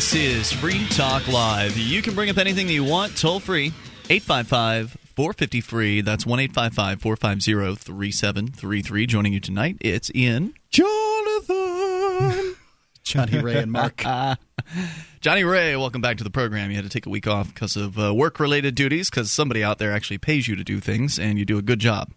This is Free Talk Live. You can bring up anything that you want toll free. 855 450 free. That's 1 855 450 3733. Joining you tonight, it's Ian. Jonathan. Johnny Ray and Mark. Johnny Ray, welcome back to the program. You had to take a week off because of uh, work related duties because somebody out there actually pays you to do things, and you do a good job.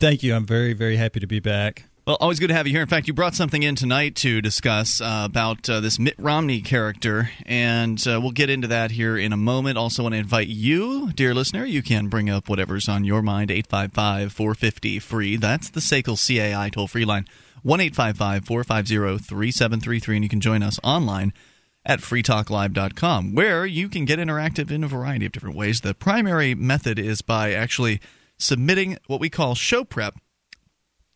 Thank you. I'm very, very happy to be back. Well, always good to have you here. In fact, you brought something in tonight to discuss uh, about uh, this Mitt Romney character, and uh, we'll get into that here in a moment. Also, want to invite you, dear listener, you can bring up whatever's on your mind, 855 450 free. That's the SACL CAI toll free line, 1 450 3733, and you can join us online at freetalklive.com, where you can get interactive in a variety of different ways. The primary method is by actually submitting what we call show prep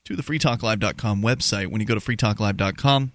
to the freetalklive.com website. When you go to freetalklive.com,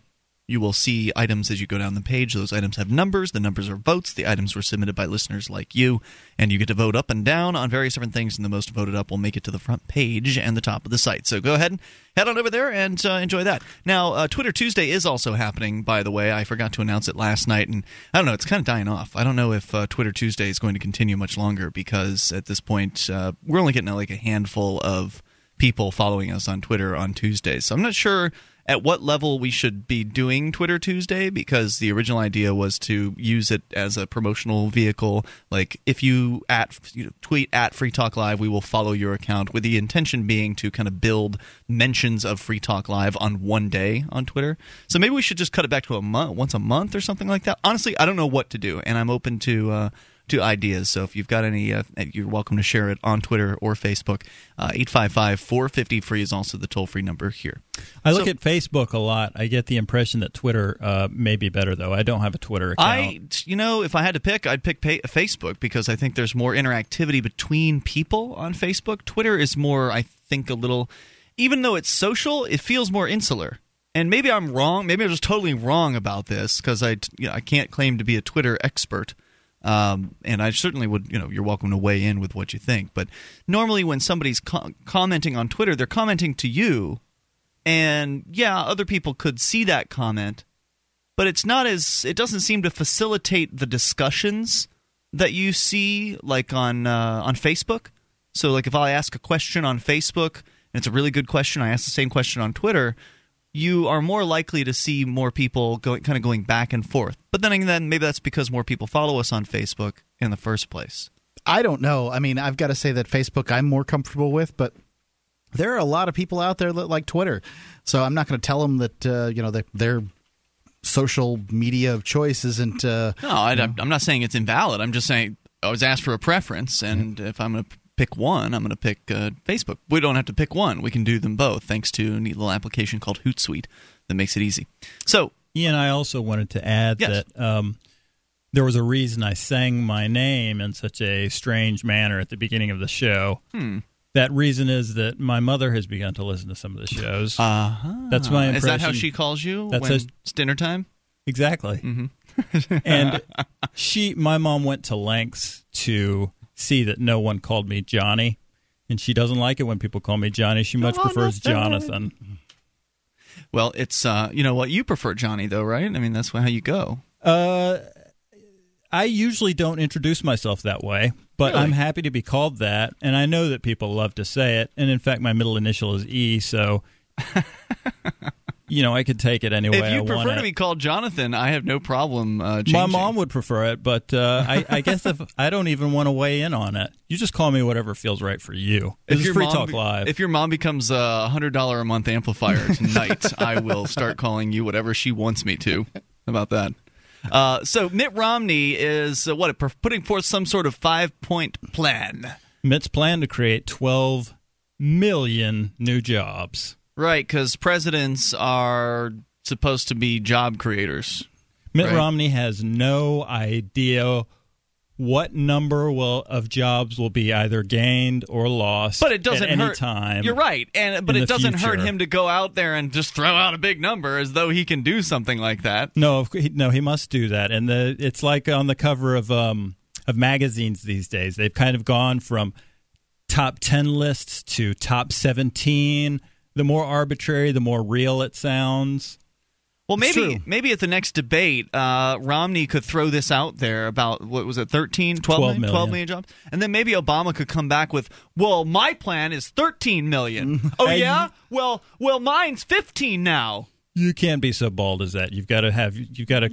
you will see items as you go down the page. Those items have numbers. The numbers are votes. The items were submitted by listeners like you, and you get to vote up and down on various different things. And the most voted up will make it to the front page and the top of the site. So go ahead and head on over there and uh, enjoy that. Now, uh, Twitter Tuesday is also happening. By the way, I forgot to announce it last night, and I don't know. It's kind of dying off. I don't know if uh, Twitter Tuesday is going to continue much longer because at this point uh, we're only getting like a handful of people following us on Twitter on Tuesdays. So I'm not sure at what level we should be doing Twitter Tuesday because the original idea was to use it as a promotional vehicle. Like if you at you know, tweet at Free Talk Live, we will follow your account with the intention being to kind of build mentions of Free Talk Live on one day on Twitter. So maybe we should just cut it back to a month, once a month or something like that. Honestly, I don't know what to do, and I'm open to. Uh, to ideas. So if you've got any, uh, you're welcome to share it on Twitter or Facebook. Uh, 855 450 free is also the toll free number here. I look so, at Facebook a lot. I get the impression that Twitter uh, may be better, though. I don't have a Twitter account. I, you know, if I had to pick, I'd pick pay- Facebook because I think there's more interactivity between people on Facebook. Twitter is more, I think, a little, even though it's social, it feels more insular and maybe I'm wrong. Maybe I'm just totally wrong about this because I, you know, I can't claim to be a Twitter expert. Um, and I certainly would, you know, you're welcome to weigh in with what you think. But normally, when somebody's co- commenting on Twitter, they're commenting to you, and yeah, other people could see that comment, but it's not as it doesn't seem to facilitate the discussions that you see like on uh, on Facebook. So, like if I ask a question on Facebook and it's a really good question, I ask the same question on Twitter you are more likely to see more people going kind of going back and forth. But then again, maybe that's because more people follow us on Facebook in the first place. I don't know. I mean, I've got to say that Facebook I'm more comfortable with, but there are a lot of people out there that like Twitter. So I'm not going to tell them that uh, you know that their social media of choice isn't. Uh, no, I, am not saying it's invalid. I'm just saying I was asked for a preference, and mm-hmm. if I'm going to pick one, I'm going to pick uh, Facebook. We don't have to pick one. We can do them both thanks to a neat little application called Hootsuite that makes it easy. So, Ian, I also wanted to add yes. that um, there was a reason I sang my name in such a strange manner at the beginning of the show. Hmm. That reason is that my mother has begun to listen to some of the shows. Uh-huh. That's my impression. Is that how she calls you That's when it's dinner time? Exactly. Mm-hmm. and she, my mom went to lengths to see that no one called me Johnny, and she doesn't like it when people call me Johnny. She much prefers Jonathan. Well, it's uh, you know what you prefer Johnny though, right? I mean, that's how you go. Uh, I usually don't introduce myself that way, but really? I'm happy to be called that, and I know that people love to say it. And in fact, my middle initial is E, so you know, I could take it anyway. If you I prefer to be called Jonathan, I have no problem uh, My mom would prefer it, but uh, I, I, guess if I don't even want to weigh in on it, you just call me whatever feels right for you. This if is Free mom, Talk Live. If your mom becomes a hundred dollar a month amplifier tonight, I will start calling you whatever she wants me to. About that? Uh, so Mitt Romney is uh, what putting forth some sort of five point plan. Mitt's plan to create twelve million new jobs. Right, because presidents are supposed to be job creators. Mitt right? Romney has no idea what number will of jobs will be either gained or lost. But it doesn't at hurt. time. You're right, and but it doesn't future. hurt him to go out there and just throw out a big number as though he can do something like that. No, no, he must do that. And the it's like on the cover of um of magazines these days. They've kind of gone from top ten lists to top seventeen the more arbitrary, the more real it sounds. Well, maybe maybe at the next debate, uh, Romney could throw this out there about what was it, 13, 12 12 million, million. 12 million jobs, and then maybe Obama could come back with, "Well, my plan is 13 million. oh Hey, yeah, well, well, mine's 15 now. You can't be so bald as that. You've got to have. You've got to.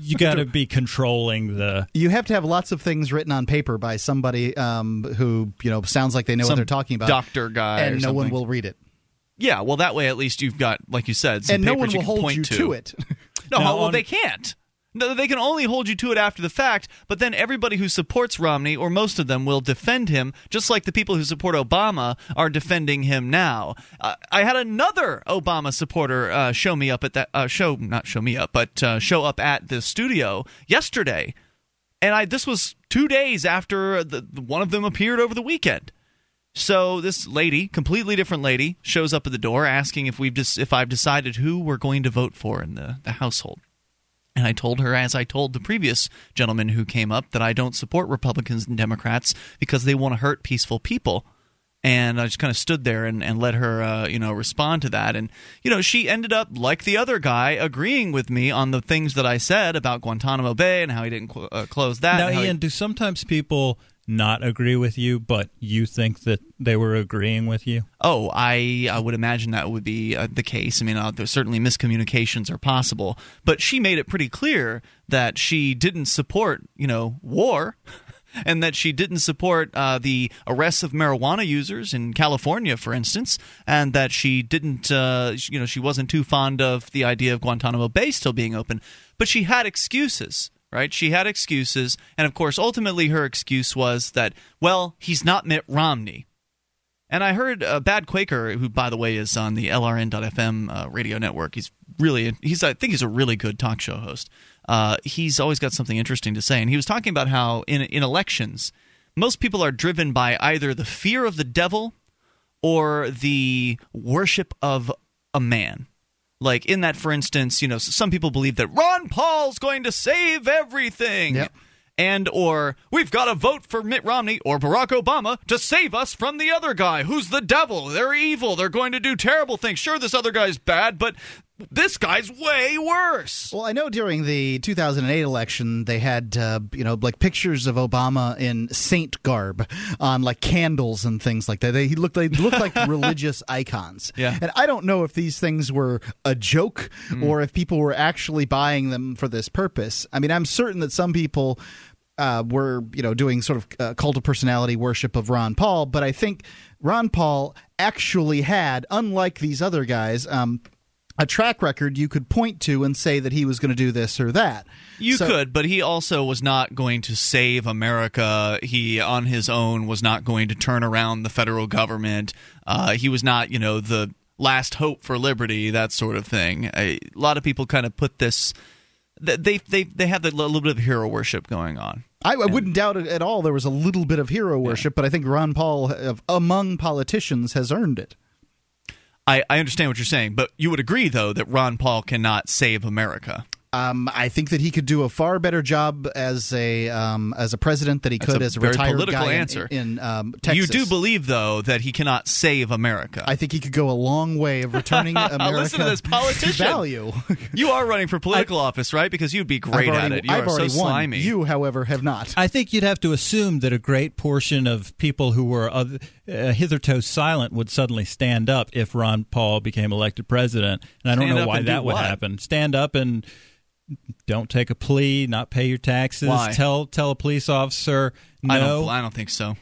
You got to be controlling the. You have to have lots of things written on paper by somebody um, who you know sounds like they know what they're talking about, doctor guy, and or no one will read it, Yeah, well, that way at least you've got, like you said, some and no papers one you will can hold point you to. to it. No, Now, well, on- they can't. No, they can only hold you to it after the fact, but then everybody who supports Romney, or most of them, will defend him, just like the people who support Obama are defending him now. Uh, I had another Obama supporter uh, show me up at that uh, show, not show me up, but uh, show up at the studio yesterday, and I this was two days after the, one of them appeared over the weekend. So this lady, completely different lady, shows up at the door asking if we've just if I've decided who we're going to vote for in the, the household. And I told her, as I told the previous gentleman who came up, that I don't support Republicans and Democrats because they want to hurt peaceful people. And I just kind of stood there and, and let her, uh, you know, respond to that. And, you know, she ended up, like the other guy, agreeing with me on the things that I said about Guantanamo Bay and how he didn't cl- uh, close that. Now, how he- Ian, do sometimes people not agree with you, but you think that they were agreeing with you? Oh, I, I would imagine that would be uh, the case. I mean, uh, certainly miscommunications are possible, but she made it pretty clear that she didn't support, you know, war. And that she didn't support uh, the arrests of marijuana users in California, for instance, and that she didn't, uh, you know, she wasn't too fond of the idea of Guantanamo Bay still being open. But she had excuses, right? She had excuses, and of course, ultimately, her excuse was that, well, he's not Mitt Romney. And I heard uh, Bad Quaker, who by the way is on the LRN.FM uh, radio network. He's really he's I think he's a really good talk show host. Uh, he's always got something interesting to say, and he was talking about how in in elections, most people are driven by either the fear of the devil or the worship of a man. Like in that, for instance, you know, some people believe that Ron Paul's going to save everything. Yep. And or we've got to vote for Mitt Romney or Barack Obama to save us from the other guy who's the devil. They're evil. They're going to do terrible things. Sure, this other guy's bad, but this guy's way worse. Well, I know during the 2008 election, they had, uh, you know, like pictures of Obama in saint garb on like candles and things like that. They he looked, they looked like religious icons. Yeah. And I don't know if these things were a joke or if people were actually buying them for this purpose. I mean, I'm certain that some people. Uh, were you know doing sort of uh, cult of personality worship of Ron Paul, but I think Ron Paul actually had, unlike these other guys, um, a track record you could point to and say that he was going to do this or that. You So- could, but he also was not going to save America. He, on his own, was not going to turn around the federal government. Uh, he was not, you know, the last hope for liberty, that sort of thing. A lot of people kind of put this. They they they have a little bit of hero worship going on. I, I wouldn't doubt it at all. There was a little bit of hero worship, but I think Ron Paul, of, among politicians, has earned it. I, I understand what you're saying, but you would agree, though, that Ron Paul cannot save America. Um, I think that he could do a far better job as a um, as a president that he That's could a as a very retired political guy answer. in, um, Texas. You do believe, though, that he cannot save America. I think he could go a long way of returning America Listen to this politician. value. you are running for political office, right? Because you'd be great I've at it. You I've are so won. slimy. You, however, have not. I think you'd have to assume that a great portion of people who were uh, uh, hitherto silent would suddenly stand up if Ron Paul became elected president. And I don't Stand know why and do that would what? happen. Stand up and don't take a plea, not pay your taxes, Why? tell tell a police officer no. I don't. I don't think so.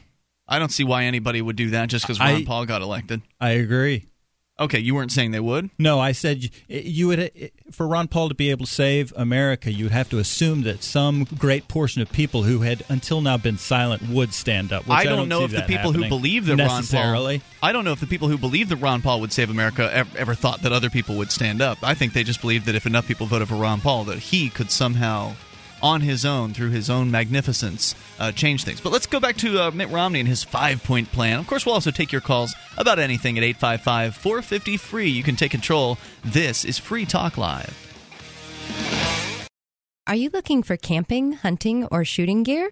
I don't see why anybody would do that just because Ron I- Paul got elected. I agree. Okay, you weren't saying they would. No, I said you, would for Ron Paul to be able to save America, you would have to assume that some great portion of people who had until now been silent would stand up. Which I I don't, know if the people who believe that Ron. Paul. I don't know if the people who believe that Ron Paul would save America ever, ever thought that other people would stand up. I think they just believed that if enough people voted for Ron Paul, that he could somehow, on his own, through his own magnificence, uh, change things. But let's go back to uh, Mitt Romney and his five-point plan. Of course, we'll also take your calls about anything at 855-450 free. You can take control. This is Free Talk Live. Are you looking for camping, hunting, or shooting gear?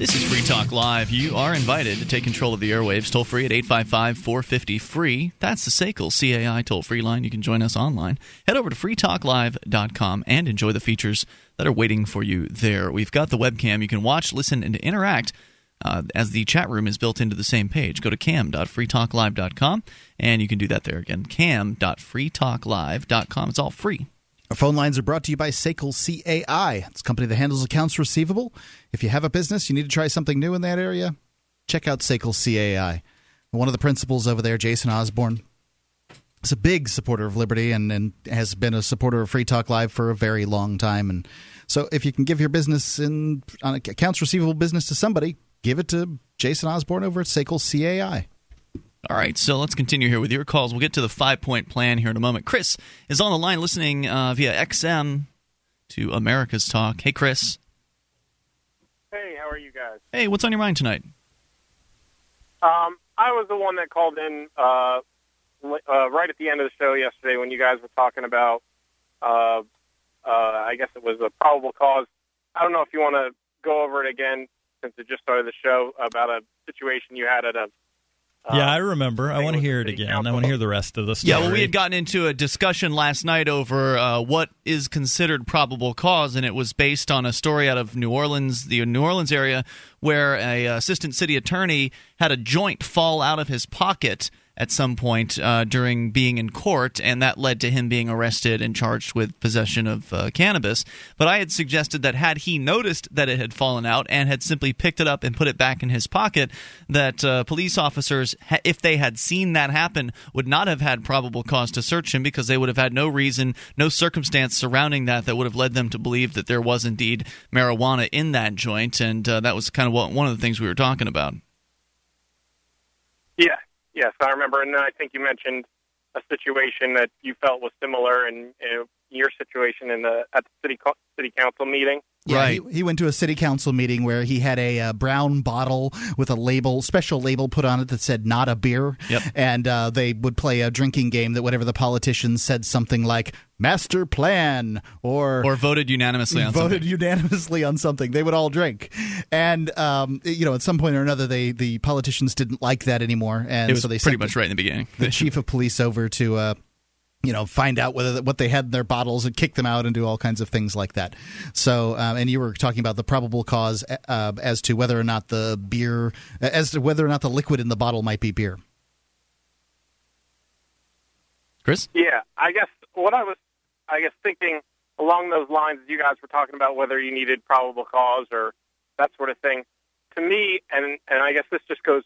This is Free Talk Live. You are invited to take control of the airwaves toll free at 855 450 free. That's the SACL CAI toll free line. You can join us online. Head over to freetalklive.com and enjoy the features that are waiting for you there. We've got the webcam. You can watch, listen, and interact. Uh, as the chat room is built into the same page. Go to cam.freetalklive.com and you can do that there again. cam.freetalklive.com. It's all free. Our phone lines are brought to you by SACL CAI. It's a company that handles accounts receivable. If you have a business, you need to try something new in that area, check out SACL CAI. One of the principals over there, Jason Osborne, is a big supporter of liberty and, and has been a supporter of Free Talk Live for a very long time. And so if you can give your business in on accounts receivable business to somebody, give it to Jason Osborne over at SACL CAI. All right, so let's continue here with your calls. We'll get to the five point plan here in a moment. Chris is on the line listening uh, via XM to America's Talk. Hey, Chris. Hey, how are you guys? Hey, what's on your mind tonight? Um, I was the one that called in uh, uh, right at the end of the show yesterday when you guys were talking about, uh, uh, I guess it was a probable cause. I don't know if you want to go over it again since it just started the show about a situation you had at a yeah, Uh, I remember. I want to hear it again. I want to hear the rest of the story. Yeah, well, we had gotten into a discussion last night over uh, what is considered probable cause, and it was based on a story out of New Orleans, the New Orleans area, where a assistant city attorney had a joint fall out of his pocket at some point uh, during being in court, and that led to him being arrested and charged with possession of uh, cannabis. But I had suggested that had he noticed that it had fallen out and had simply picked it up and put it back in his pocket, that uh, police officers, if they had seen that happen, would not have had probable cause to search him because they would have had no reason, no circumstance surrounding that that would have led them to believe that there was indeed marijuana in that joint, and uh, that was kind of what, one of the things we were talking about. Yeah, yes, I remember. And I think you mentioned a situation that you felt was similar and, in your situation in the at the city co- city council meeting. Yeah, Right. He, he went to a city council meeting where he had a uh, brown bottle with a label, special label put on it that said "not a beer," Yep. and uh, they would play a drinking game that whatever the politicians said something like "master plan" or Or voted unanimously on voted something. unanimously on something. They would all drink, and um, you know, at some point or another, they the politicians didn't like that anymore, and It was so they pretty sent much right in the beginning. the chief of police over to uh, you know find out whether what they had in their bottles and kick them out and do all kinds of things like that. So, um, and you were talking about the probable cause uh, as to whether or not the beer, as to whether or not the liquid in the bottle might be beer. Chris? Yeah, I guess what I was, I guess thinking along those lines, you guys were talking about whether you needed probable cause or that sort of thing. To me, and and I guess this just goes.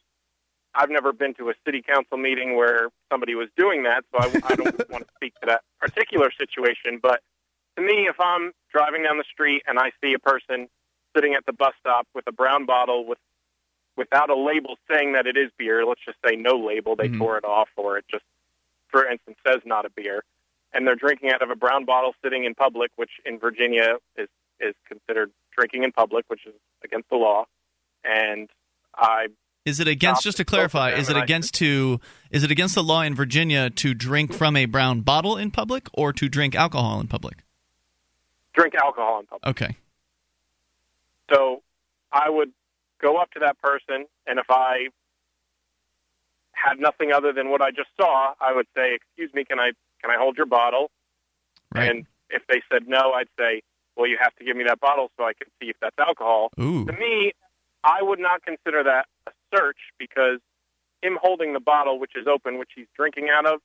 I've never been to a city council meeting where somebody was doing that, so I, I don't want to speak to that particular situation. But to me, if I'm driving down the street and I see a person sitting at the bus stop with a brown bottle with without a label saying that it is beer, let's just say no label, they Mhm. tore it off, or it just, for instance, says not a beer, and they're drinking out of a brown bottle sitting in public, which in Virginia is is considered drinking in public, which is against the law. And I Is it against? Just to clarify, is it against to? Is it against the law in Virginia to drink from a brown bottle in public or to drink alcohol in public? drink alcohol in public. Okay. So I would go up to that person, and if I had nothing other than what I just saw, I would say, "Excuse me, can I can I hold your bottle?" Right. And if they said no, I'd say, "Well, you have to give me that bottle so I can see if that's alcohol." Ooh. To me, I would not consider that search because him holding the bottle, which is open, which he's drinking out of,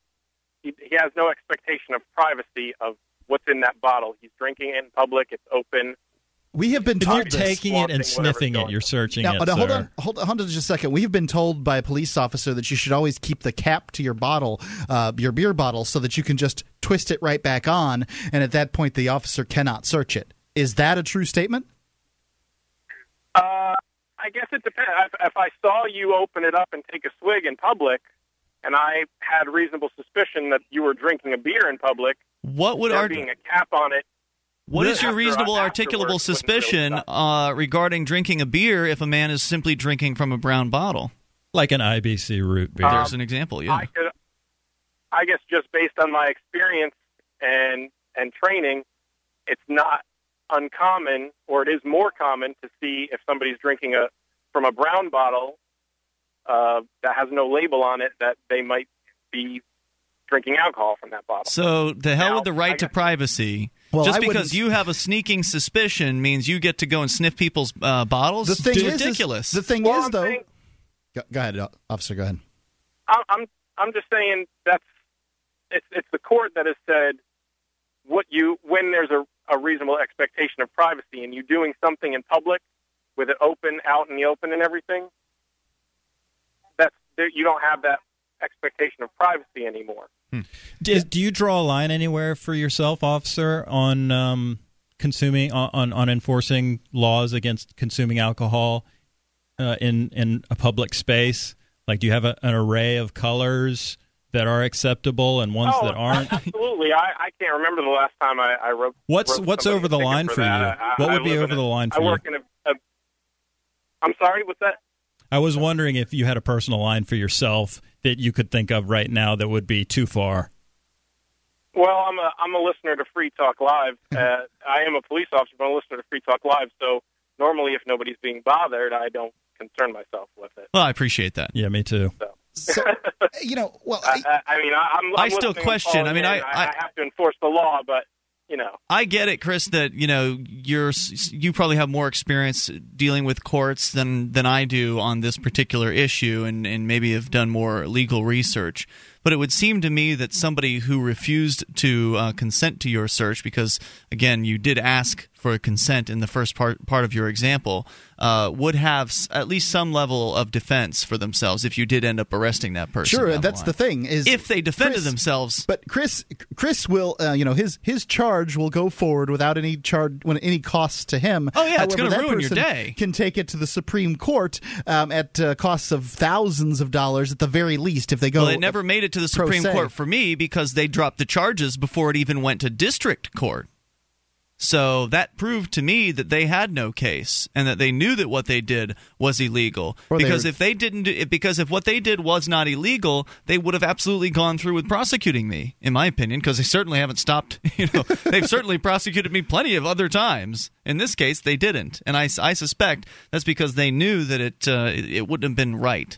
he, he has no expectation of privacy of what's in that bottle. He's drinking it in public. It's open. We have been told you're taking it and sniffing it, going you're searching Now, it. now, hold on, hold on, hold on just a second. We have been told by a police officer that you should always keep the cap to your bottle, uh, your beer bottle, so that you can just twist it right back on, and at that point, the officer cannot search it. Is that a true statement? Uh, I guess it depends. If, if I saw you open it up and take a swig in public, and I had reasonable suspicion that you were drinking a beer in public, What would there our being a cap on it, What is your reasonable, articulable suspicion uh, regarding drinking a beer if a man is simply drinking from a brown bottle? Like an IBC root beer. There's an example. Yeah. I could, I guess, just based on my experience and and training, it's not uncommon, or it is more common to see if somebody's drinking a from a brown bottle uh, that has no label on it that they might be drinking alcohol from that bottle. So the hell Now, with the right to privacy. Well, Just I because you have a sneaking suspicion means you get to go and sniff people's uh, bottles. The thing It's is, is- ridiculous. the thing Well, is, I'm though. saying- Go, go ahead, uh, officer. Go ahead. I- I'm I'm just saying that's it's it's the court that has said what you when there's a, a reasonable expectation of privacy and you doing something in public with it open out in the open and everything that's there, you don't have that expectation of privacy anymore. Do, do you draw a line anywhere for yourself, officer, on um, consuming on, on on enforcing laws against consuming alcohol uh, in in a public space? Like, do you have a, an array of colors that are acceptable and ones oh, that aren't? absolutely. I, I can't remember the last time I, I wrote. What's wrote what's over the line for you? I- What would be over the a- line I for you? work in a, a. I'm sorry. What's that? I was wondering if you had a personal line for yourself that you could think of right now that would be too far. Well, I'm a I'm a listener to Free Talk Live. Uh, I am a police officer, but I'm a listener to Free Talk Live. So normally, if nobody's being bothered, I don't concern myself with it. well, I appreciate that. Yeah, me too. So So, you know, well, I, I, I mean, I, I'm, I still question. I mean. I- I, I- have to enforce the law, but you know, I get it, Chris. That you know you're you probably have more experience dealing with courts than than I do on this particular issue, and and maybe have done more legal research. But it would seem to me that somebody who refused to uh, consent to your search, because again, you did ask for consent in the first part part of your example, uh, would have s- at least some level of defense for themselves if you did end up arresting that person. sure. That's line. the thing is If they defended Chris- themselves, But Chris, Chris will, uh, you know, his his charge will go forward without any charge, when any costs to him. Oh, yeah, it's gonna ruin your day. Can take it to the Supreme Court um, at uh, costs of thousands of dollars at the very least if they go. Well, it never made it to the Supreme. Court for me because they dropped the charges before it even went to district court. So that proved to me that they had no case and that they knew that what they did was illegal. Or they because were- if they didn't, do, because if what they did was not illegal, they would have absolutely gone through with prosecuting me, in my opinion. Because they certainly haven't stopped. You know, they've certainly prosecuted me plenty of other times. In this case, they didn't, and I, I suspect that's because they knew that it uh, it, it wouldn't have been right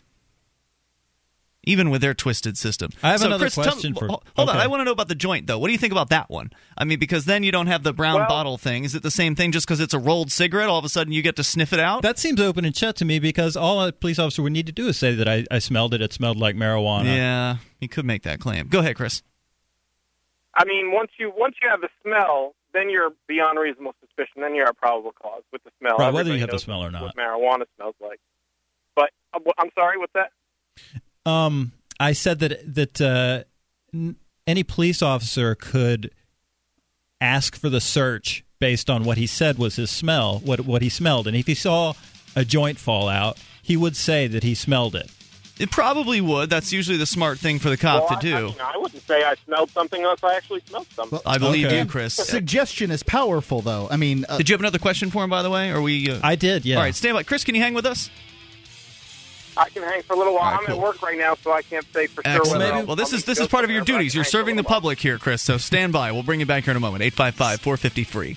even with their twisted system. I have So, another Chris, tell- question for- Hold on. I want to know about the joint though. What do you think about that one? I mean, because then you don't have the brown Well- bottle thing. Is it the same thing? Just because it's a rolled cigarette, all of a sudden you get to sniff it out? That seems open and shut to me because all a police officer would need to do is say that I, I smelled it. It smelled like marijuana. yeah, you could make that claim. Go ahead, Chris. I mean, once you once you have the smell, then you're beyond reasonable suspicion. Then you're a probable cause with the smell. Right, whether you have the smell or What not. marijuana smells like. But uh, I'm sorry, what's that? Um, I said that that uh, n- any police officer could ask for the search based on what he said was his smell, what what he smelled, and if he saw a joint fall out, he would say that he smelled it. It probably would. That's usually the smart thing for the cop well, to do. I, I, mean, I wouldn't say I smelled something unless I actually smelled something. I believe Okay. you, Chris. Suggestion is powerful, though. I mean, uh, Did you have another question for him, by the way? Or we? Uh... I did, yeah. All right, stand by. Chris, can you hang with us? I can hang for a little while. Right, I'm cool. at work right now, so I can't say for sure. Excellent. whether I'll- Well, this is this is part of your somewhere, but I duties. You're hang for a serving the public here, Chris. So stand by. We'll bring you back here in a moment. 855 450 free.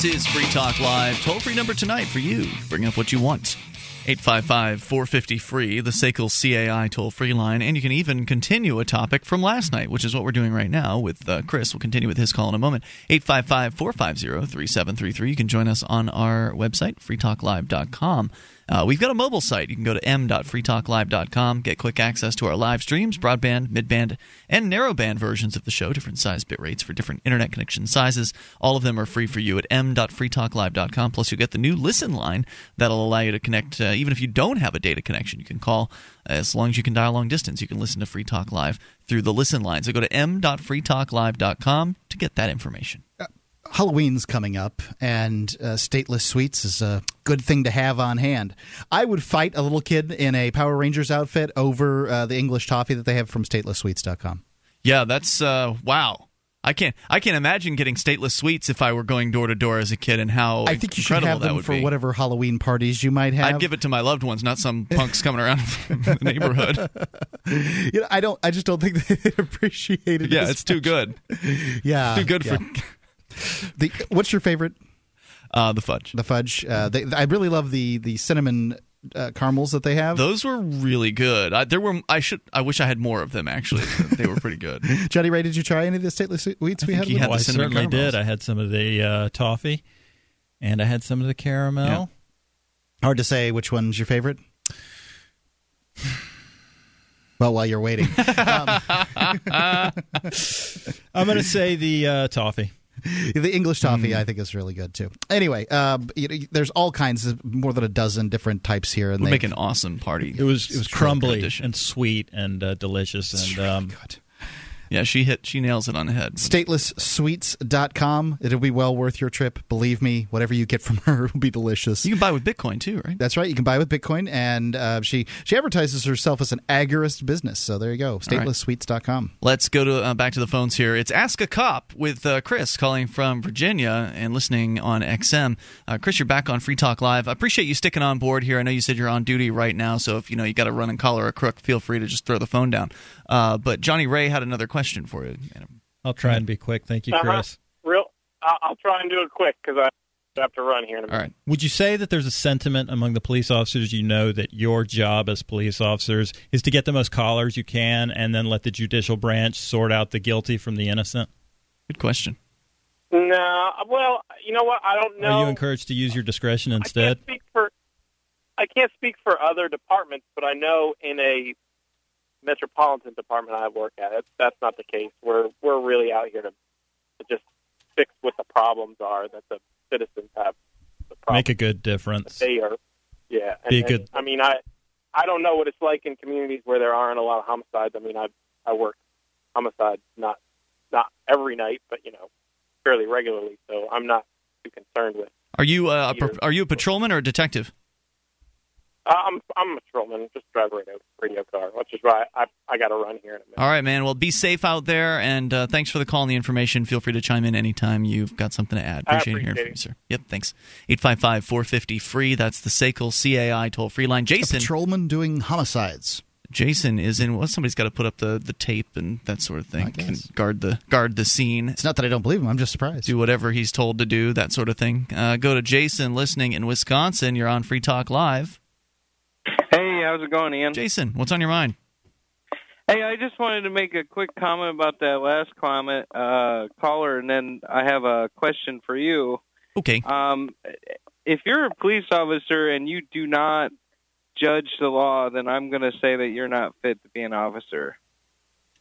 This is Free Talk Live. Toll free number tonight for you. Bring up what you want. 855 450 free, the SACL CAI toll free line. And you can even continue a topic from last night, which is what we're doing right now with uh, Chris. We'll continue with his call in a moment. 855 450 3733. You can join us on our website, freetalklive.com. Uh, we've got a mobile site. You can go to m.freetalklive.com, get quick access to our live streams, broadband, midband, and narrowband versions of the show, different size bit rates for different internet connection sizes. All of them are free for you at m.freetalklive.com. Plus, you'll get the new listen line that'll allow you to connect, uh, even if you don't have a data connection. You can call as long as you can dial long distance. You can listen to Free Talk Live through the listen line. So go to m.freetalklive.com to get that information. Halloween's coming up, and uh, stateless sweets is a good thing to have on hand. I would fight a little kid in a Power Rangers outfit over uh, the English toffee that they have from statelesssweets.com. Yeah, that's uh, wow. I can't. I can't imagine getting stateless sweets if I were going door to door as a kid, and how I think you should have them for be. whatever Halloween parties you might have. I'd give it to my loved ones, not some punks coming around from the neighborhood. You know, I don't. I just don't think they appreciate it. Yeah, it's too good. yeah, Too good yeah. for the. What's your favorite? uh, the fudge. The fudge. Uh, they, I really love the the cinnamon uh, caramels that they have. Those were really good. I, there were. I should. I wish I had more of them. Actually, they were pretty good. Johnny Ray, did you try any of the stateless sweets we think had? he had Oh, I the cinnamon certainly caramels. did. I had some of the uh, toffee, and I had some of the caramel. Hard to say which one's your favorite. Well, while you're waiting, um, I'm going to say the uh, toffee. the English toffee Hmm. I think is really good too. Anyway, um, you know, there's all kinds of more than a dozen different types here, and Would they make an awesome party. It was it was Stroke crumbly and sweet and uh, delicious and um, good. Yeah, she hit. She nails it on the head. Statelesssweets.com. It'll be well worth your trip. Believe me, whatever you get from her will be delicious. You can buy with Bitcoin too, right? That's right. You can buy with Bitcoin, and uh, she she advertises herself as an agorist business. So there you go. Statelesssweets.com. Let's go to uh, back to the phones here. It's Ask a Cop with uh, Chris calling from Virginia and listening on XM. Uh, Chris, you're back on Free Talk Live. I appreciate you sticking on board here. I know you said you're on duty right now, so if you know you got to run and collar a crook, feel free to just throw the phone down. Uh, but Johnny Ray had another question for you. I'll try and be quick. Thank you, Uh-huh. Chris. Real, I'll, I'll try and do it quick because I have to run here in a All minute. Would you say that there's a sentiment among the police officers you know that your job as police officers is to get the most callers you can and then let the judicial branch sort out the guilty from the innocent? Good question. No, well, you know what? I don't know. Are you encouraged to use your discretion instead? I instead? can't speak for I can't speak for other departments, but I know in a metropolitan department I work at, it, that's not the case. We're we're really out here to, to just fix what the problems are that the citizens have. The Make a good difference. they are. Yeah, and, Be a and, good- I mean, I I don't know what it's like in communities where there aren't a lot of homicides. I mean, I I work homicide not not every night, but you know, fairly regularly. So I'm not too concerned with. Are you uh, a, pro- are you a patrolman or a detective? Uh, I'm I'm a patrolman, just drive a radio, radio car, which is why I I got to run here in a minute. All right, man. Well, be safe out there, and uh, thanks for the call and the information. Feel free to chime in anytime you've got something to add. I Appreciate, hearing appreciate from you, sir. Yep, thanks. 855 450 free. That's the SACL CAI toll free line. A Jason patrolman doing homicides. Jason is in. Well, somebody's got to put up the, the tape and that sort of thing. I guess. Can guard the guard the scene. It's not that I don't believe him. I'm just surprised. Do whatever he's told to do. That sort of thing. Uh, go to Jason listening in Wisconsin. You're on Free Talk Live. Hey, how's it going, Ian? Jason, what's on your mind? Hey, I just wanted to make a quick comment about that last comment uh, caller, and then I have a question for you. Okay. Um, if you're a police officer and you do not judge the law, then I'm going to say that you're not fit to be an officer.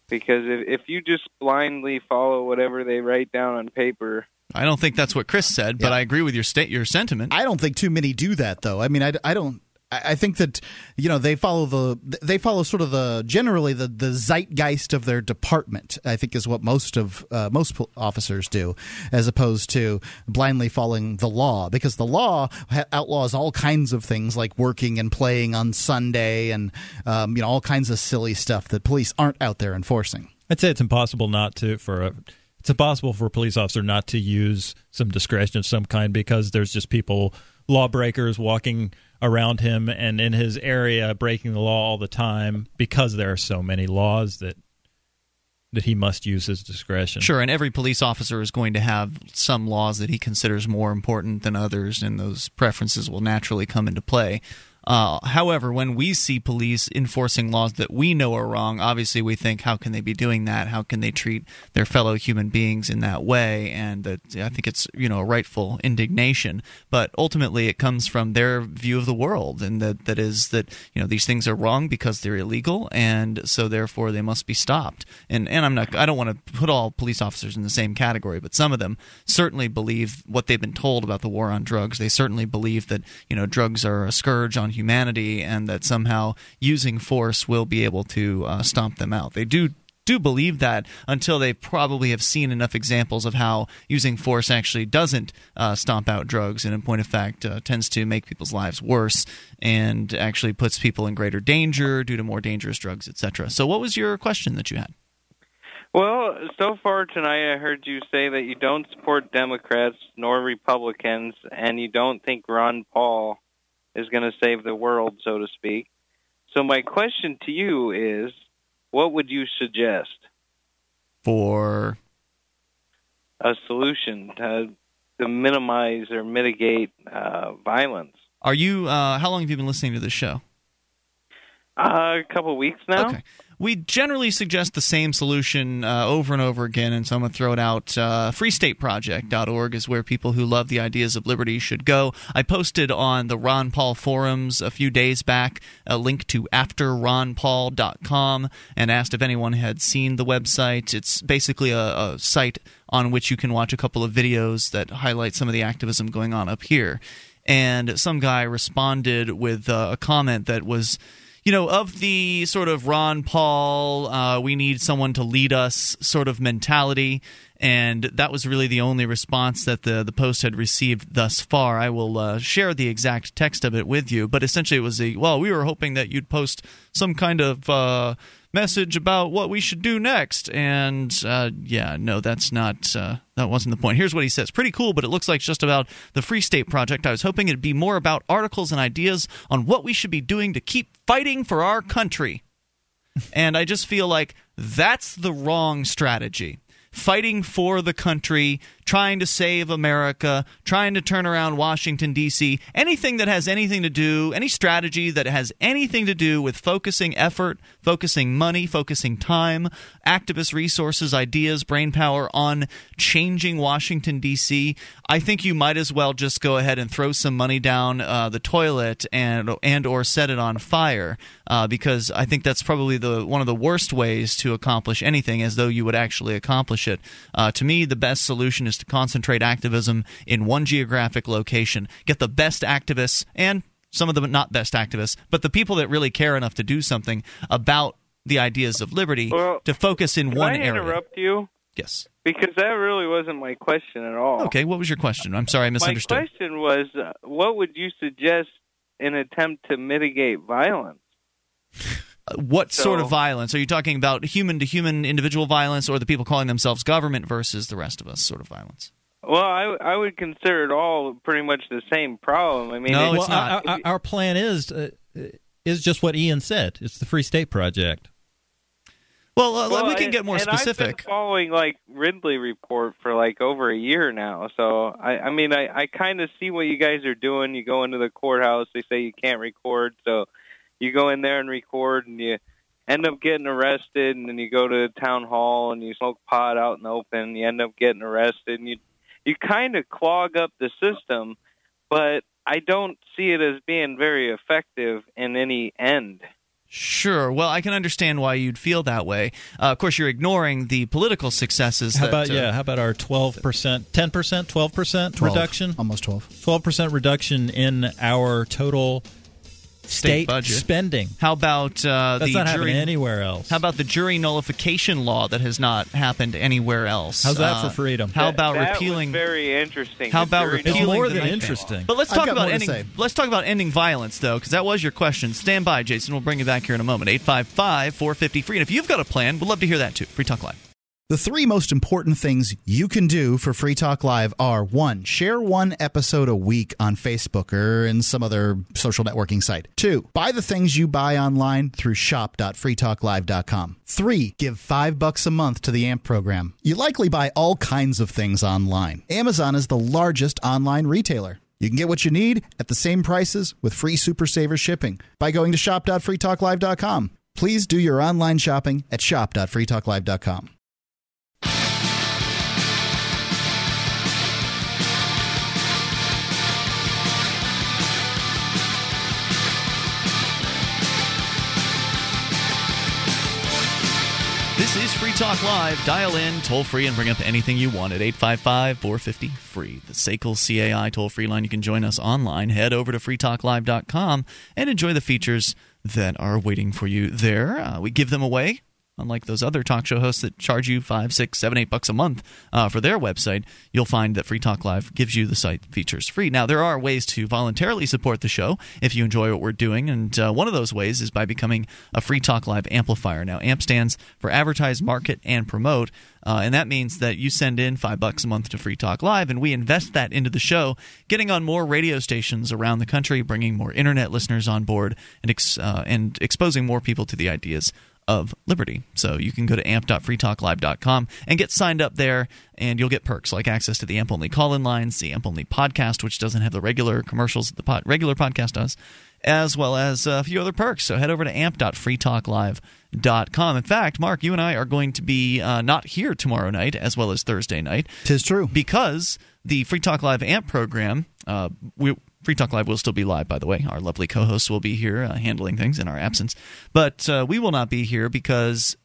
Because if, if you just blindly follow whatever they write down on paper, I don't think that's what Chris said, but Yeah. I agree with your state your sentiment. I don't think too many do that, though. I mean, I, I don't. I think that you know they follow the they follow sort of the generally the, the zeitgeist of their department. I think is what most of uh, most officers do, as opposed to blindly following the law because the law outlaws all kinds of things like working and playing on Sunday and um, you know all kinds of silly stuff that police aren't out there enforcing. I'd say it's impossible not to for a it's impossible for a police officer not to use some discretion of some kind because there's just people lawbreakers walking around him and in his area breaking the law all the time because there are so many laws that that he must use his discretion. Sure, and every police officer is going to have some laws that he considers more important than others, and those preferences will naturally come into play. Uh, however, when we see police enforcing laws that we know are wrong, obviously we think, how can they be doing that? How can they treat their fellow human beings in that way? And that I think it's you know a rightful indignation. But ultimately, it comes from their view of the world, and that that is that you know these things are wrong because they're illegal, and so therefore they must be stopped. And and I'm not I don't want to put all police officers in the same category, but some of them certainly believe what they've been told about the war on drugs. They certainly believe that you know drugs are a scourge on humanity and that somehow using force will be able to uh, stomp them out. They do do believe that until they probably have seen enough examples of how using force actually doesn't uh, stomp out drugs and in point of fact uh, tends to make people's lives worse and actually puts people in greater danger due to more dangerous drugs etc so what was your question that you had Well, so far tonight, I heard you say that you don't support Democrats nor Republicans, and you don't think Ron Paul is going to save the world, so to speak. So, my question to you is what would you suggest? for A solution to, to minimize or mitigate uh, violence? are you uh, how long have you been listening to this show Uh, a couple of weeks now. Okay. We generally suggest the same solution uh, over and over again, and so I'm going to throw it out. Uh, freestateproject.org is where people who love the ideas of liberty should go. I posted on the Ron Paul forums a few days back a link to afterronpaul.com and asked if anyone had seen the website. It's basically a, a site on which you can watch a couple of videos that highlight some of the activism going on up here. And some guy responded with uh, a comment that was you know, of the sort of Ron Paul, uh, we need someone to lead us sort of mentality. And that was really the only response that the, the post had received thus far. I will uh, share the exact text of it with you. But essentially, it was a well, we were hoping that you'd post some kind of uh, message about what we should do next. And uh, yeah, no, that's not uh, that wasn't the point. Here's what he says: pretty cool, but it looks like just about the Free State Project. I was hoping it'd be more about articles and ideas on what we should be doing to keep fighting for our country. and I just feel like that's the wrong strategy. Fighting for the country, trying to save America, trying to turn around Washington, D.C., anything that has anything to do, any strategy that has anything to do with focusing effort, focusing money, focusing time, activist resources, ideas, brain power on changing Washington, D.C., I think you might as well just go ahead and throw some money down uh, the toilet and and or set it on fire uh, because I think that's probably the one of the worst ways to accomplish anything, as though you would actually accomplish it. Uh, to me, the best solution is to concentrate activism in one geographic location, get the best activists and some of them not best activists, but the people that really care enough to do something about the ideas of liberty Well, to focus in Can one I area. interrupt you? Yes. Because that really wasn't my question at all. Okay. What was your question? I'm sorry, I misunderstood. My question was, uh, what would you suggest in attempt to mitigate violence? What sort of violence are you talking about? Human to human, individual violence, or the people calling themselves government versus the rest of us? Sort of violence. Well, I, I would consider it all pretty much the same problem. I mean, No, it's well, not. Our, our, our plan is uh, is just what Ian said. It's the Free State Project. Well, uh, well, we can and- get more and specific. I've been following like Ridley Report for like over a year now, so I, I mean, I, I kind of see what you guys are doing. You go into the courthouse, they say you can't record, so you go in there and record, and you end up getting arrested, and then you go to the town hall and you smoke pot out in the open, and you end up getting arrested, and you you kind of clog up the system, but I don't see it as being very effective in any end. Sure. Well, I can understand why you'd feel that way. Uh, of course, you're ignoring the political successes. How that, about uh, yeah? How about our twelve percent, ten percent, twelve percent reduction? almost 12 Twelve percent reduction in our total state, budget. spending. How about uh, That's the not jury? anywhere else. How about the jury nullification law that has not happened anywhere else? How's that Uh, for freedom? How about that repealing? Was very interesting. How The about jury it's repealing more the than knife interesting. But let's I've talk about ending. Let's talk about ending violence, though, because that was your question. Stand by, Jason. We'll bring you back here in a moment. 855 450 free. And if you've got a plan, we'd love to hear that too. Free Talk Live. The three most important things you can do for Free Talk Live are one, share one episode a week on Facebook or in some other social networking site. Two, buy the things you buy online through shop.freetalklive.com. Three, give five bucks a month to the AMP program. You likely buy all kinds of things online. Amazon is the largest online retailer. You can get what you need at the same prices with free Super Saver shipping by going to shop.freetalklive.com. Please do your online shopping at shop.freetalklive.com. Free Talk Live. Dial in, toll free, and bring up anything you want at 855 450 free. The SACL CAI toll free line. You can join us online. Head over to freetalklive.com and enjoy the features that are waiting for you there. Uh, we give them away unlike those other talk show hosts that charge you five, six, seven, eight bucks a month uh, for their website, you'll find that Free Talk Live gives you the site features free. Now, there are ways to voluntarily support the show if you enjoy what we're doing, and uh, one of those ways is by becoming a Free Talk Live amplifier. Now, AMP stands for Advertise, Market, and Promote. Uh, and that means that you send in five bucks a month to Free Talk Live, and we invest that into the show, getting on more radio stations around the country, bringing more internet listeners on board, and ex- uh, and exposing more people to the ideas of liberty. So you can go to amp.freetalklive.com and get signed up there, and you'll get perks like access to the AMP only call in lines, the AMP only podcast, which doesn't have the regular commercials that the pod, regular podcast does, as well as a few other perks. So head over to amp.freetalklive.com. In fact, Mark, you and I are going to be uh, not here tomorrow night as well as Thursday night. Tis true. Because the Free Talk Live AMP program, uh, we, Free Talk Live will still be live, by the way. Our lovely co hosts will be here uh, handling things in our absence. But uh, we will not be here because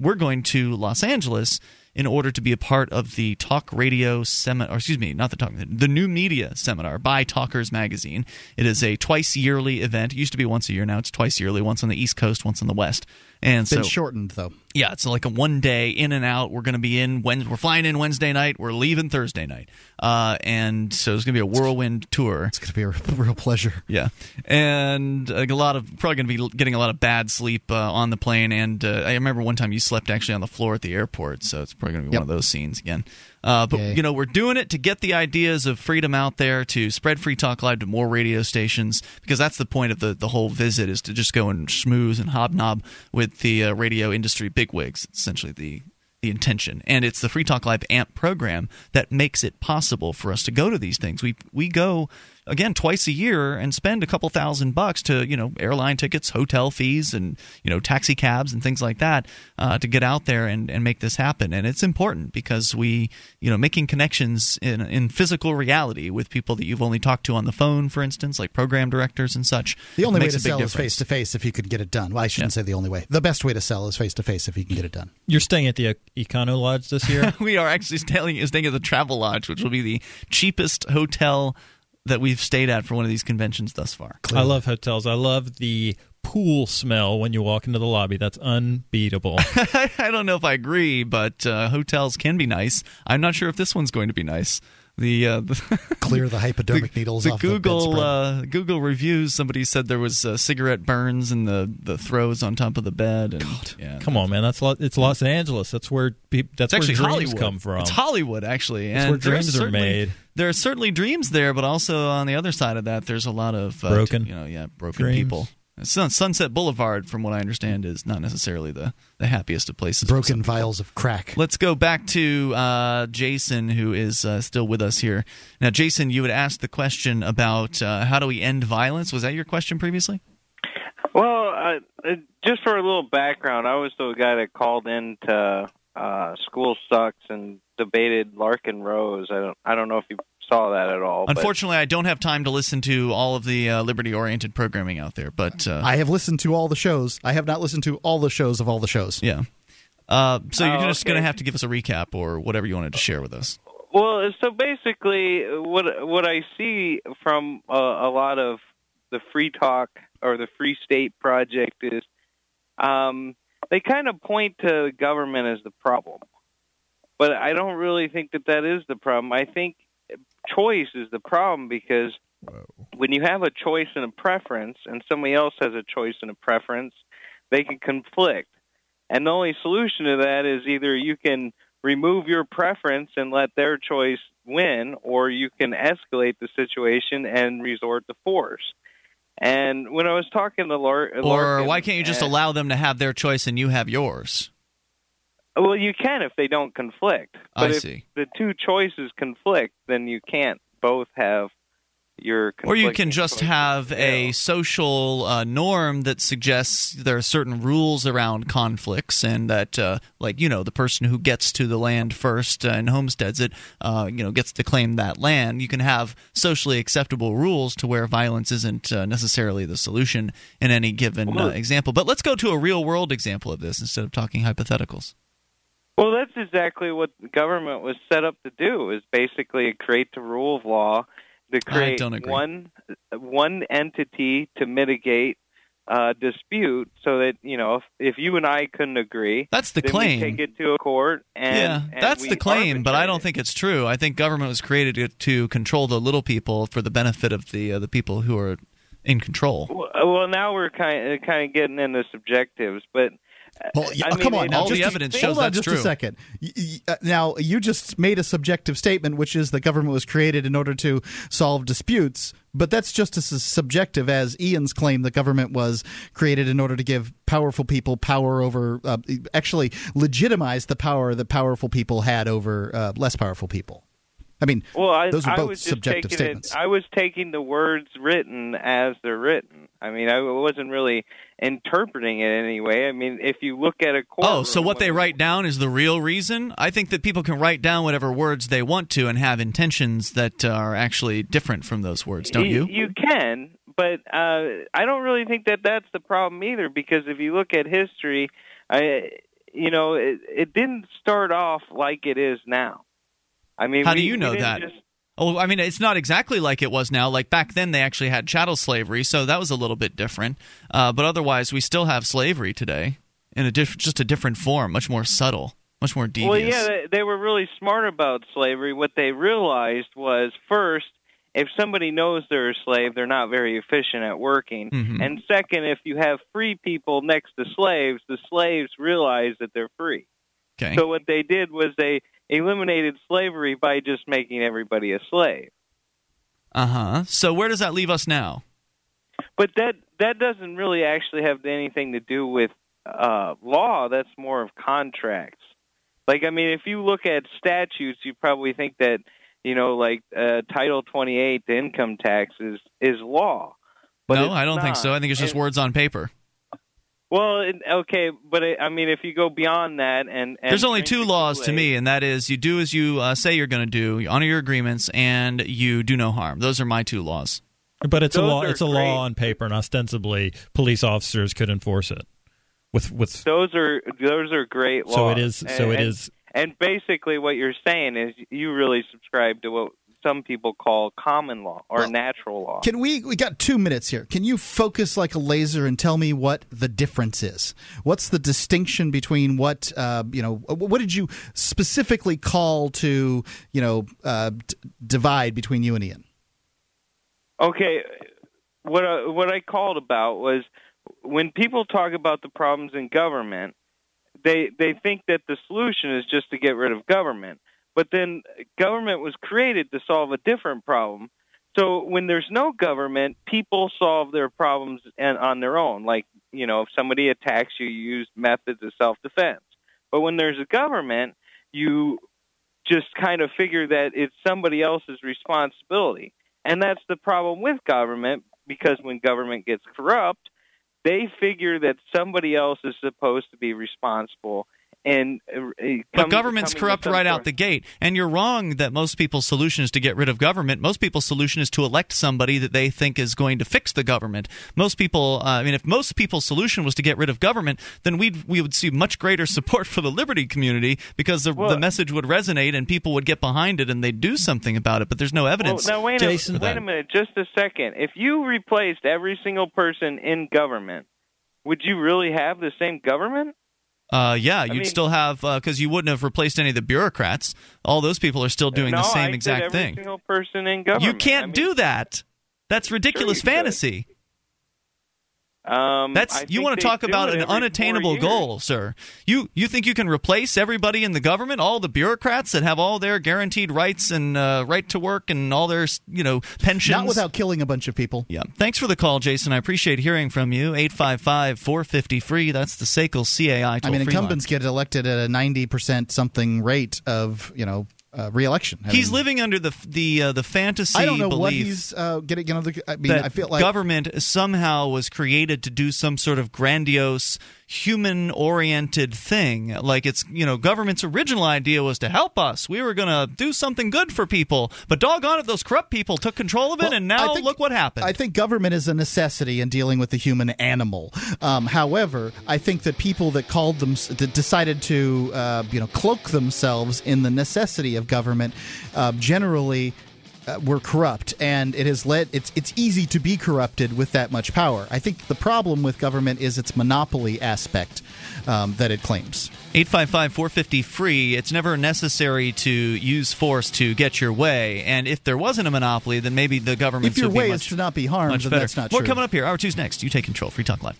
we're going to Los Angeles in order to be a part of the talk radio seminar, excuse me, not the talk, the new media seminar by Talkers Magazine. It is a twice yearly event. It used to be once a year. Now it's twice yearly, once on the East Coast, once on the West. And Been so, shortened though. yeah, it's like a one day in and out. We're going to be in when we're flying in Wednesday night. We're leaving Thursday night, uh, and so it's going to be a whirlwind tour. It's going to be a real pleasure. Yeah, and a lot of probably going to be getting a lot of bad sleep uh, on the plane. And uh, I remember one time you slept actually on the floor at the airport, so it's probably going to be Yep. one of those scenes again. Uh, but Yay. you know, we're doing it to get the ideas of freedom out there, to spread Free Talk Live to more radio stations, because that's the point of the the whole visit is to just go and schmooze and hobnob with the uh, radio industry bigwigs. Essentially the the intention and it's the free talk live amp program that makes it possible for us to go to these things we we go again twice a year and spend a couple thousand bucks to you know airline tickets hotel fees and you know taxi cabs and things like that uh, to get out there and, and make this happen and it's important because we you know making connections in in physical reality with people that you've only talked to on the phone for instance like program directors and such The only way to a big sell is face to face if you could get it done. Well, I shouldn't Yeah. say the only way. The best way to sell is face to face if you can get it done. You're staying at the E- Econo Lodge this year. we are actually staying, staying at the Travel Lodge, which will be the cheapest hotel that we've stayed at for one of these conventions thus far. I love hotels. I love the pool smell when you walk into the lobby. That's unbeatable. I don't know if I agree, but uh, hotels can be nice. I'm not sure if this one's going to be nice. The, uh, the Clear the hypodermic the, needles the off Google the uh, Google reviews. Somebody said there was uh, cigarette burns and the the throws on top of the bed. And, yeah, Come on, man. That's Lo- it's Los Angeles. That's where peop that's It's actually dreams Hollywood. come from. It's Hollywood, actually, It's and where dreams are made. There are certainly dreams there, but also on the other side of that, there's a lot of uh, Broken you know, yeah, broken dreams. people. Sun, Sunset Boulevard, from what I understand, is not necessarily the, the happiest of places. broken vials of crack. Let's go back to uh, Jason, who is uh, still with us here. Now, Jason, you had asked the question about uh, how do we end violence. Was that your question previously? Well, uh, uh, just for a little background, I was the guy that called in to uh, School Sucks and debated Larken Rose. I don't, I don't know if you saw that at all. but- Unfortunately, I don't have time to listen to all of the uh, liberty-oriented programming out there, but uh, I have listened to all the shows. I have not listened to all the shows of all the shows. Yeah. Uh, so you're Oh, just okay. going to have to give us a recap or whatever you wanted to share with us. Well, so basically, what what I see from uh, a lot of the free talk or the Free State Project is um, they kind of point to government as the problem, but I don't really think that that is the problem. I think choice is the problem because when you have a choice and a preference, and somebody else has a choice and a preference, they can conflict. And the only solution to that is either you can remove your preference and let their choice win, or you can escalate the situation and resort to force. And when I was talking to Lar- Or Larken, why can't you just uh, allow them to have their choice and you have yours? Well, you can if they don't conflict. But I if see. the two choices conflict, then you can't both have your. Or you can just have a social uh, norm that suggests there are certain rules around conflicts, and that, uh, like you know, the person who gets to the land first uh, and homesteads it, uh, you know, gets to claim that land. You can have socially acceptable rules to where violence isn't uh, necessarily the solution in any given uh, example. But let's go to a real world example of this instead of talking hypotheticals. Well, that's exactly what the government was set up to do. Is basically create the rule of law to create one one entity to mitigate uh, dispute, so that you know if, if you and I couldn't agree, That's the claim. we take it to a court. And, yeah, and that's the claim, but I don't it. think it's true. I think government was created to, to control the little people for the benefit of the uh, the people who are in control. Well, well, now we're kind of, kind of getting into subjectives, but uh, Well, yeah, I mean, come on. All the just- evidence hold shows on that's just true. a second. Uh, Now, you just made a subjective statement, which is the government was created in order to solve disputes. But that's just as subjective as Ian's claim the government was created in order to give powerful people power over, uh, actually legitimize the power that powerful people had over uh, less powerful people. I mean, Well, I, those are I both was subjective statements. It, I was taking the words written as they're written. I mean, I wasn't really interpreting it anyway. I mean, if you look at a court. Oh, so what they write down is the real reason? I think that people can write down whatever words they want to and have intentions that uh, are actually different from those words, don't you? You can, but uh, I don't really think that that's the problem either. Because if you look at history, I, you know, it, it didn't start off like it is now. I mean, How do you know that? Just, Oh, I mean, it's not exactly like it was now. Like back then, they actually had chattel slavery, so that was a little bit different. Uh, but otherwise, we still have slavery today in a diff- just a different form, much more subtle, much more devious. Well, yeah, they, they were really smart about slavery. What they realized was first, if somebody knows they're a slave, they're not very efficient at working. Mhm. And second, if you have free people next to slaves, the slaves realize that they're free. okay. So what they did was they eliminated slavery by just making everybody a slave. Uh huh. So where does that leave us now? But that that doesn't really actually have anything to do with uh, law. That's more of contracts. Like I mean, if you look at statutes, you probably think that you know, like uh, Title 28, the income tax is is law. But no, I don't think so. I think it's just And- words on paper. Well, okay, but it, I mean, if you go beyond that, and, and There's only two laws to me, and that is you do as you uh, say you're going to do, you honor your agreements, and you do no harm. Those are my two laws. But it's a law. It's a great. law on paper, and ostensibly, police officers could enforce it. With with Those are those are great laws. so it is. So it And- is. And basically, what you're saying is you really subscribe to what some people call common law or Well, natural law. Can we? We got two minutes here. Can you focus like a laser and tell me what the difference is? What's the distinction between what uh, you know? What did you specifically call to you know uh, d- divide between you and Ian? Okay, what I, what I called about was when people talk about the problems in government, they they think that the solution is just to get rid of government. But then government was created to solve a different problem. So when there's no government, people solve their problems and on their own. Like you know, if somebody attacks you, you use methods of self-defense. But when there's a government, you just kind of figure that it's somebody else's responsibility. And that's the problem with government because when government gets corrupt, they figure that somebody else is supposed to be responsible. And uh, But government's corrupt right out the gate. And you're wrong that most people's solution is to get rid of government. Most people's solution is to elect somebody that they think is going to fix the government. Most people, uh, I mean, if most people's solution was to get rid of government, then we'd, we would see much greater support for the liberty community because the, Well- the message would resonate and people would get behind it and they'd do something about it. But there's no evidence. Well, now wait Jason, a wait a minute, just a second. If you replaced every single person in government, would you really have the same government? Uh, yeah, you'd mean- still have because you wouldn't have replaced any of the bureaucrats. All those people are still doing no, the same I exact every thing. Single person in government. You can't I mean, do that. That's ridiculous fantasy. could. Fantasy. Um, That's I you want to talk about an unattainable goal, sir. You you think you can replace everybody in the government, all the bureaucrats that have all their guaranteed rights and uh, right to work and all their you know pensions? Not without killing a bunch of people. Yeah. Thanks for the call, Jason. I appreciate hearing from you. 855 450 free. That's the SACL CAI I mean, free incumbents get elected at a ninety percent something rate of you know uh, reelection. I He's living under the the uh, the fantasy I don't know belief what he's uh, getting. You know, the, I mean, that I feel like government somehow was created to do some sort of grandiose human oriented thing like it's you know government's original idea was to help us we were going to do something good for people but doggone it those corrupt people took control of it Well, and now think- look what happened I think government is a necessity in dealing with the human animal. Um, however, I think that people that called them that decided to uh, you know cloak themselves in the necessity of government uh, generally. Uh, were corrupt, and it has led. It's it's easy to be corrupted with that much power. I think the problem with government is its monopoly aspect um, that it claims. 855 450 free. It's never necessary to use force to get your way. And if there wasn't a monopoly, then maybe the government If your would be way much, is to not be harmed, much then better. that's not More true. coming up here. Hour two's next. You take control. Free Talk Live.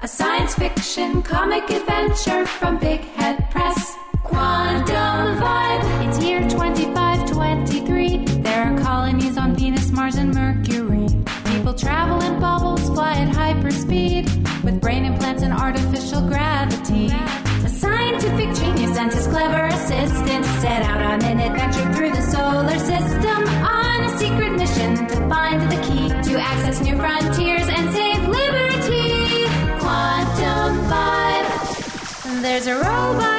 A science fiction comic adventure from Big Head Press. Quantum Vibe. It's year 2523. There are colonies on Venus, Mars, and Mercury. People travel in bubbles, fly at hyperspeed, with brain implants and artificial gravity. A scientific genius and his clever assistant set out on an adventure through the solar system on a secret mission to find the key to access new frontiers and save liberty. Quantum Vibe. There's a robot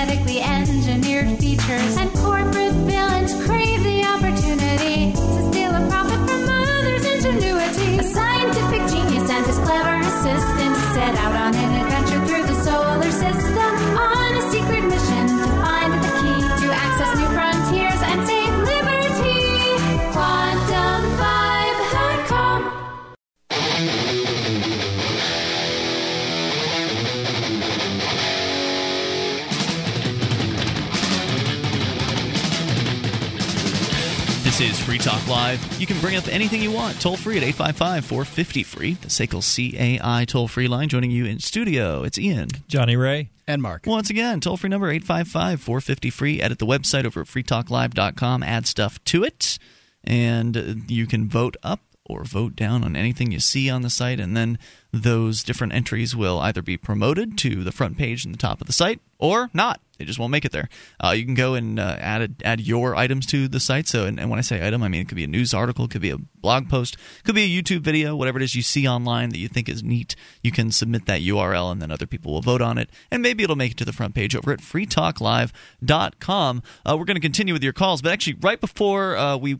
genetically engineered features. And corporate villains crave the opportunity to steal a profit from others' ingenuity. A scientific genius and his clever assistant set out on an This is Free Talk Live. You can bring up anything you want. Toll free at 855 450 free. The SACL CAI toll free line. Joining you in studio, it's Ian. Johnny Ray. And Mark. Once again, toll free number 855 450 free. Edit the website over at freetalklive.com. Add stuff to it. And you can vote up or vote down on anything you see on the site. And then those different entries will either be promoted to the front page and the top of the site or not. They just won't make it there. Uh, you can go and uh, add add your items to the site. So, and, and when I say item, I mean it could be a news article, it could be a blog post, it could be a YouTube video, whatever it is you see online that you think is neat. You can submit that URL, and then other people will vote on it, and maybe it'll make it to the front page over at freetalklive.com. Uh, we're going to continue with your calls, but actually, right before uh, we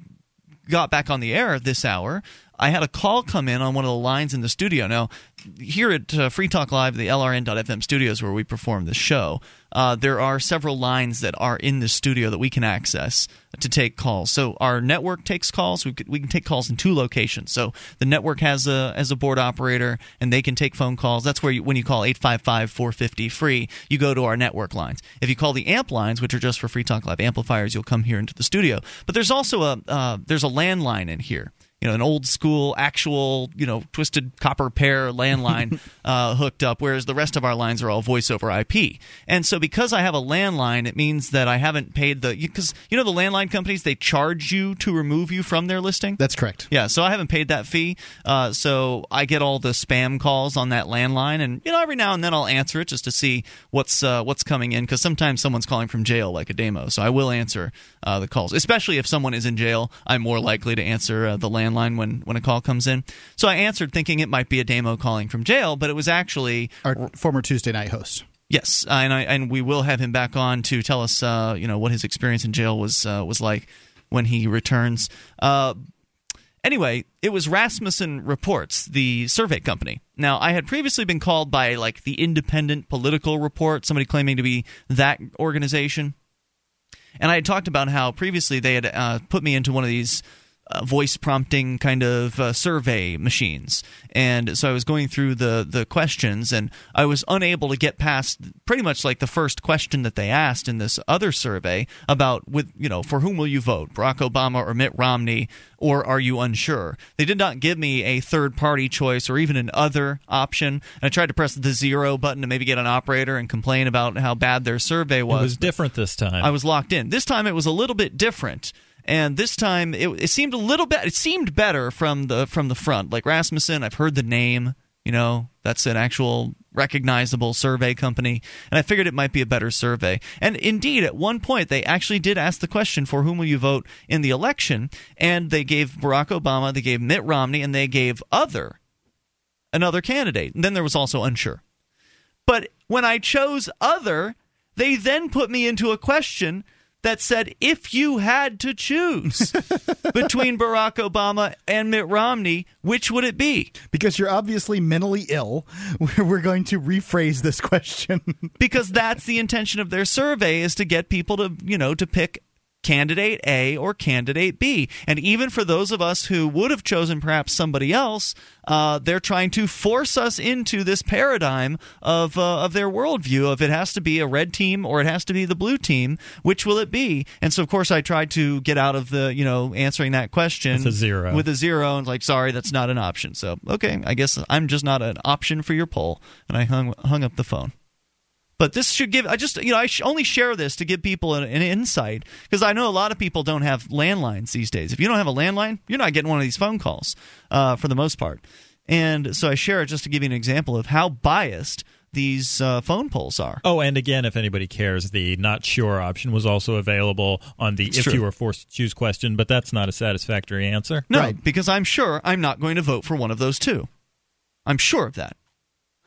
got back on the air this hour, I had a call come in on one of the lines in the studio. Now, here at uh, Free Talk Live, the LRN.FM studios where we perform the show, uh, there are several lines that are in the studio that we can access to take calls. So our network takes calls. We can, we can take calls in two locations. So the network has a as a board operator, and they can take phone calls. That's where you, when you call 855-450 free, you go to our network lines. If you call the amp lines, which are just for Free Talk Live amplifiers, you'll come here into the studio. But there's also a uh, there's a landline in here you know, an old school, actual, you know, twisted copper pair landline uh, hooked up, whereas the rest of our lines are all voice over IP. And so, because I have a landline, it means that I haven't paid the because you know the landline companies they charge you to remove you from their listing. That's correct. Yeah, so I haven't paid that fee. Uh, so I get all the spam calls on that landline, and you know every now and then I'll answer it just to see what's uh, what's coming in because sometimes someone's calling from jail like a demo. So I will answer uh, the calls, especially if someone is in jail. I'm more likely to answer uh, the landline when when a call comes in. So I answered thinking it might be a demo calling from jail, but it was actually Our former Tuesday night host. Yes, uh, and I, and we will have him back on to tell us, uh, you know, what his experience in jail was uh, was like when he returns. Uh, anyway, it was Rasmussen Reports, the survey company. Now, I had previously been called by like the Independent Political Report, somebody claiming to be that organization, and I had talked about how previously they had uh, put me into one of these uh, voice prompting kind of uh, survey machines. And so I was going through the the questions, and I was unable to get past pretty much like the first question that they asked in this other survey about with you know for whom will you vote, Barack Obama or Mitt Romney, or are you unsure? They did not give me a third party choice or even an other option. And I tried to press the zero button to maybe get an operator and complain about how bad their survey was. It was different this time. I was locked in. This time it was a little bit different and this time it, it seemed a little bit it seemed better from the from the front. Like rasmussen i've heard the name you know that's an actual recognizable survey company and i figured it might be a better survey. And indeed at one point they actually did ask the question for whom will you vote in the election? And they gave barack obama they gave mitt romney and they gave other another candidate. And then there was also unsure. But when i chose other they then put me into a question that said if you had to choose between Barack Obama and Mitt Romney, which would it be? Because you're obviously mentally ill, we're going to rephrase this question. because that's the intention of their survey is to get people to, you know, to pick candidate A or candidate B. And even for those of us who would have chosen perhaps somebody else, uh, they're trying to force us into this paradigm of uh, of their worldview of it has to be a red team or it has to be the blue team. Which will it be? And so, of course, I tried to get out of the you know answering that question with a zero. With a zero, and like, sorry, that's not an option. So, okay, I guess I'm just not an option for your poll, and I hung hung up the phone. But this should give. I just you know I only share this to give people an, an insight because I know a lot of people don't have landlines these days. If you don't have a landline, you're not getting one of these phone calls uh, for the most part. And so I share it just to give you an example of how biased these uh, phone polls are. Oh, and again, if anybody cares, the not sure option was also available on the It's if true. you were forced to choose question, but that's not a satisfactory answer. No, because I'm sure I'm not going to vote for one of those two. I'm sure of that.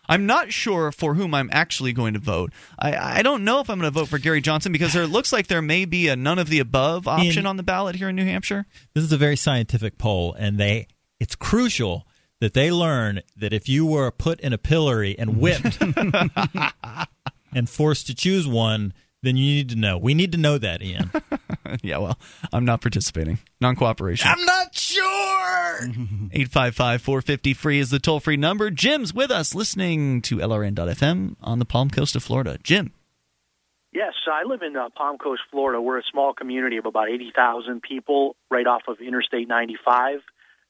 I'm not sure for whom I'm actually going to vote. I, I don't know if I'm going to vote for Gary Johnson because there looks like there may be a none of the above option In- on the ballot here in New Hampshire. This is a very scientific poll, and they it's crucial that they learn that if you were put in a pillory and whipped and forced to choose one, then you need to know. We need to know that, Ian. yeah, well, I'm not participating. Non cooperation. I'm not sure. 855 450 free is the toll free number. Jim's with us listening to LRN.FM on the Palm Coast of Florida. Jim. Yes, I live in uh, Palm Coast, Florida. We're a small community of about 80,000 people right off of Interstate 95,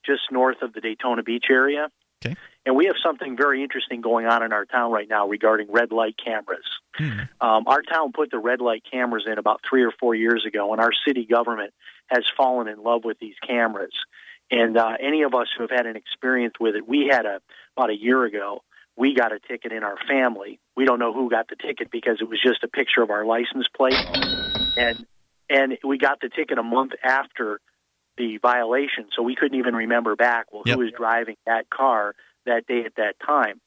just north of the Daytona Beach area. Okay. And we have something very interesting going on in our town right now regarding red light cameras. Um, our town put the red light cameras in about three or four years ago, and our city government has fallen in love with these cameras. And uh, any of us who have had an experience with it, we had a about a year ago. We got a ticket in our family. We don't know who got the ticket because it was just a picture of our license plate, and and we got the ticket a month after the violation, so we couldn't even remember back. Well, Yep. who was driving that car that day at that time?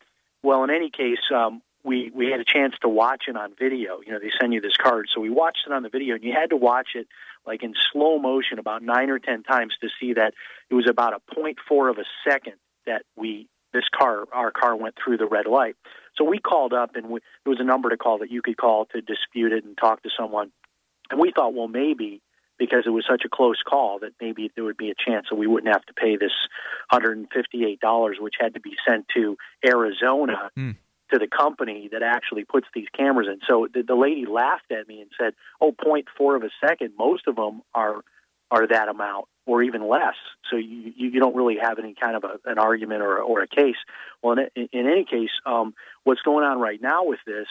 Well, in any case, um, we we had a chance to watch it on video. You know, they send you this card, so we watched it on the video, and you had to watch it like in slow motion about nine or ten times to see that it was about a point four of a second that we this car our car went through the red light. So we called up, and we, there was a number to call that you could call to dispute it and talk to someone. And we thought, well, maybe because it was such a close call that maybe there would be a chance that we wouldn't have to pay this $158, which had to be sent to Arizona Hmm. to the company that actually puts these cameras in. So the, the lady laughed at me and said, "Oh, point four of a second. Most of them are are that amount or even less. So you you, you don't really have any kind of a, an argument or or a case. Well, in, in any case, um, what's going on right now with this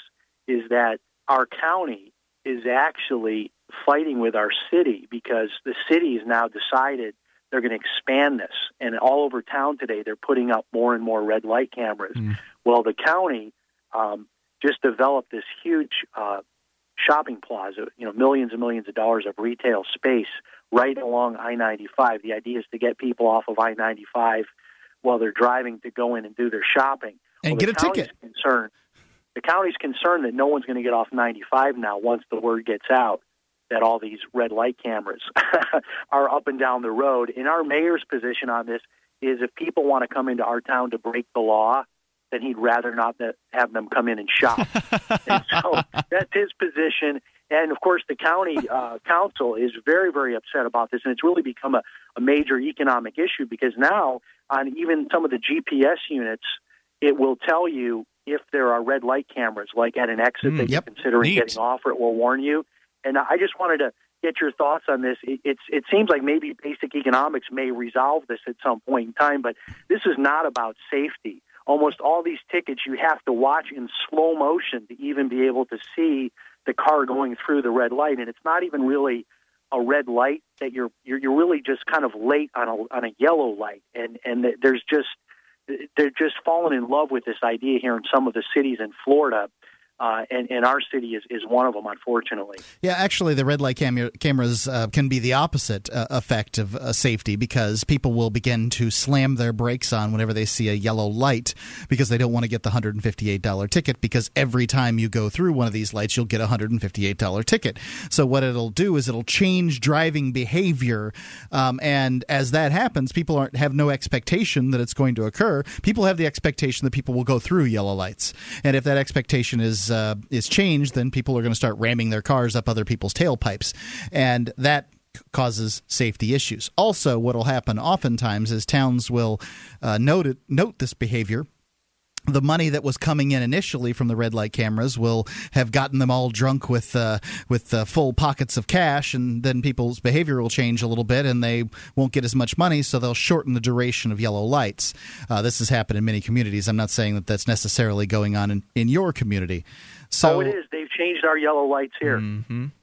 is that our county is actually fighting with our city because the city has now decided they're going to expand this, and all over town today they're putting up more and more red light cameras. Well, the county um, just developed this huge uh, shopping plaza, you know, millions and millions of dollars of retail space right along I-95. The idea is to get people off of I-95 while they're driving to go in and do their shopping. And Well, get a ticket. Concerned, the county's concerned that no one's going to get off 95 now once the word gets out that all these red light cameras are up and down the road. And our mayor's position on this is if people want to come into our town to break the law, then he'd rather not have them come in and shop. and so that's his position. And of course, the county uh, council is very, very upset about this, and it's really become a, a major economic issue because now, on even some of the GPS units, it will tell you if there are red light cameras, like at an exit Mm, that yep. you're considering Neat. getting off, or it will warn you. And I just wanted to get your thoughts on this. It, it's it seems like maybe basic economics may resolve this at some point in time, but this is not about safety. Almost all these tickets you have to watch in slow motion to even be able to see the car going through the red light, and it's not even really a red light that you're you're, you're really just kind of late on a on a yellow light, and and there's just they're just falling in love with this idea here in some of the cities in Florida. Uh, and, our city is, is one of them, unfortunately. Yeah, actually, the red light cam- cameras uh, can be the opposite uh, effect of uh, safety because people will begin to slam their brakes on whenever they see a yellow light because they don't want to get the $158 ticket because every time you go through one of these lights, you'll get a $158 ticket. So, what it'll do is it'll change driving behavior. Um, and as that happens, people aren't, have no expectation that it's going to occur. People have the expectation that people will go through yellow lights. And if that expectation is uh, is changed, then people are going to start ramming their cars up other people's tailpipes, and that causes safety issues. Also, what will happen oftentimes is towns will uh, note it, note this behavior. The money that was coming in initially from the red light cameras will have gotten them all drunk with uh, with uh, full pockets of cash, and then people's behavior will change a little bit, and they won't get as much money, so they'll shorten the duration of yellow lights. Uh, this has happened in many communities. I'm not saying that that's necessarily going on in, in your community. So oh, it is. They've changed our yellow lights here.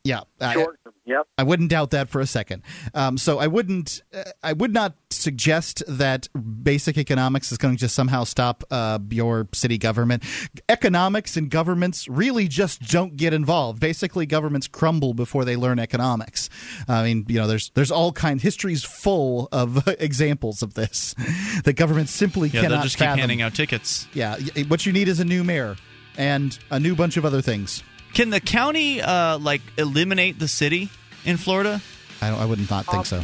yeah, I- Yep. I wouldn't doubt that for a second. Um, so I wouldn't. Uh, I would not suggest that basic economics is going to just somehow stop uh, your city government. Economics and governments really just don't get involved. Basically, governments crumble before they learn economics. I mean, you know, there's there's all kind. History's full of examples of this. The government simply Yeah, cannot they'll just keep handing out tickets. Yeah, what you need is a new mayor and a new bunch of other things. Can the county uh, like eliminate the city in Florida? I, don't, I wouldn't not think so.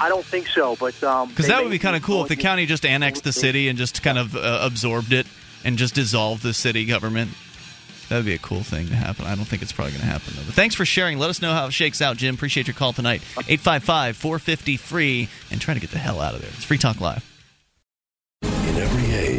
I don't think so, but um, Because that would be kind of cool if the county just annexed the city and just kind of uh, absorbed it and just dissolved the city government. That would be a cool thing to happen. I don't think it's probably going to happen, though. But thanks for sharing. Let us know how it shakes out, Jim. Appreciate your call tonight. 855 450 free and try to get the hell out of there. It's Free Talk Live.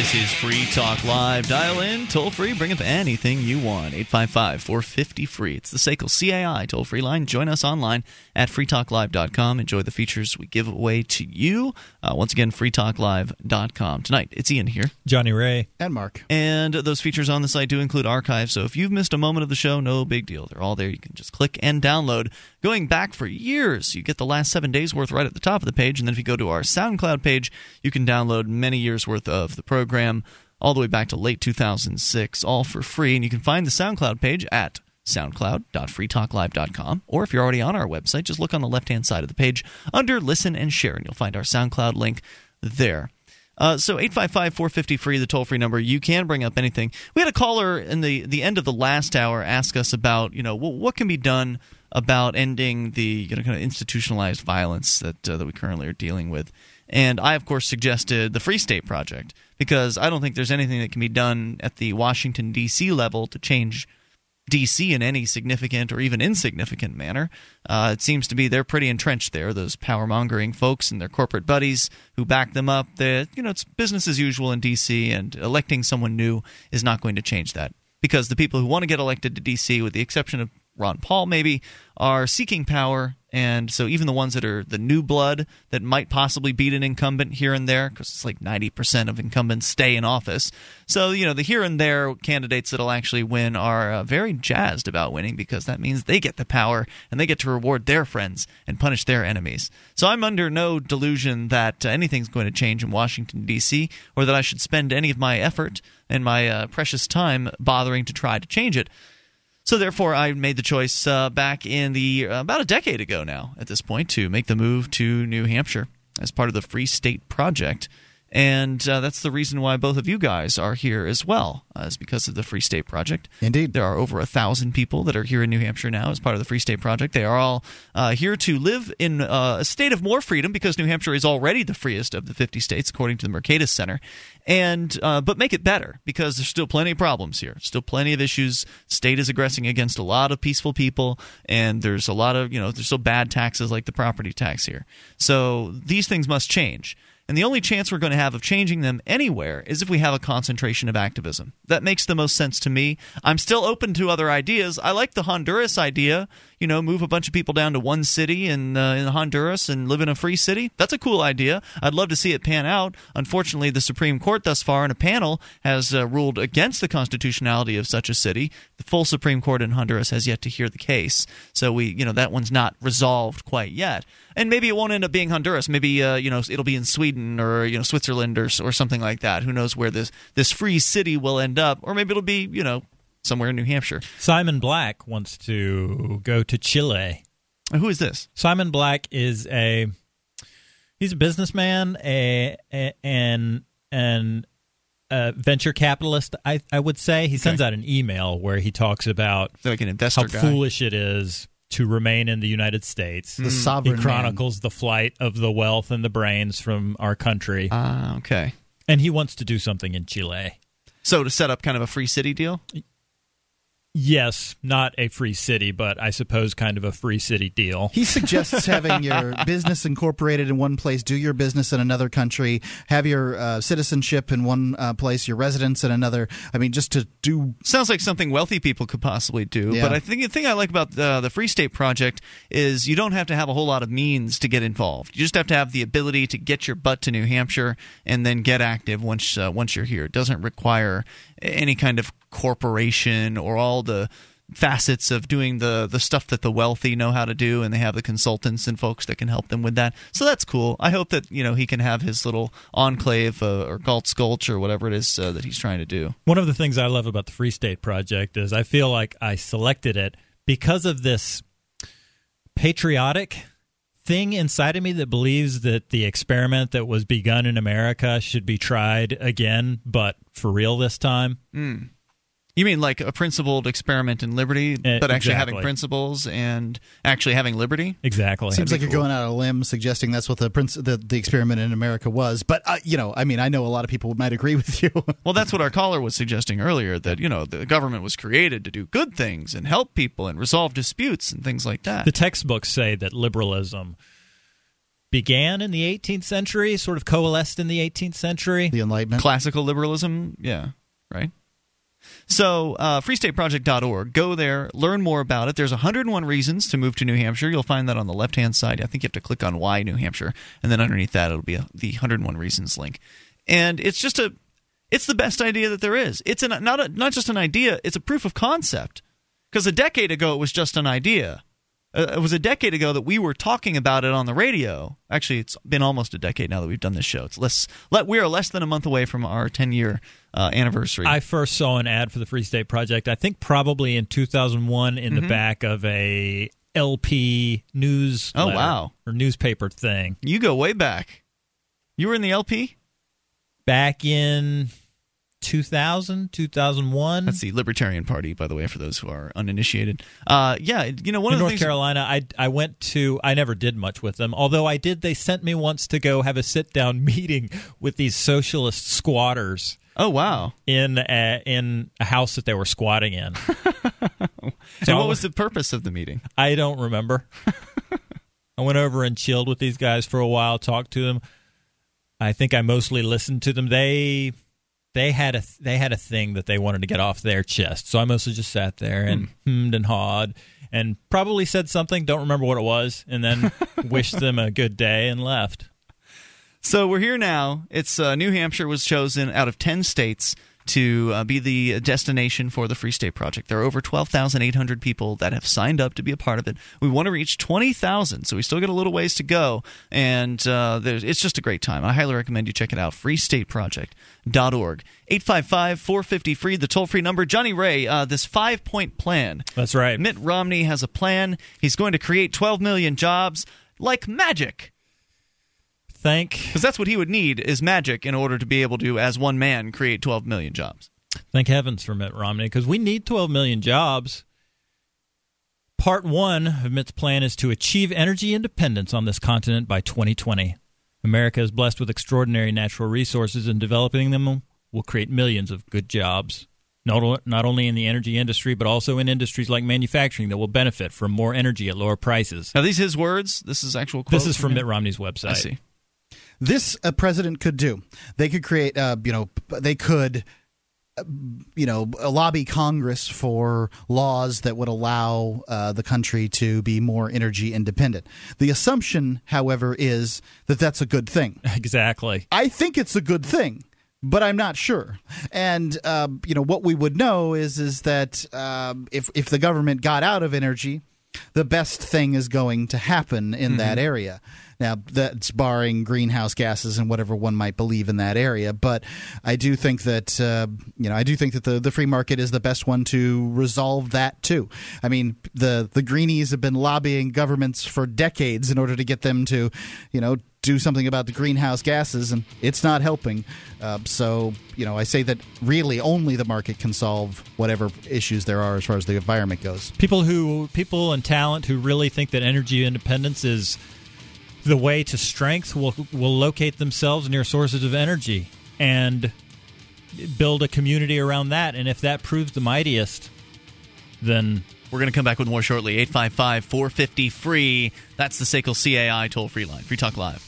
This is Free Talk Live. Dial in, toll free, bring up anything you want. 855 450 free. It's the SACL CAI toll free line. Join us online at freetalklive.com. Enjoy the features we give away to you. Uh, once again, freetalklive.com. Tonight, it's Ian here. Johnny Ray. And Mark. And those features on the site do include archives. So if you've missed a moment of the show, no big deal. They're all there. You can just click and download. Going back for years, you get the last seven days worth right at the top of the page. And then if you go to our SoundCloud page, you can download many years worth of the program all the way back to late 2006, all for free. And you can find the SoundCloud page at soundcloud.freetalklive.com. Or if you're already on our website, just look on the left hand side of the page under Listen and Share, and you'll find our SoundCloud link there. Uh, so 855 450 free, the toll free number. You can bring up anything. We had a caller in the, the end of the last hour ask us about, you know, what, what can be done about ending the you know, kind of institutionalized violence that, uh, that we currently are dealing with. And I, of course, suggested the Free State Project because I don't think there's anything that can be done at the Washington, D.C. level to change DC in any significant or even insignificant manner. Uh, it seems to be they're pretty entrenched there. Those power mongering folks and their corporate buddies who back them up. You know, it's business as usual in DC, and electing someone new is not going to change that because the people who want to get elected to DC, with the exception of Ron Paul maybe, are seeking power. And so even the ones that are the new blood that might possibly beat an incumbent here and there, because it's like 90% of incumbents stay in office. So, you know, the here and there candidates that'll actually win are uh, very jazzed about winning because that means they get the power and they get to reward their friends and punish their enemies. So I'm under no delusion that uh, anything's going to change in Washington, D.C., or that I should spend any of my effort and my uh, precious time bothering to try to change it. So therefore, I made the choice uh, back in the uh, about a decade ago now. At this point, to make the move to New Hampshire as part of the Free State Project, and uh, that's the reason why both of you guys are here as well, uh, is because of the Free State Project. Indeed, there are over a thousand people that are here in New Hampshire now as part of the Free State Project. They are all uh, here to live in uh, a state of more freedom because New Hampshire is already the freest of the 50 states, according to the Mercatus Center, and uh, but make it better because there's still plenty of problems here, still plenty of issues. State is aggressing against a lot of peaceful people, and there's a lot of you know there's still bad taxes like the property tax here. So these things must change. And the only chance we're going to have of changing them anywhere is if we have a concentration of activism. That makes the most sense to me. I'm still open to other ideas. I like the Honduras idea. You know, move a bunch of people down to one city in, uh, in Honduras and live in a free city. That's a cool idea. I'd love to see it pan out. Unfortunately, the Supreme Court thus far in a panel has uh, ruled against the constitutionality of such a city. The full Supreme Court in Honduras has yet to hear the case. So we, you know, that one's not resolved quite yet. And maybe it won't end up being Honduras. Maybe uh, you know it'll be in Sweden or you know Switzerland or or something like that. Who knows where this this free city will end up? Or maybe it'll be you know somewhere in New Hampshire. Simon Black wants to go to Chile. Who is this? Simon Black is a he's a businessman, a, a and and a venture capitalist. I I would say he sends Okay. out an email where he talks about like an investor how guy. foolish it is to remain in the United States. The sovereign He chronicles the flight of the wealth and the brains from our country. Ah, okay. And he wants to do something in Chile. So to set up kind of a free city deal. Yes, not a free city, but I suppose kind of a free city deal. He suggests having your business incorporated in one place, do your business in another country, have your uh, citizenship in one uh, place, your residence in another. I mean, just to do. Sounds like something wealthy people could possibly do. Yeah. But I think the thing I like about uh, the Free State Project is you don't have to have a whole lot of means to get involved. You just have to have the ability to get your butt to New Hampshire and then get active once uh, once you're here. It doesn't require any kind of corporation or all the facets of doing the the stuff that the wealthy know how to do and they have the consultants and folks that can help them with that. So that's cool. I hope that you know he can have his little enclave uh, or Galt's Gulch or whatever it is uh, that he's trying to do. One of the things I love about the Free State Project is I feel like I selected it because of this patriotic thing inside of me that believes that the experiment that was begun in America should be tried again, but for real this time. You mean like a principled experiment in liberty, but actually having principles and actually having liberty? Exactly. Seems like you're going out on a limb suggesting that's what the prince, the, the experiment in America was. But uh, you know, I mean, I know a lot of people might agree with you. Well, that's what our caller was suggesting earlier that, you know, the government was created to do good things and help people and resolve disputes and things like that. The textbooks say that liberalism began in the 18th century, sort of coalesced in the 18th century. the Enlightenment. Classical liberalism, yeah, right? So, uh, freestateproject.org. Go there, learn more about it. There's 101 reasons to move to New Hampshire. You'll find that on the left hand side. I think you have to click on Why New Hampshire, and then underneath that, it'll be a, the 101 reasons link. And it's just a, it's the best idea that there is. It's an, not a, not just an idea. It's a proof of concept. Because a decade ago, it was just an idea. Uh, it was a decade ago that we were talking about it on the radio. Actually, it's been almost a decade now that we've done this show. It's less. Let, we are less than a month away from our 10 year uh, anniversary. I first saw an ad for the Free State Project, I think probably in 2001 in Mm-hmm. the back of a LP news Oh, wow. or newspaper thing you go way back. You were in the LP. back in 2000, 2001 That's the Libertarian Party, by the way, for those who are uninitiated. Uh, yeah, you know one in of the North things. Carolina. I I went to I never did much with them, although I did. They sent me once to go have a sit down meeting with these socialist squatters oh wow! in a, in a house that they were squatting in. and what was the purpose of the meeting? I don't remember. I went over and chilled with these guys for a while, talked to them. I think I mostly listened to them. They they had a they had a thing that they wanted to get off their chest, so I mostly just sat there and Hmm. hummed and hawed. and probably said something, don't remember what it was, and then wished them a good day and left. So we're here now. It's uh, New Hampshire was chosen out of 10 states to uh, be the destination for the Free State Project. There are over 12,800 people that have signed up to be a part of it. We want to reach 20,000, so we still got a little ways to go. And uh, it's just a great time. I highly recommend you check it out. FreeStateProject.org. 855 450 free, the toll free number. Johnny Ray, uh, this five point plan. That's right. Mitt Romney has a plan. He's going to create 12 million jobs like magic thank because that's what he would need is magic in order to be able to as one man create 12 million jobs thank heavens for mitt romney because we need 12 million jobs part one of mitt's plan is to achieve energy independence on this continent by 2020 america is blessed with extraordinary natural resources and developing them will create millions of good jobs not, not only in the energy industry, but also in industries like manufacturing that will benefit from more energy at lower prices. Are these his words? This is actual. This is from Mitt Romney's website. I see this a president could do. They could create, uh, you know, they could uh, you know, lobby Congress for laws that would allow uh, the country to be more energy independent. The assumption, however, is that that's a good thing. Exactly. I think it's a good thing. But I'm not sure, and uh, you know what we would know is is that um, if if the government got out of energy, the best thing is going to happen in mm-hmm. that area. Now, that's barring greenhouse gases and whatever one might believe in that area. But I do think that uh, you know I do think that the, the free market is the best one to resolve that too. I mean, the the greenies have been lobbying governments for decades in order to get them to, you know, do something about the greenhouse gases, and it's not helping. Uh, so, you know, I say that really only the market can solve whatever issues there are as far as the environment goes. People who, people and talent who really think that energy independence is the way to strength will will locate themselves near sources of energy and build a community around that. And if that proves the mightiest, then we're going to come back with more shortly. 855 450 free. That's the SACL CAI toll free line. Free Talk Live.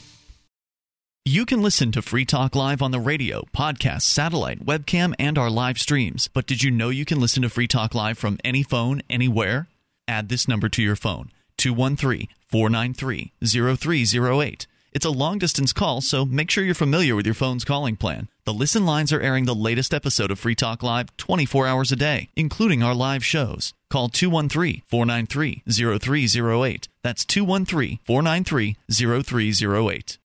You can listen to Free Talk Live on the radio, podcast, satellite, webcam, and our live streams. But did you know you can listen to Free Talk Live from any phone, anywhere? Add this number to your phone 213 493 0308. It's a long distance call, so make sure you're familiar with your phone's calling plan. The listen lines are airing the latest episode of Free Talk Live 24 hours a day, including our live shows. Call 213 493 0308. That's 213 493 0308.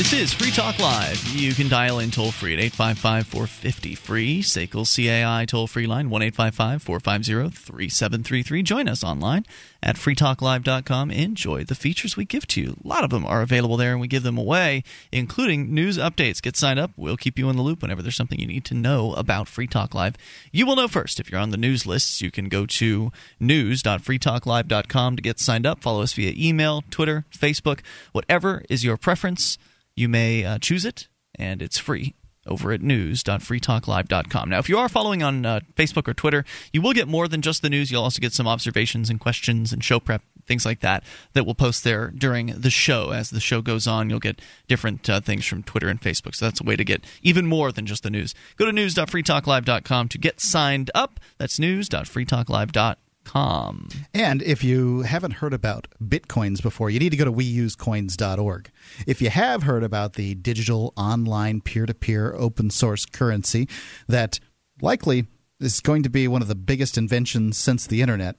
This is Free Talk Live. You can dial in toll free at 855 450 free. SACL CAI toll free line 1 855 450 3733. Join us online at freetalklive.com. Enjoy the features we give to you. A lot of them are available there and we give them away, including news updates. Get signed up. We'll keep you in the loop whenever there's something you need to know about Free Talk Live. You will know first. If you're on the news lists, you can go to news.freetalklive.com to get signed up. Follow us via email, Twitter, Facebook, whatever is your preference you may uh, choose it, and it's free over at news.freetalklive.com. Now, if you are following on uh, Facebook or Twitter, you will get more than just the news. You'll also get some observations and questions and show prep, things like that, that we'll post there during the show. As the show goes on, you'll get different uh, things from Twitter and Facebook. So that's a way to get even more than just the news. Go to news.freetalklive.com to get signed up. That's news.freetalklive.com Com. And if you haven't heard about bitcoins before, you need to go to weusecoins.org. If you have heard about the digital online peer to peer open source currency that likely is going to be one of the biggest inventions since the internet,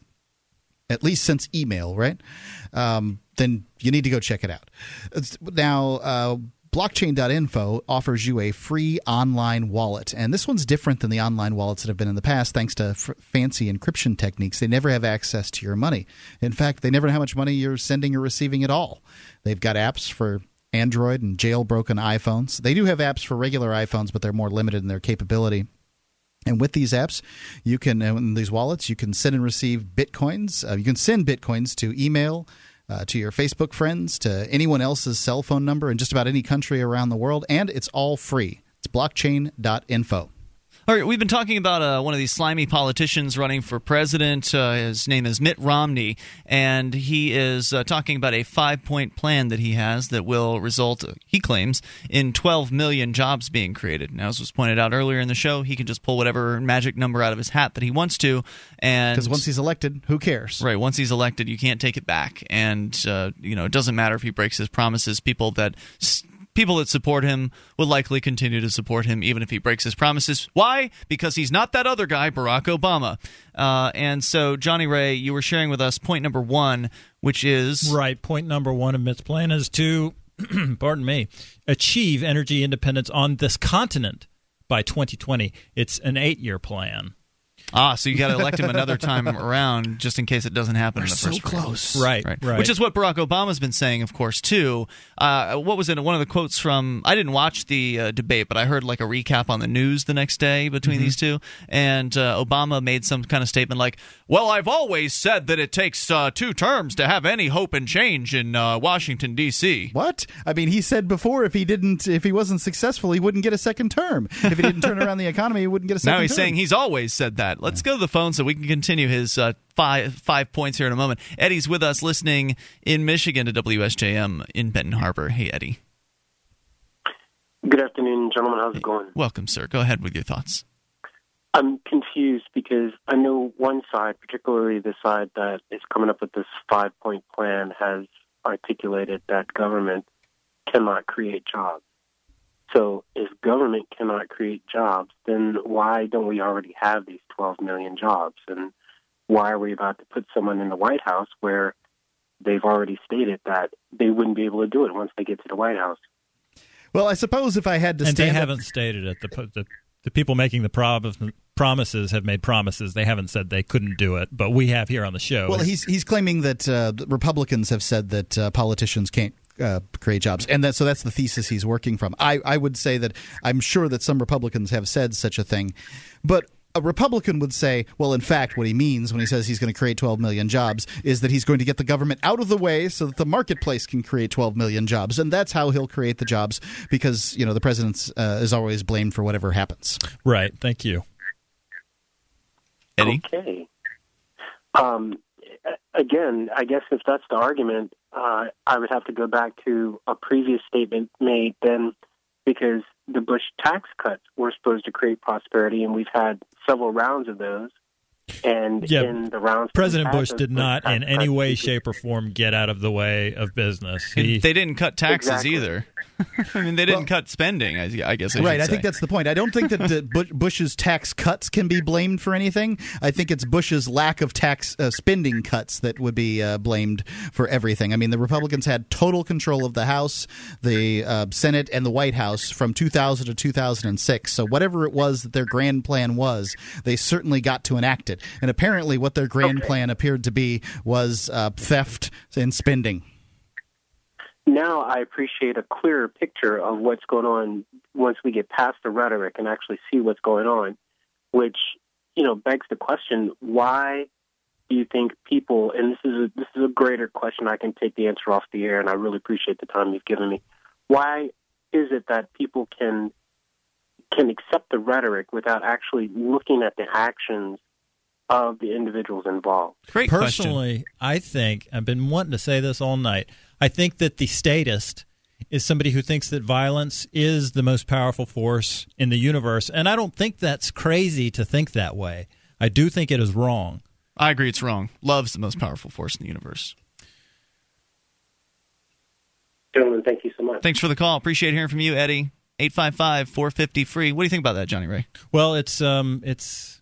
at least since email, right? Um, then you need to go check it out. Now, uh, blockchain.info offers you a free online wallet. And this one's different than the online wallets that have been in the past thanks to f- fancy encryption techniques. They never have access to your money. In fact, they never know how much money you're sending or receiving at all. They've got apps for Android and jailbroken iPhones. They do have apps for regular iPhones, but they're more limited in their capability. And with these apps, you can, in these wallets, you can send and receive bitcoins. Uh, you can send bitcoins to email, uh, to your Facebook friends, to anyone else's cell phone number in just about any country around the world, and it's all free. It's blockchain.info. All right, we've been talking about uh, one of these slimy politicians running for president. Uh, his name is Mitt Romney, and he is uh, talking about a five point plan that he has that will result, he claims, in 12 million jobs being created. Now, as was pointed out earlier in the show, he can just pull whatever magic number out of his hat that he wants to. and Because once he's elected, who cares? Right. Once he's elected, you can't take it back, and uh, you know it doesn't matter if he breaks his promises. People that people that support him will likely continue to support him even if he breaks his promises. Why? Because he's not that other guy, Barack Obama. Uh, and so, Johnny Ray, you were sharing with us point number one, which is right. Point number one of Mitt's plan is to, pardon me, achieve energy independence on this continent by 2020. It's an eight-year plan. Ah, so you got to elect him another time around, just in case it doesn't happen. We're in the so close. Right, right, right. Which is what Barack Obama's been saying, of course, too. Uh, what was it? One of the quotes from I didn't watch the uh, debate, but I heard like a recap on the news the next day between Mm-hmm. these two, and uh, Obama made some kind of statement like, "Well, I've always said that it takes uh, two terms to have any hope and change in uh, Washington D.C." What? I mean, he said before if he didn't, if he wasn't successful, he wouldn't get a second term. If he didn't turn around the economy, he wouldn't get a second Now he's term. saying he's always said that. Let's go to the phone so we can continue his uh, five five points here in a moment. Eddie's with us, listening in Michigan to WSJM in Benton Harbor. Hey, Eddie. Good afternoon, gentlemen. How's it going? Welcome, sir. Go ahead with your thoughts. I'm confused because I know one side, particularly the side that is coming up with this five point plan, has articulated that government cannot create jobs. So if government cannot create jobs, then why don't we already have these 12 million jobs? And why are we about to put someone in the White House where they've already stated that they wouldn't be able to do it once they get to the White House? Well, I suppose if I had to and they up- haven't stated it. The, the the people making the prob- promises have made promises. They haven't said they couldn't do it, but we have here on the show. Well, he's he's claiming that uh, Republicans have said that uh, politicians can't. Uh, create jobs, and that so that's the thesis he's working from. I, I would say that I'm sure that some Republicans have said such a thing, but a Republican would say, well, in fact, what he means when he says he's going to create 12 million jobs is that he's going to get the government out of the way so that the marketplace can create 12 million jobs, and that's how he'll create the jobs because you know the president uh, is always blamed for whatever happens. right. Thank you. Eddie? Okay. Um, a- again, I guess if that's the argument, uh, I would have to go back to a previous statement made then, because the Bush tax cuts were supposed to create prosperity, and we've had several rounds of those. And Yeah, in the rounds, President Bush did not in any way, shape, or form get out of the way of business. He, they didn't cut taxes Exactly. either. I mean, they didn't Well- cut spending. I, I guess. I right, should I think that's the point. I don't think that Bush's tax cuts can be blamed for anything. I think it's Bush's lack of tax uh, spending cuts that would be uh, blamed for everything. I mean, the Republicans had total control of the House, the uh, Senate, and the White House from 2000 to 2006. So whatever it was that their grand plan was, they certainly got to enact it. And apparently, what their grand Okay. plan appeared to be was uh, theft and spending. now I appreciate a clearer picture of what's going on once we get past the rhetoric and actually see what's going on, which you know begs the question: Why do you think people? And this is a, this is a greater question. I can take the answer off the air, and I really appreciate the time you've given me. Why is it that people can can accept the rhetoric without actually looking at the actions of the individuals involved? Great question. personally, I think I've been wanting to say this all night. I think that the statist is somebody who thinks that violence is the most powerful force in the universe, and I don't think that's crazy to think that way. I do think it is wrong. I agree. It's wrong. Love's the most powerful force in the universe. Gentlemen, thank you so much. Thanks for the call. Appreciate hearing from you, Eddie. 855 450 free. What do you think about that, Johnny Ray? Well, it's um, it's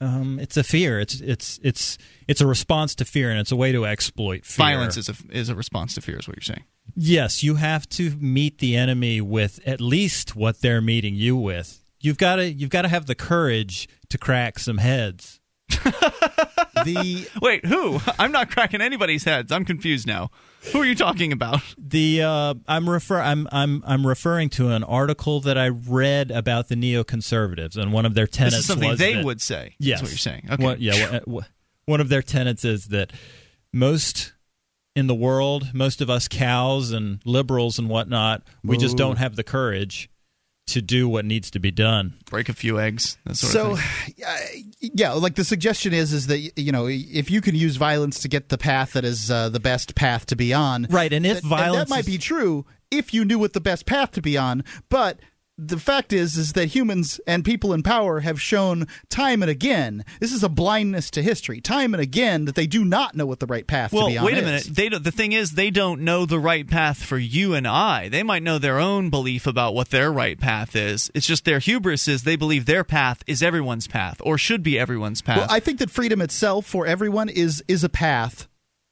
um, it's a fear. It's it's it's it's a response to fear, and it's a way to exploit fear. Violence is a, is a response to fear, is what you're saying. Yes, you have to meet the enemy with at least what they're meeting you with. You've got to you've got to have the courage to crack some heads. The Wait, who? I'm not cracking anybody's heads. I'm confused now. Who are you talking about? The uh, I'm refer I'm I'm I'm referring to an article that I read about the neoconservatives, and one of their tenets This is something they that- would say. Yes, what you're saying. Okay. What- yeah. one of their tenets is that most in the world, most of us cows and liberals and whatnot, we just don't have the courage to do what needs to be done. Break a few eggs. That sort so of thing. uh, yeah like the suggestion is is that you know if you can use violence to get the path that is uh, the best path to be on Right, and if that, violence that might is- be true if you knew what the best path to be on but the fact is is that humans and people in power have shown time and again this is a blindness to history time and again that they do not know what the right path Well, to be on wait a is. minute. They don't, the thing is, they don't know the right path for you and I. They might know their own belief about what their right path is. It's just their hubris is they believe their path is everyone's path or should be everyone's path. Well, I think that freedom itself for everyone is is a path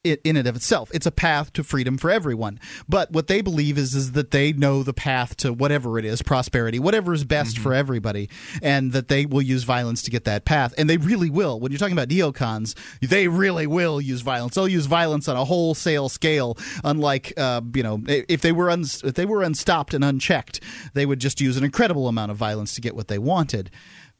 i- in and of itself. It's a path to freedom for everyone. But what they believe is is that they know the path to whatever it is, prosperity, whatever is best for everybody, and that they will use violence to get that path. And they really will. When you're talking about neocons, they really will use violence. They'll use violence on a wholesale scale. Unlike uh, you know, if they were uns- if they were unstopped and unchecked, they would just use an incredible amount of violence to get what they wanted.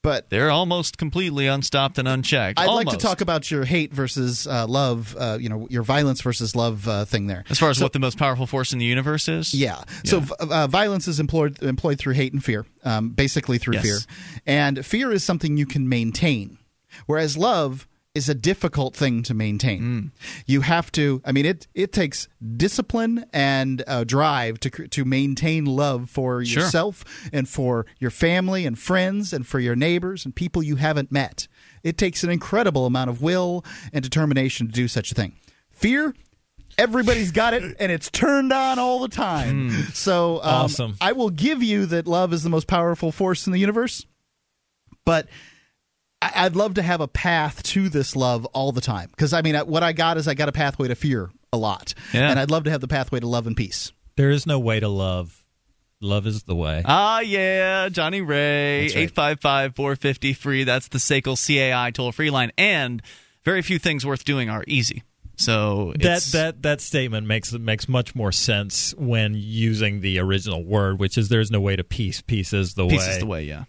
But They're almost completely unstopped and unchecked. I'd like to talk about your hate versus uh, love, uh, you know, your violence versus love uh, thing there. as far as So- what the most powerful force in the universe is. yeah. So uh, violence is employed employed through hate and fear, um, basically through Yes. fear, and fear is something you can maintain, whereas love is a difficult thing to maintain. Mm. You have to. I mean, it it takes discipline and uh, drive to to maintain love for Sure. yourself and for your family and friends and for your neighbors and people you haven't met. It takes an incredible amount of will and determination to do such a thing. Fear. Everybody's got it, and it's turned on all the time. So, um, Awesome. I will give you that love is the most powerful force in the universe, but I'd love to have a path to this love all the time. Because I mean, what I got is I got a pathway to fear a lot, Yeah. and I'd love to have the pathway to love and peace. There is no way to love. Love is the way. Ah, yeah, Johnny Ray, That's 855 450 free. That's the SACL CAI toll free line. And very few things worth doing are easy. So that it's- that that statement makes makes much more sense when using the original word, which is "there's no way to peace. Peace is the peace way." is the way, yeah.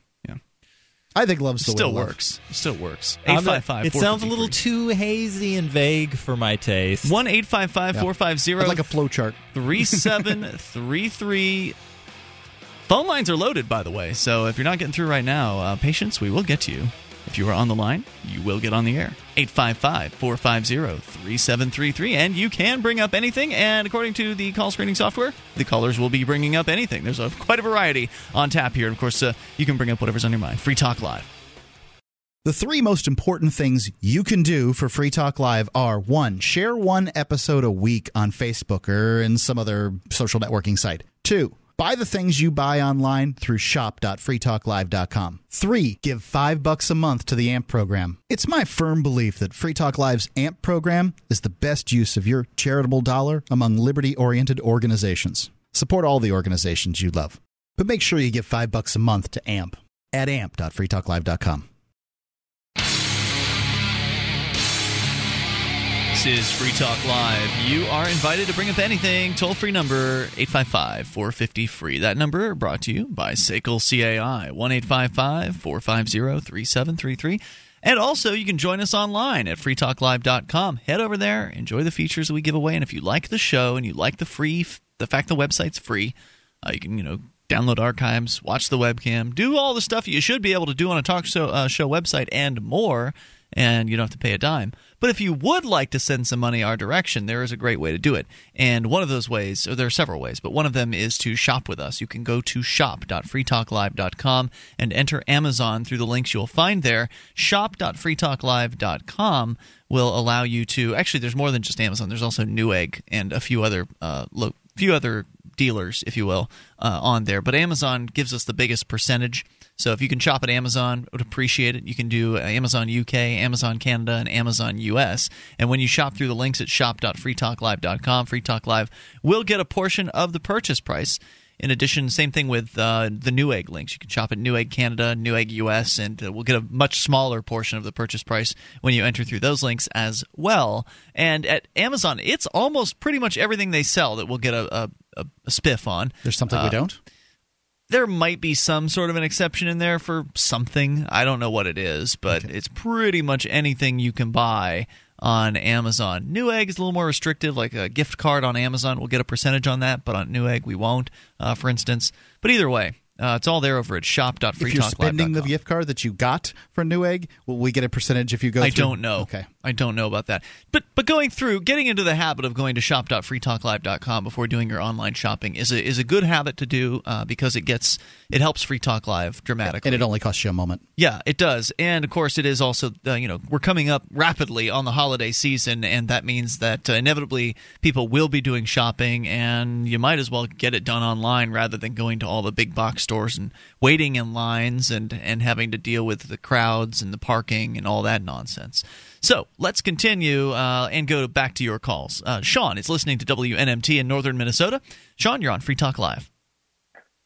Yeah. I think love's the way Still love. works. Still works. 855 It sounds a little too hazy and vague for my taste. 1 855 I'd 450 like a flow chart. 3733. Phone lines are loaded, by the way. So if you're not getting through right now, uh, patience, we will get to you. You are on the line, you will get on the air. 855 450 3733. And you can bring up anything. And according to the call screening software, the callers will be bringing up anything. There's a, quite a variety on tap here. And of course, uh, you can bring up whatever's on your mind. Free Talk Live. The three most important things you can do for Free Talk Live are one, share one episode a week on Facebook or in some other social networking site. Two, buy the things you buy online through shop.freetalklive.com. Three, give five bucks a month to the AMP program. It's my firm belief that Free Talk Live's AMP program is the best use of your charitable dollar among liberty oriented organizations. Support all the organizations you love. But make sure you give five bucks a month to AMP at amp.freetalklive.com. This is Free Talk Live. You are invited to bring up anything. Toll free number 855 450 free. That number brought to you by SACL CAI 1 855 450 3733. And also, you can join us online at freetalklive.com. Head over there, enjoy the features we give away. And if you like the show and you like the free, the fact the website's free, uh, you can, you know, download archives, watch the webcam, do all the stuff you should be able to do on a talk show, uh, show website and more, and you don't have to pay a dime. But if you would like to send some money our direction, there is a great way to do it. And one of those ways, or there are several ways, but one of them is to shop with us. You can go to shop.freetalklive.com and enter Amazon through the links you'll find there. Shop.freetalklive.com will allow you to actually there's more than just Amazon. There's also Newegg and a few other uh, lo- few other dealers, if you will, uh, on there. But Amazon gives us the biggest percentage. So if you can shop at Amazon, I would appreciate it. You can do uh, Amazon UK, Amazon Canada, and Amazon US. And when you shop through the links at shop.freetalklive.com, Free Talk Live will get a portion of the purchase price. In addition, same thing with uh, the Newegg links. You can shop at Newegg Canada, Newegg US, and uh, we'll get a much smaller portion of the purchase price when you enter through those links as well. And at Amazon, it's almost pretty much everything they sell that we'll get a, a, a, spiff on. There's something we Uh, don't? There might be some sort of an exception in there for something. I don't know what it is, but it's pretty much anything you can buy on Amazon. Newegg is a little more restrictive, like a gift card on Amazon. We'll get a percentage on that, but on Newegg we won't, uh, for instance. But either way, Uh, it's all there over at shop.freetalklive.com. If you're spending the gift card that you got for Newegg, will we get a percentage if you go? I through? don't know. Okay. I don't know about that. But but going through, getting into the habit of going to shop.freetalklive.com before doing your online shopping is a is a good habit to do uh, because it gets it helps Free Talk Live dramatically. And it only costs you a moment. Yeah, it does, and of course, it is also uh, you know we're coming up rapidly on the holiday season, and that means that uh, inevitably people will be doing shopping, and you might as well get it done online rather than going to all the big box stores and waiting in lines and and having to deal with the crowds and the parking and all that nonsense. So let's continue uh, and go back to your calls. Uh, Sean is listening to WNMT in northern Minnesota. Sean, you're on Free Talk Live.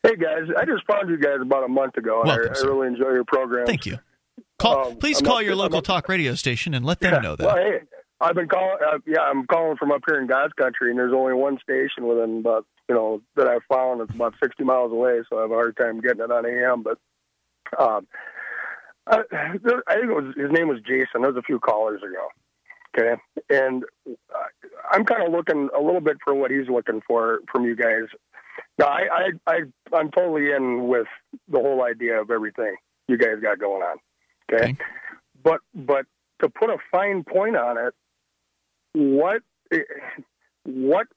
Hey guys, I just found you guys about a month ago, and Welcome, I. I really enjoy your program. Thank you. Call, Um, please I'm call up- your local up- talk radio station and let them Yeah, know that. Well, hey, I've been calling. Uh, yeah, I'm calling from up here in God's country, and there's only one station within about you know that I found. It's about 60 miles away, so I have a hard time getting it on AM. But um, I, there, I think it was his name was Jason. There was a few callers ago. Okay, and uh, I'm kind of looking a little bit for what he's looking for from you guys. Now, I, I, I, I'm totally in with the whole idea of everything you guys got going on. Okay, but but to put a fine point on it, what what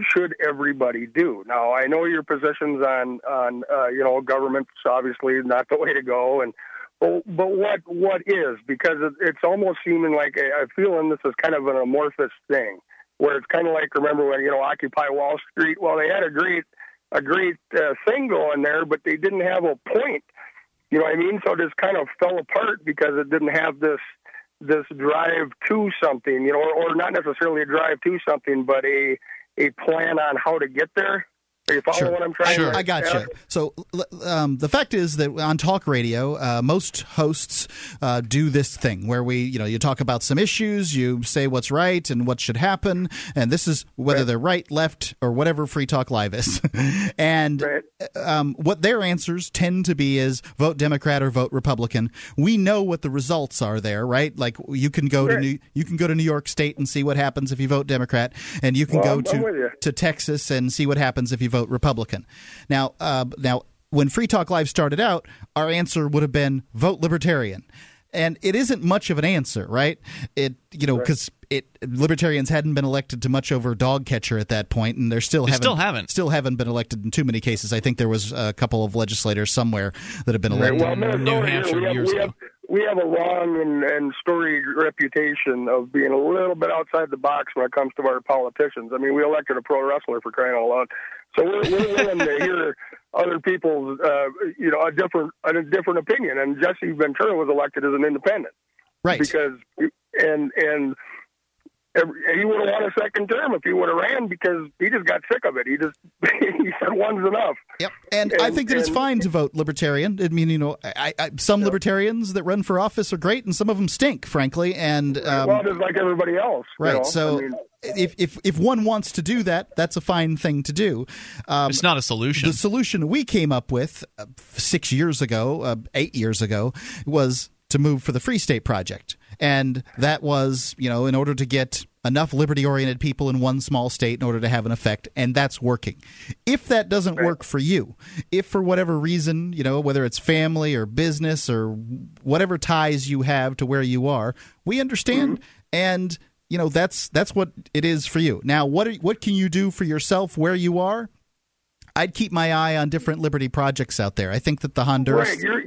should everybody do? Now, I know your positions on on uh, you know government's obviously not the way to go, and but, what what is because it's almost seeming like a, I feel in this is kind of an amorphous thing where it's kind of like remember when you know Occupy Wall Street. Well, they had a great a great uh, thing going there, but they didn't have a point. You know what I mean? So it just kind of fell apart because it didn't have this this drive to something, you know, or, or not necessarily a drive to something, but a a plan on how to get there. Are you following what I'm trying to I got ask? you. So um, the fact is that on talk radio, uh, most hosts uh, do this thing where we, you know, you talk about some issues, you say what's right and what should happen, and this is whether they're right, left, or whatever Free Talk Live is. and um, what their answers tend to be is vote Democrat or vote Republican. We know what the results are there, right? Like you can go to New you can go to New York State and see what happens if you vote Democrat, and you can Well, go I'm- I'm to you. to Texas and see what happens if you vote Republican. Now, uh, now when Free Talk Live started out, our answer would have been vote Libertarian. And it isn't much of an answer, right? It you know because it libertarians hadn't been elected to much over dog catcher at that point, and they're still They haven't still haven't. still haven't been elected in too many cases. I think there was a couple of legislators somewhere that have been Right, elected. well, Minnesota, we have, we have, we have a long and, and storied reputation of being a little bit outside the box when it comes to our politicians. I mean, we elected a pro wrestler for crying out loud, so we're, we're willing to hear other people's, uh, you know, a different a different opinion. And Jesse Ventura was elected as an independent, right? Because and and. Every- He would have won a second term if he would have ran because he just got sick of it. He just he said one's enough. Yep. And, I think that it's fine to vote libertarian. I mean, you know, I, I, some libertarians that run for office are great, and some of them stink, frankly. And um, well, just like everybody else, you right. know? So I mean, if, if if one wants to do that, that's a fine thing to do. Um, it's not a solution. The solution we came up with uh, six years ago, uh, eight years ago, was to move for the Free State Project, and that was, you know, in order to get enough liberty-oriented people in one small state in order to have an effect, and that's working. If that doesn't work for you, if for whatever reason, you know, whether it's family or business or whatever ties you have to where you are, we understand, mm-hmm. and you know that's that's what it is for you. Now, what are, what can you do for yourself where you are? I'd keep my eye on different liberty projects out there. I think that the Honduras Right, you're,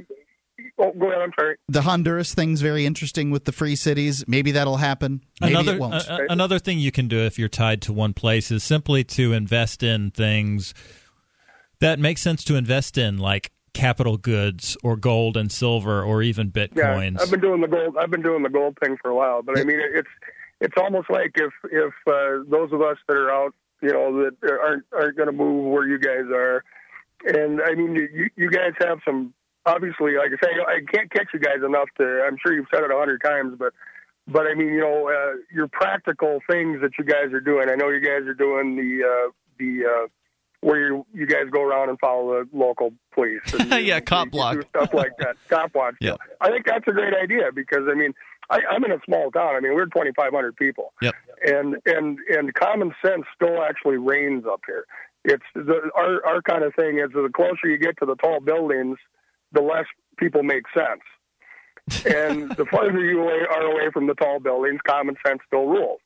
oh, go ahead. I'm sorry. the Honduras thing's very interesting with the free cities. Maybe that'll happen. Maybe another it won't. a- a- another thing you can do if you're tied to one place is simply to invest in things that make sense to invest in, like capital goods or gold and silver or even bitcoins. Yeah, I've been doing the gold. I've been doing the gold thing for a while, but I mean, it's it's almost like if if uh, those of us that are out, you know, that aren't aren't going to move where you guys are, and I mean, you you guys have some obviously, like I say, I can't catch you guys enough to. I'm sure you've said it a hundred times, but but I mean, you know, uh, your practical things that you guys are doing. I know you guys are doing the uh, the uh, where you you guys go around and follow the local police. And, yeah, cop block. stuff like that. Cop watch. Yeah. I think that's a great idea because I mean, I, I'm in a small town. I mean, we're 2,500 people, Yep. and and and common sense still actually reigns up here. it's the, our our kind of thing is the closer you get to the tall buildings, the less people make sense. and the farther you are away from the tall buildings, common sense still rules.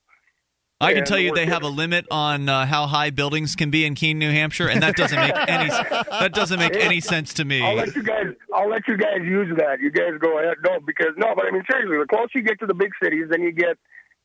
I can And tell you they have a limit on uh, how high buildings can be in Keene, New Hampshire, and that doesn't make any that doesn't make any sense to me. I'll let you guys. I'll let you guys use that. You guys go ahead. No, because no, but I mean seriously, the closer you get to the big cities, then you get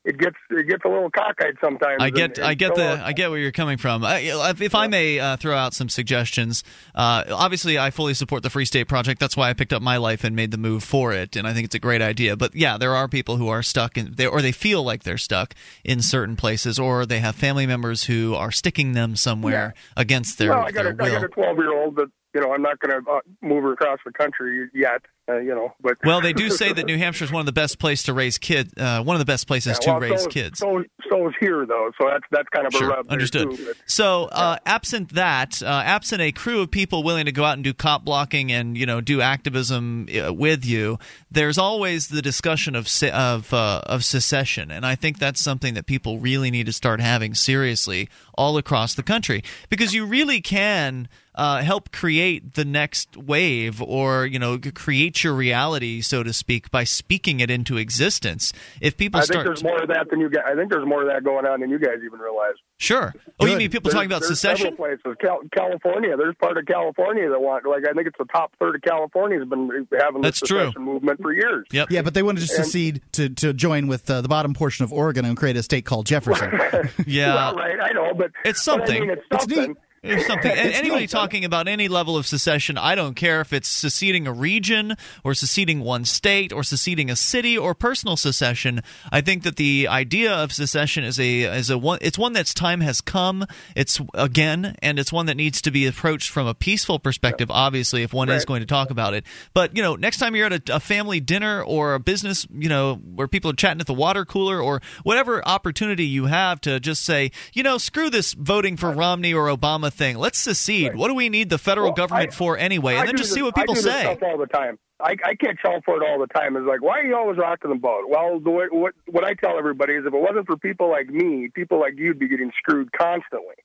it gets it gets a little cockeyed sometimes. I get, and I get so, the, I get where you're coming from. I, if I may uh, throw out some suggestions, uh, obviously I fully support the Free State Project. That's why I picked up my life and made the move for it, and I think it's a great idea. But yeah, there are people who are stuck in, they, or they feel like they're stuck in certain places, or they have family members who are sticking them somewhere against their, well, I got their a, I will. got a twelve year old that you know I'm not going to uh, move her across the country yet. Uh, you know, but Well, they do say that New Hampshire is one of the best places to raise kids. Uh, one of the best places Yeah, well, to raise so, kids. So so is here though. So that's that's kind of a Sure, rub there, understood. too, but- So, uh, absent that, uh, absent a crew of people willing to go out and do cop blocking and you know do activism uh, with you, there's always the discussion of se- of uh, of secession, and I think that's something that people really need to start having seriously all across the country because you really can. Uh, help create the next wave, or you know, c- create your reality, so to speak, by speaking it into existence. If people I think start, there's more of that than you guys. I think there's more of that going on than you guys even realize. sure. Oh, you mean people There's- talking about there's secession? Several places, Cal- California. There's part of California that want, like, I think it's the top third of California has been having That's this true. movement for years. Yep. Yeah, but they wanted to And- secede to, to join with uh, the bottom portion of Oregon and create a state called Jefferson. Yeah. well, right. I know, but It's but I something. mean, it's It's something. It's something. And It's anybody something. talking about any level of secession, I don't care if it's seceding a region or seceding one state or seceding a city or personal secession. I think that the idea of secession is a is a one. It's one that's time has come. It's again, and it's one that needs to be approached from a peaceful perspective. Obviously, if one is going to talk about it. But you know, next time you're at a, a family dinner or a business, you know, where people are chatting at the water cooler or whatever opportunity you have to just say, you know, screw this voting for Romney or Obama thing. Let's secede. What do we need the federal government for anyway? And I then just this- see what I people say. all the time. I, I catch hell for it all the time. It's like, why are you always rocking the boat? Well, the way, what what I tell everybody is, if it wasn't for people like me, people like you'd be getting screwed constantly.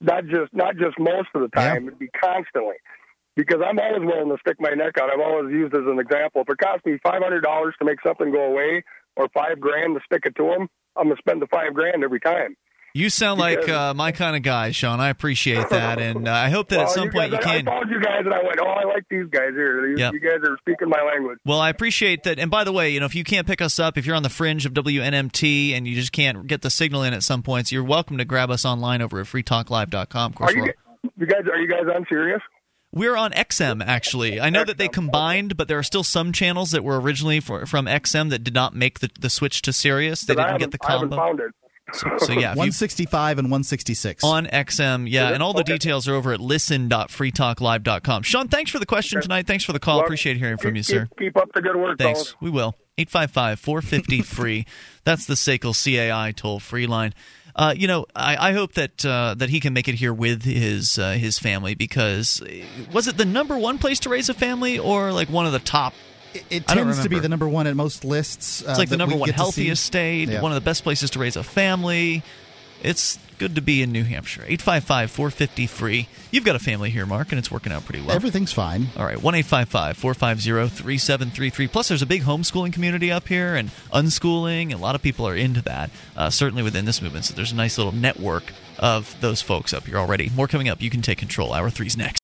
Not just not just most of the time, it'd be constantly. Because I'm always willing to stick my neck out. I've always used as an example. If it costs me five hundred dollars to make something go away, or five grand to stick it to them, I'm gonna spend the five grand every time. You sound like uh, my kind of guy, Sean. I appreciate that, and uh, I hope that at Well, some point you guys, I- can. I called you guys, and I went, "Oh, I like these guys here. You, Yep. you guys are speaking my language." Well, I appreciate that. And by the way, you know, if you can't pick us up, if you're on the fringe of WNMT and you just can't get the signal in at some points, you're welcome to grab us online over at freetalklive.com. Of course, Are you, you guys? Are you guys on Sirius? we're on XM actually. I know that they combined, but there are still some channels that were originally for, from XM that did not make the, the switch to Sirius. They didn't get the combo. Found it. So, so yeah, if you 165 and 166. on XM, yeah, and all the Okay. details are over at listen.freetalklive.com. Sean, thanks for the question tonight. Thanks for the call. Well, Appreciate hearing from keep, you, sir. Keep, keep up the good work, Thanks. fellas. We will. 855 450 free. That's the SACL CAI toll free line. Uh, you know, I, I hope that uh, that he can make it here with his uh, his family because uh, was it the number one place to raise a family or like one of the top? It I don't tends to be the number one at most lists. It's like the number one healthiest state. state, one of the best places to raise a family. It's good to be in New Hampshire. 855 450 free. You've got a family here, Mark, and it's working out pretty well. Everything's fine. All right, 1 450 3733. Plus, there's a big homeschooling community up here and unschooling. A lot of people are into that, uh, certainly within this movement. So there's a nice little network of those folks up here already. More coming up. You can take control. Hour three's next.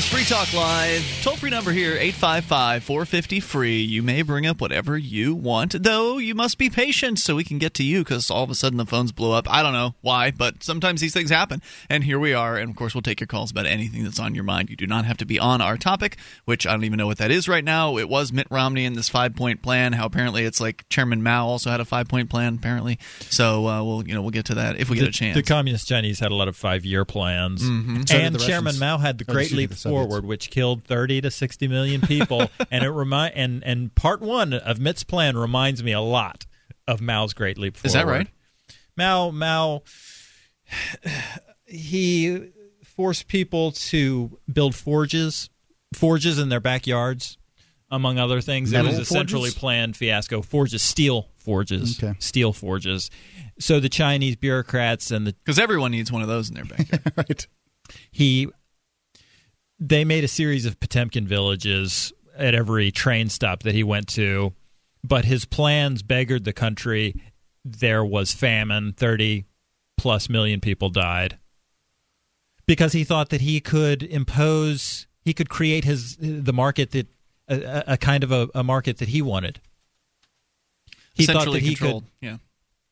Is Free Talk Live. Toll free number here, 855 450 free. You may bring up whatever you want, though you must be patient so we can get to you because all of a sudden the phones blow up. I don't know why, but sometimes these things happen. And here we are. And of course, we'll take your calls about anything that's on your mind. You do not have to be on our topic, which I don't even know what that is right now. It was Mitt Romney and this five point plan. How apparently it's like Chairman Mao also had a five point plan, apparently. So uh, we'll, you know, we'll get to that if we get a chance. The communist Chinese had a lot of five-year plans, Mhm. So and Chairman Mao had the Great Leap the Soviets. Forward, which killed 30 to 60 million people. and it remind and and part one of Mitt's plan reminds me a lot of Mao's Great Leap Forward. Is that right? Mao Mao he forced people to build forges forges in their backyards among other things Metal it was a centrally planned fiasco forges steel forges Okay. steel forges so the chinese bureaucrats and the Because everyone needs one of those in their backyard. right. he they made a series of Potemkin villages at every train stop that he went to, but his plans beggared the country. There was famine, 30 plus million people died. Because he thought that he could impose, he could create his the market that a, a- kind of a, a market that he wanted. He thought that he controlled. could Yeah.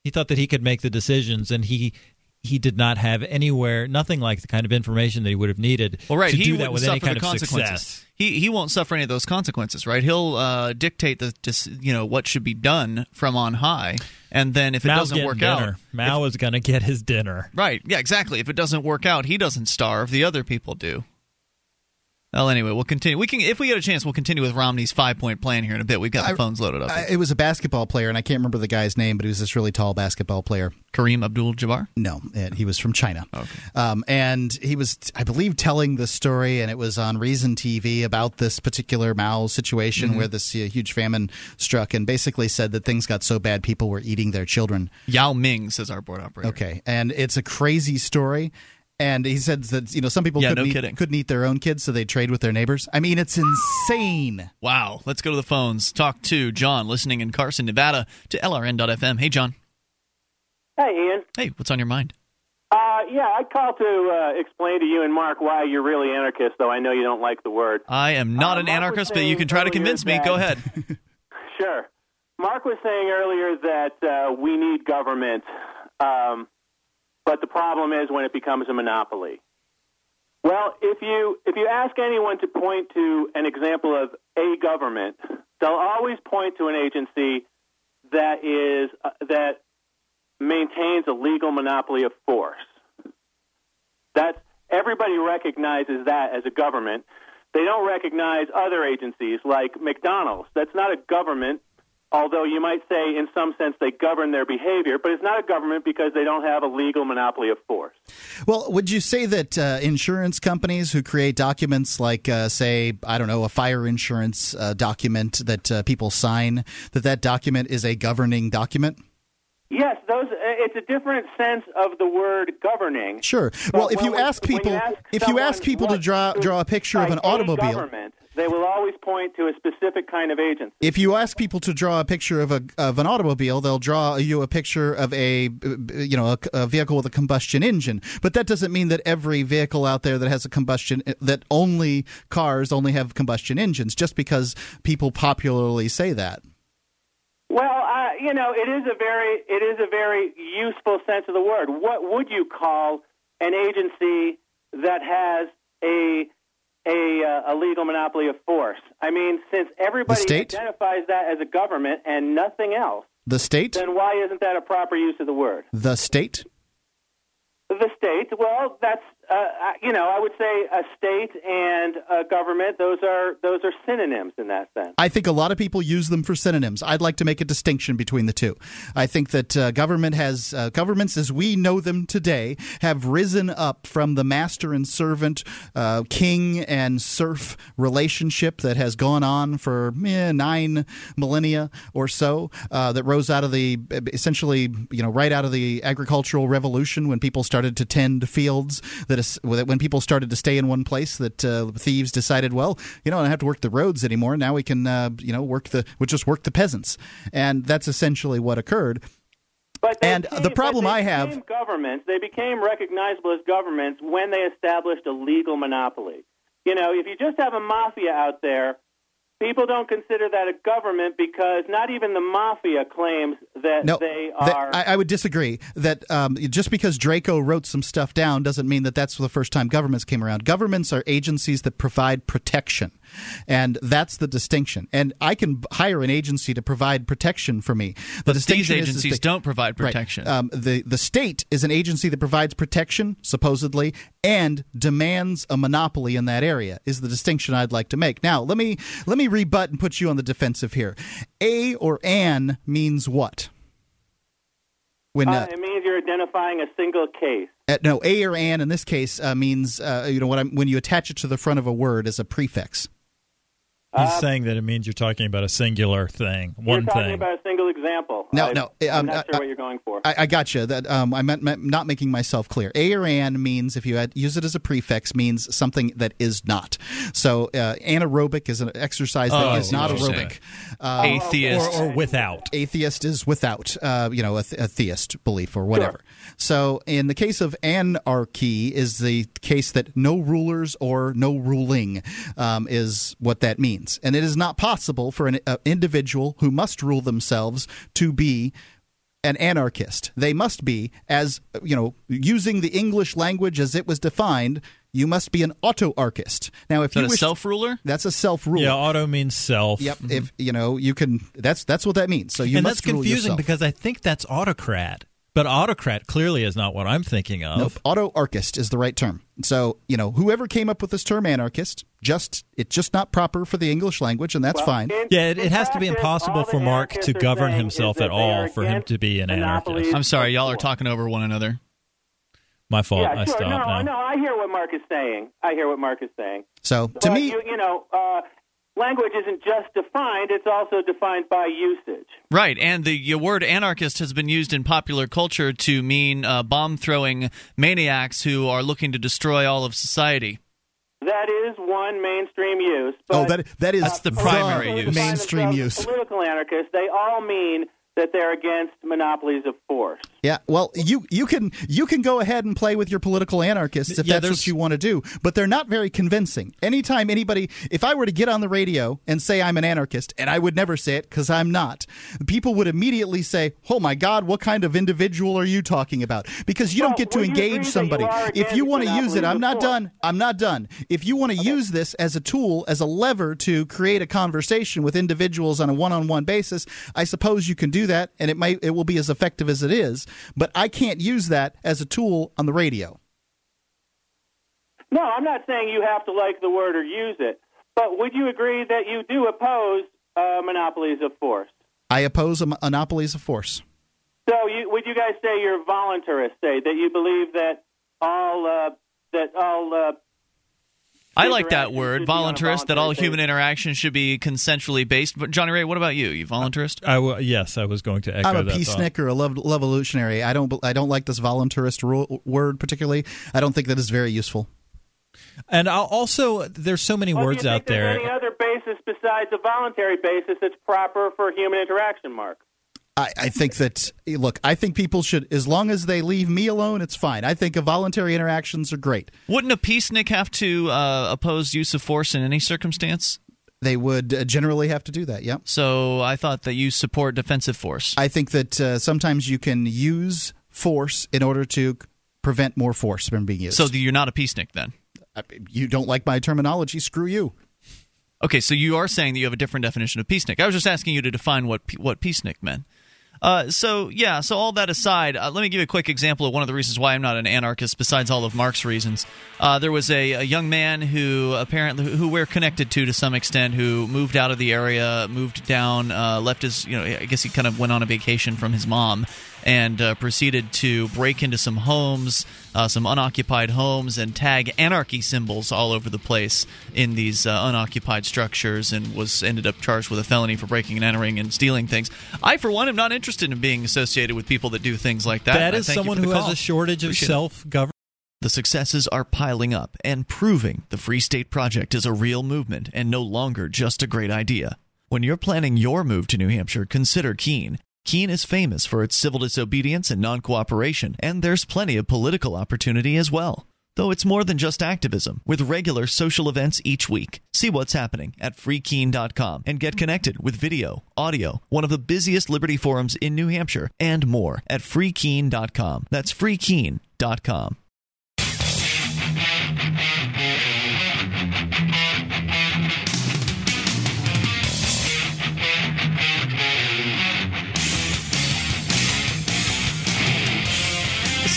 he thought that he could make the decisions and he he did not have anywhere nothing like the kind of information that he would have needed Well, right. to he do that with any kind the of success. He he won't suffer any of those consequences, right? He'll uh, dictate the you know what should be done from on high, and then if it Mao's doesn't work dinner. out, Mao is going to get his dinner. right? Yeah, exactly. If it doesn't work out, he doesn't starve. The other people do. Well, anyway, we'll continue. We can, if we get a chance, we'll continue with Romney's five-point plan here in a bit. We've got the I- phones loaded up. I, it was a basketball player, and I can't remember the guy's name, but he was this really tall basketball player. Kareem Abdul-Jabbar. No, and he was from China. Um, and he was, I believe, telling the story, and it was on Reason TV about this particular Mao situation Mm-hmm. where this uh, huge famine struck, and basically said that things got so bad people were eating their children. Yao Ming says our board operator. Okay, and it's a crazy story. And he said that you know some people Yeah, couldn't, no eat, kidding. couldn't eat their own kids, so they trade with their neighbors. I mean, it's insane. Wow. Let's go to the phones. Talk to John, listening in Carson, Nevada, to LRN.FM. Hey, John. Hey, Ian. Hey, what's on your mind? Uh, yeah, I called to uh, explain to you and Mark why you're really anarchist, though I know you don't like the word. I am not Uh, an Mark anarchist, but you can try to convince me. that- Go ahead. Sure. Mark was saying earlier that uh, we need government, um, but the problem is when it becomes a monopoly. Well, if you if you ask anyone to point to an example of a government, they'll always point to an agency that is uh, that maintains a legal monopoly of force. That's everybody recognizes that as a government. They don't recognize other agencies like McDonald's. That's not a government, although you might say in some sense they govern their behavior, but it's not a government because they don't have a legal monopoly of force. Well, would you say that uh, insurance companies who create documents like, uh, say, I don't know, a fire insurance uh, document that uh, people sign, that that document is a governing document? Yes, those. uh, It's a different sense of the word governing. Sure. Well, if you we- ask when you people, if you ask people to draw draw a picture of an automobile, government, they will always point to a specific kind of agency. if you ask people to draw a picture of a of an automobile, they'll draw you a picture of a you know a, a vehicle with a combustion engine. But that doesn't mean that every vehicle out there that has a combustion that only cars only have combustion engines. Just because people popularly say that. Well, uh, you know, it is a very it is a very useful sense of the word. What would you call an agency that has a a, uh, a legal monopoly of force? I mean, since everybody identifies that as a government and nothing else, The state, then why isn't that a proper use of the word? the state. The state, well, that's uh, you know, I would say a state and a government; those are those are synonyms in that sense. I think a lot of people use them for synonyms. I'd like to make a distinction between the two. I think that uh, government has uh, governments as we know them today have risen up from the master and servant, uh, king and serf relationship that has gone on for eh, nine millennia or so. Uh, that rose out of the essentially, you know, right out of the agricultural revolution when people started to tend fields. That is, when people started to stay in one place, that uh, thieves decided, well, you know, I don't have to work the roads anymore. Now we can, uh, you know, work the we'll just work the peasants, and that's essentially what occurred. But and became- the problem I have governments. They became recognizable as governments when they established a legal monopoly. You know, if you just have a mafia out there, people don't consider that a government because not even the mafia claims that No, they that- are. I, I would disagree that um, just because Draco wrote some stuff down doesn't mean that that's the first time governments came around. Governments are agencies that provide protection, and that's the distinction. And I can hire an agency to provide protection for me. The But these distinction is- is agencies don't provide Right. protection. Um, the the state is an agency that provides protection, supposedly, and demands a monopoly in that area. Is the distinction I'd like to make. Now, let me let me rebut and put you on the defensive here. A or an means what? When uh, uh, it means you're identifying a single case. uh, no, a or an in this case uh, means uh, you know what I'm, when you attach it to the front of a word as a prefix. He's Uh, saying that it means you're talking about a singular thing, one thing. you're talking thing. about a single example. No, I, no, I'm um, not uh, sure uh, what you're going for. I, I got you. That um, I meant, meant not making myself clear. A or an means if you had, use it as a prefix means something that is not. So uh, anaerobic is an exercise that Oh, is not aerobic. Uh, Atheist. or, or without. atheist is without, uh, you know, a, th- a theist belief or whatever. So, in the case of anarchy, is the case that no rulers or no ruling um, is what that means, and it is not possible for an uh, individual who must rule themselves to be an anarchist. They must be, as you know, using the English language as it was defined. You must be an autoarchist. Now, if Is that you a wish, self-ruler? that's a self-ruler. Yeah, auto means self. Yep. If you know, you can. That's that's what that means. So you and must that's rule confusing yourself. because I think that's autocrat. But autocrat clearly is not what I'm thinking of. Nope. Auto-archist is the right term. So you know, whoever came up with this term anarchist, just it's just not proper for the English language, and that's Well, fine. in- Yeah, it, it has to be impossible for Mark to govern himself at all for him to be an anarchist. I'm sorry, y'all are talking over one another. My fault. yeah, I sure. stopped no, now. no, I hear what Mark is saying. I hear what Mark is saying. So to me, you, you know, uh, language isn't just defined; it's also defined by usage. Right, and the uh, word anarchist has been used in popular culture to mean uh, bomb throwing maniacs who are looking to destroy all of society. That is one mainstream use. But oh, that that is That's the primary use. mainstream use. Political anarchists. They all mean that they're against monopolies of force. Yeah, well, you you can you can go ahead and play with your political anarchists if Yeah, that's what you want to do, but they're not very convincing. Anytime anybody, if I were to get on the radio and say I'm an anarchist, and I would never say it because I'm not, people would immediately say, "Oh my God, what kind of individual are you talking about?" Because you Well, don't get to will you agree engage somebody. you If you want to use it, I'm not force? done. I'm not done. If you want to use this as a tool, as a lever to create a conversation with individuals on a one-on-one basis, I suppose you can do that, and it might it will be as effective as it is. But I can't use that as a tool on the radio. No, I'm not saying you have to like the word or use it, but would you agree that you do oppose uh, monopolies of force? I oppose a monopolies of force. So, you, would you guys say you're voluntarists? Say that you believe that all uh, that all uh, I like that word, should be on a voluntarist, that all human interaction should be consensually based. But Johnny Ray, what about you? You voluntarist? I w- yes, I was going to echo I'm a that peacenik, a love, evolutionary. I don't I don't like this voluntarist ru- word particularly. I don't think that is very useful. And I'll also, there's so many well, words do you out think there's there. Any other basis besides a voluntary basis that's proper for human interaction, Mark? I, I think that look, I think people should, as long as they leave me alone, it's fine. I think voluntary interactions are great. Wouldn't a peacenik have to uh, oppose use of force in any circumstance? They would uh, generally have to do that. Yeah. So I thought that you support defensive force. I think that uh, sometimes you can use force in order to prevent more force from being used. So you're not a peacenik then? Uh, you don't like my terminology? Screw you. Okay, so you are saying that you have a different definition of peacenik. I was just asking you to define what what peacenik meant. Uh, so yeah, so all that aside, uh, let me give you a quick example of one of the reasons why I'm not an anarchist. Besides all of Mark's reasons, uh, there was a, a young man who apparently who we're connected to to some extent, who moved out of the area, moved down, uh, left his you know I guess he kind of went on a vacation from his mom, and uh, proceeded to break into some homes, uh, some unoccupied homes, and tag anarchy symbols all over the place in these uh, unoccupied structures, and was ended up charged with a felony for breaking and entering and stealing things. I, for one, am not interested in being associated with people that do things like that. That is someone who has a shortage of self government. The successes are piling up and proving the Free State Project is a real movement and no longer just a great idea. When you're planning your move to New Hampshire, consider Keene. Keene is famous for its civil disobedience and non cooperation, and there's plenty of political opportunity as well. Though it's more than just activism, with regular social events each week. See what's happening at freekeene.com and get connected with video, audio, one of the busiest liberty forums in New Hampshire, and more at freekeene.com. That's freekeene.com.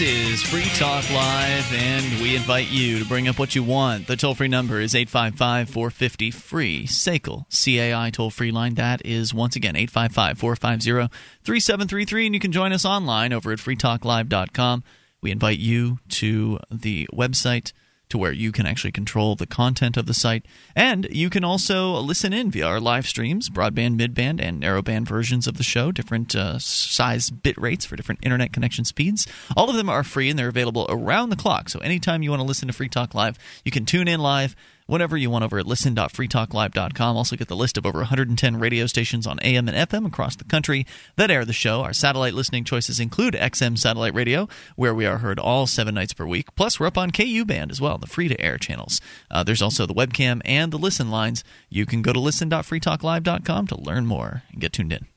This is Free Talk Live, and we invite you to bring up what you want. The toll free number is 855 450 free. SACL, CAI toll free line. That is once again 855 450 3733, and you can join us online over at freetalklive.com. We invite you to the website to where you can actually control the content of the site. And you can also listen in via our live streams, broadband, midband, and narrowband versions of the show, different uh, size bit rates for different internet connection speeds. All of them are free and they're available around the clock. So anytime you want to listen to Free Talk Live, you can tune in live whenever you want over at listen.freetalklive.com. Also get the list of over 110 radio stations on AM and FM across the country that air the show. Our satellite listening choices include XM Satellite Radio, where we are heard all seven nights per week. Plus, we're up on KU Band as well, the free to air channels. Uh, there's also the webcam and the listen lines. You can go to listen.freetalklive.com to learn more and get tuned in.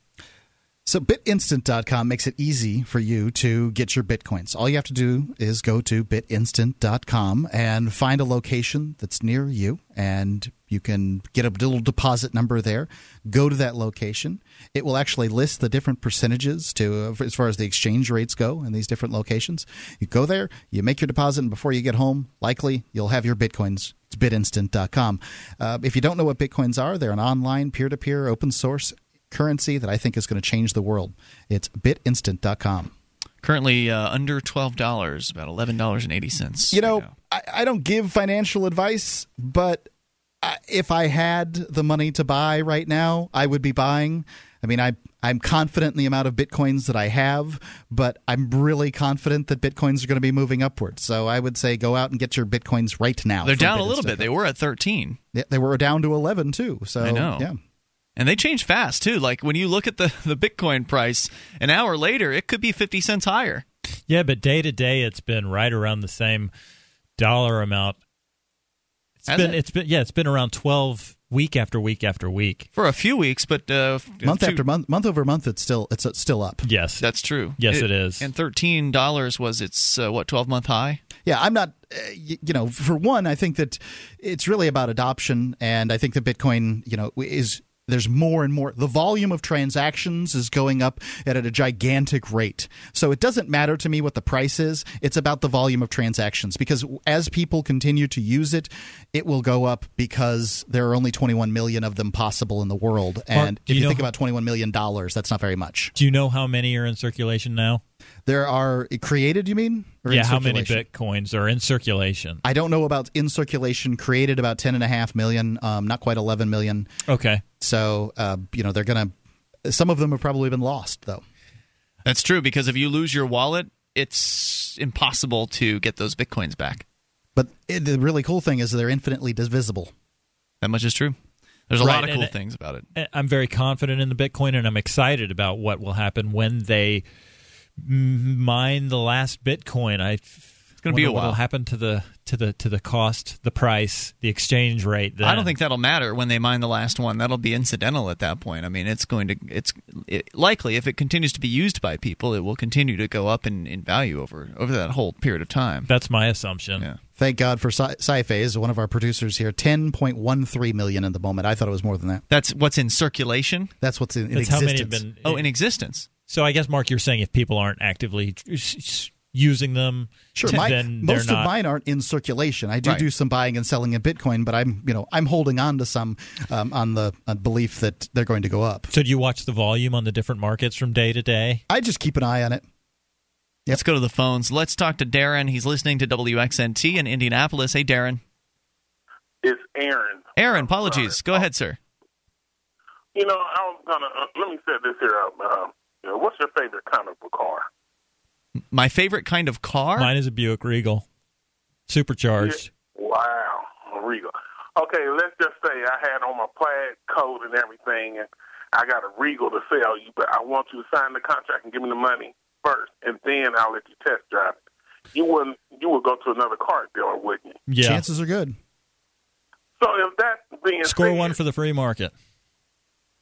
So bitinstant.com makes it easy for you to get your bitcoins. All you have to do is go to bitinstant.com and find a location that's near you and you can get a little deposit number there. Go to that location. It will actually list the different percentages to as far as the exchange rates go in these different locations. You go there, you make your deposit, and before you get home, likely you'll have your bitcoins. It's bitinstant.com. Uh, if you don't know what bitcoins are, they're an online peer-to-peer open source currency that I think is going to change the world. It's bitinstant.com. Currently uh, under $12, about $11.80. You know, I, I don't give financial advice, but if I had the money to buy right now, I would be buying. I mean, I I'm confident in the amount of bitcoins that I have, but I'm really confident that bitcoins are going to be moving upwards. So I would say go out and get your bitcoins right now. They're down a little bit. They were at 13. Yeah, they were down to 11 too. So I know. yeah. And they change fast too. Like when you look at the, the Bitcoin price, an hour later it could be fifty cents higher. Yeah, but day to day, it's been right around the same dollar amount. It's Has been it? it's been yeah, it's been around twelve week after week after week. For a few weeks, but uh, Month two- after month, month over month, it's still it's still up. Yes, That's true. Yes, it is. And thirteen dollars was its uh, what twelve month high. Yeah, I'm not. Uh, y- you know, for one, I think that it's really about adoption, and I think that Bitcoin, you know, is there's more and more. The volume of transactions is going up at a gigantic rate. So it doesn't matter to me what the price is. It's about the volume of transactions because as people continue to use it, it will go up because there are only 21 million of them possible in the world. And do if you you, know think about 21 million dollars, that's not very much. Do you know how many are in circulation now? There are created, you mean? Or in yeah, how many bitcoins are in circulation? I don't know about in circulation. Created about ten and a half million, um, not quite eleven million. Okay. So uh, you know they're gonna. Some of them have probably been lost though. That's true because if you lose your wallet, it's impossible to get those bitcoins back. But it, the really cool thing is they're infinitely divisible. That much is true. There's a Right, lot of cool it- things about it. I- I'm very confident in the Bitcoin, and I'm excited about what will happen when they m- mine the last Bitcoin. I it's gonna be a What will while. happen to the to the to the cost, the price, the exchange rate? Then. I don't think that'll matter when they mine the last one. That'll be incidental at that point. I mean, it's going to it's it, likely if it continues to be used by people, it will continue to go up in, in value over over that whole period of time. that's my assumption. Yeah. Thank God for Sci- Sci-Phase, one of our producers here. Ten point one three million at the moment. I thought it was more than that. That's what's in circulation. That's what's in, in That's how many have existence. been. Oh, in existence. So I guess Mark, you're saying if people aren't actively s- s- using them, Sure, t- my, then most they're of mine aren't in circulation. I do Right. do some buying and selling in Bitcoin, but I'm you know I'm holding on to some um, on the uh, belief that they're going to go up. So do you watch the volume on the different markets from day to day? I just keep an eye on it. Let's go to the phones. Let's talk to Darren. He's listening to WXNT in Indianapolis. Hey, Darren. It's Aaron. Aaron, apologies. Go ahead, sir. You know, I was gonna uh, let me set this here up. Uh, you know, what's your favorite kind of a car? My favorite kind of car? Mine is a Buick Regal, supercharged. Wow, a Regal. Okay, let's just say I had on my plaid coat and everything, and I got a Regal to sell you, but I want you to sign the contract and give me the money first, and then I'll let you test drive it. You wouldn't. You would go to another car dealer, wouldn't you? Yeah. Chances are good. So if that being Score said, one for the free market.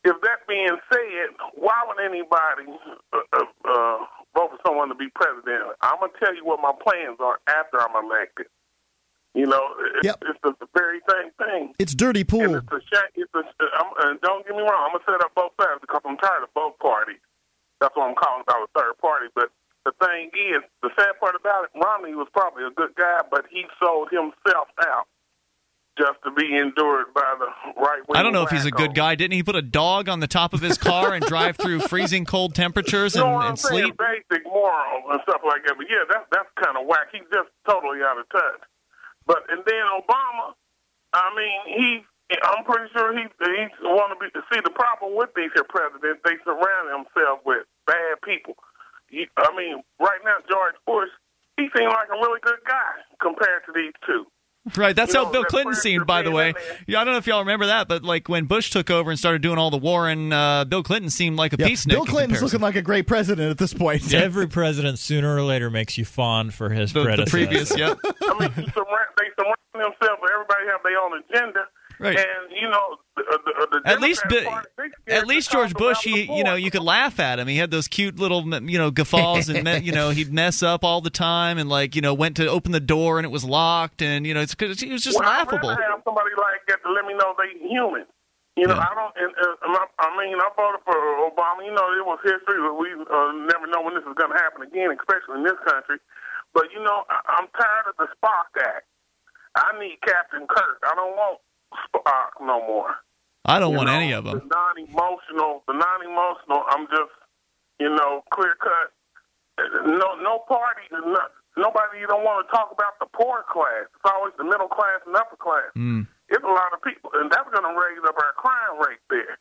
If that being said, why would anybody uh, uh, uh, vote for someone to be president? I'm gonna tell you what my plans are after I'm elected. You know, it's, it's the, very same thing. It's dirty pool. And it's a shame. It's a, I'm, and don't get me wrong. I'm gonna set up both sides because I'm tired of both parties. That's what I'm calling about a third party. But the thing is, the sad part about it, Romney was probably a good guy, but he sold himself out just to be endured by the right wing. I don't know if he's a good guy. Didn't he put a dog on the top of his car and drive through freezing cold temperatures You know and, and? Basic morals and stuff like that. But yeah, that's that's kind of whack. He's just totally out of touch. But and then Obama, I mean, he. I'm pretty sure he he's want to be. See, the problem with these here presidents, they surround themselves with bad people. You, I mean, right now George Bush, he seemed like a really good guy compared to these two. Right, that's You how know, Bill Clinton seemed, by the way. Yeah, I don't know if y'all remember that, but like when Bush took over and started doing all the warring, uh, Bill Clinton seemed like a Yeah, peacenik. Bill Clinton's looking like a great president at this point. Every president, sooner or later, makes you fond for his The- the predecessor. previous, yep. I mean, you surround, they surround themselves. with Everybody have their own agenda. Right. And you know, the, uh, the, uh, the At least, Democrat Bi- Party, they scared at least George Bush, he, you know, you could laugh at him. He had those cute little, you know, guffaws, and me, you know, he'd mess up all the time, and like, you know, went to open the door and it was locked, and you know, it's because he was just well, laughable. I'd have somebody like that to let me know they human. You know, Yeah. I don't. And, uh, and, I, I mean, I voted for Obama. You know, it was history. but We uh, never know when this is going to happen again, especially in this country. But you know, I, I'm tired of the Spock Act. I need Captain Kirk. I don't want Spock no more. I don't You want know, any of them. The non-emotional, the non-emotional. I'm just, you know, clear cut. No, no party. No, nobody You don't want to talk about the poor class. It's always the middle class and upper class. Mm. It's a lot of people, and that's going to raise up our crime rate there.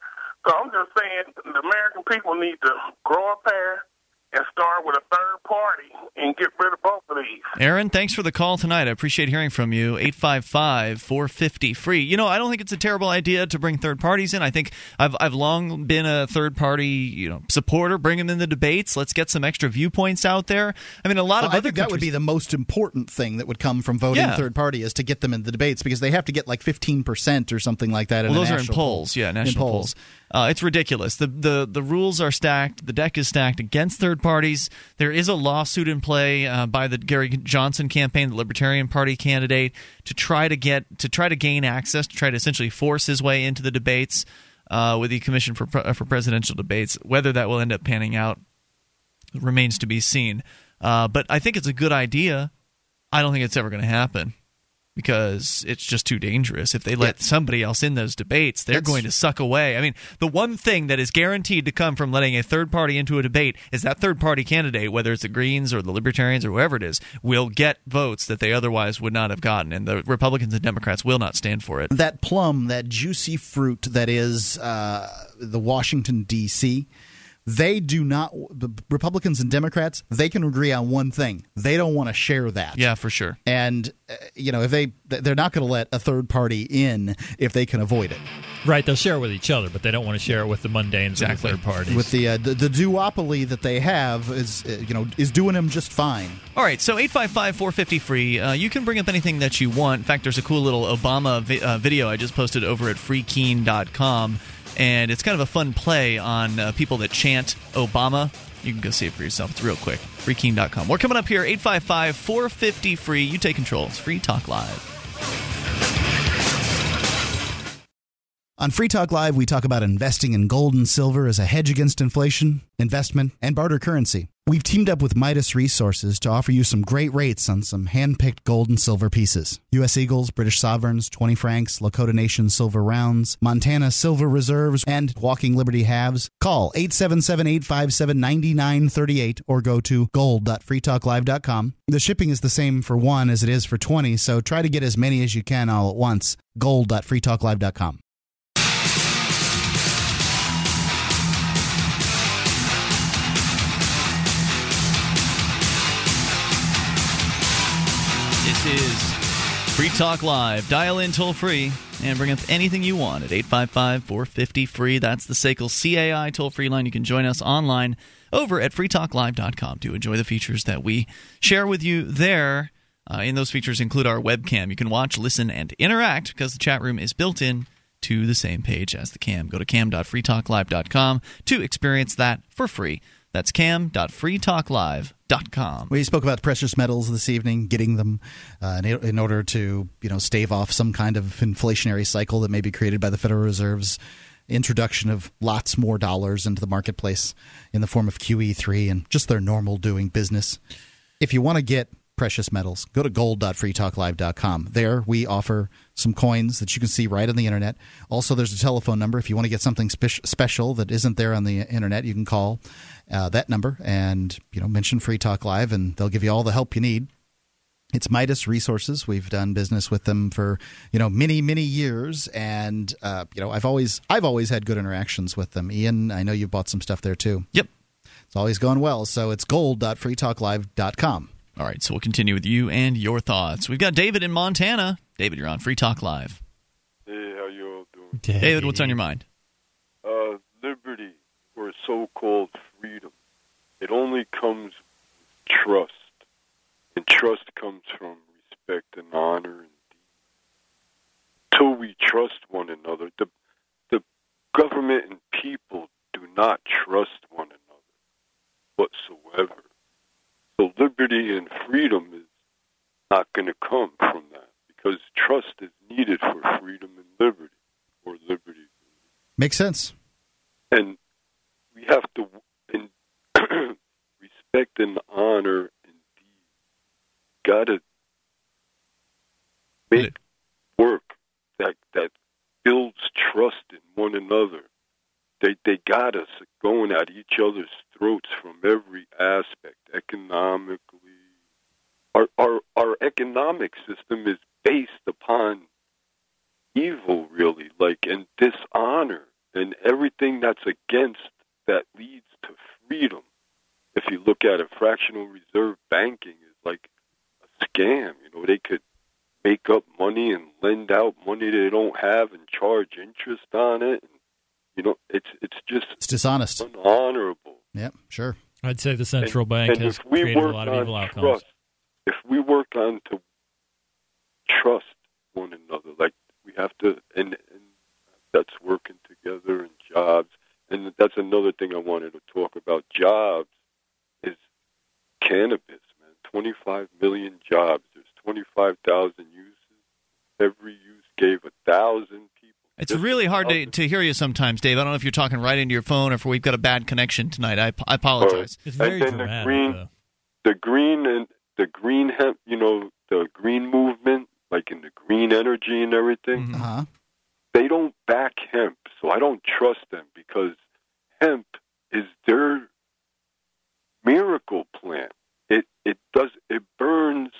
So I'm just saying, the American people need to grow a pair and start with a third party and get rid of both of these. Aaron, thanks for the call tonight. I appreciate hearing from you. 855 450 free. You know, I don't think it's a terrible idea to bring third parties in. I think I've, I've long been a third party you know supporter. Bring them in the debates. Let's get some extra viewpoints out there. I mean, a lot Well, of I other think that would be the most important thing that would come from voting Yeah. third party is to get them in the debates because they have to get like 15% or something like that. Well, a those are in national polls. poll. Yeah, In national polls. Uh, it's ridiculous. The, the the rules are stacked. The deck is stacked against third parties. There is a lawsuit in play uh, by the Gary Johnson campaign, the Libertarian Party candidate, to try to get to try to gain access, to try to essentially force his way into the debates uh, with the Commission for Pre- for Presidential Debates. Whether that will end up panning out remains to be seen. Uh, but I think it's a good idea. I don't think it's ever going to happen because it's just too dangerous. If they let somebody else in those debates, they're That's- going to suck away. I mean, the one thing that is guaranteed to come from letting a third party into a debate is that third party candidate, whether it's the Greens or the Libertarians or whoever it is, will get votes that they otherwise would not have gotten, and the Republicans and Democrats will not stand for it. that plum, that juicy fruit that is uh, the Washington D.C. They do not. Republicans and Democrats they can agree on one thing: they don't want to share that. Yeah, for sure. And uh, you know, if they they're not going to let a third party in if they can avoid it. Right, they'll share it with each other, but they don't want to share it with the mundanes Exactly. and the third parties. With the uh, the, the duopoly that they have is uh, you know is doing them just fine. All right, so 855 450 free. Uh, you can bring up anything that you want. In fact, there's a cool little Obama vi- uh, video I just posted over at freekeene.com, and it's kind of a fun play on uh, people that chant Obama. You can go see it for yourself. It's real quick. Freekeene.com. We're coming up here, 855 450 free. You take control. It's Free Talk Live. On Free Talk Live, we talk about investing in gold and silver as a hedge against inflation, investment, and barter currency. We've teamed up with Midas Resources to offer you some great rates on some hand-picked gold and silver pieces. U.S. Eagles, British Sovereigns, 20 francs, Lakota Nation silver rounds, Montana silver reserves, and Walking Liberty halves. Call 877-857-9938 or go to gold.freetalklive.com. The shipping is the same for one as it is for 20, so try to get as many as you can all at once. gold.freetalklive.com. Is Free Talk Live. Dial in toll free and bring up anything you want at 855 450 free. That's the SACL CAI toll free line. You can join us online over at freetalklive.com to enjoy the features that we share with you there. Uh, and those features include our webcam. You can watch, listen, and interact because the chat room is built in to the same page as the cam. Go to cam.freetalklive.com to experience that for free. That's cam.freetalklive.com. We spoke about precious metals this evening, getting them uh, in, in order to you know stave off some kind of inflationary cycle that may be created by the Federal Reserve's introduction of lots more dollars into the marketplace in the form of QE3 and just their normal doing business. If you want to get precious metals, go to gold.freetalklive.com. There we offer some coins that you can see right on the internet. Also, there's a telephone number. If you want to get something spe- special that isn't there on the internet, you can call uh, that number and you know mention Free Talk Live, and they'll give you all the help you need. It's Midas Resources. We've done business with them for you know many many years, and uh, you know I've always I've always had good interactions with them. Ian, I know you've bought some stuff there too. Yep, it's always going well. So it's gold.freetalklive.com. All right, so we'll continue with you and your thoughts. We've got David in Montana. David, you're on Free Talk Live. Hey, how you all doing? David, what's on your mind? Uh, liberty or so-called freedom, it only comes with trust, and trust comes from respect and honor and Till we trust one another, the the government and people do not trust one another whatsoever. So liberty and freedom is not going to come from that because trust is needed for freedom and liberty, or liberty. Makes sense. And we have to in, respect and honor and got to make work that that builds trust in one another. They they got us going at each other's throats from every aspect, economically. Our our our economic system is based upon evil, really, like and dishonor and everything that's against that leads to freedom. If you look at it, fractional reserve banking is like a scam. You know, they could make up money and lend out money they don't have and charge interest on it. And, you know, it's it's just it's dishonest, unhonorable. Yep, sure. I'd say the central and, bank and has we created a lot of evil outcomes. Trust, if we work on to trust one another, like we have to, and, and that's working together and jobs. And that's another thing I wanted to talk about. Jobs is cannabis, man. 25 million jobs. There's 25,000 uses. Every use gave a thousand people. It's really hard to, to hear you sometimes, Dave. I don't know if you're talking right into your phone or if we've got a bad connection tonight. I, I apologize. It's and then the green, the green and the green hemp. You know, the green movement, like in the green energy and everything. Uh-huh. They don't back hemp, so I don't trust them because hemp is their miracle plant. It it does it burns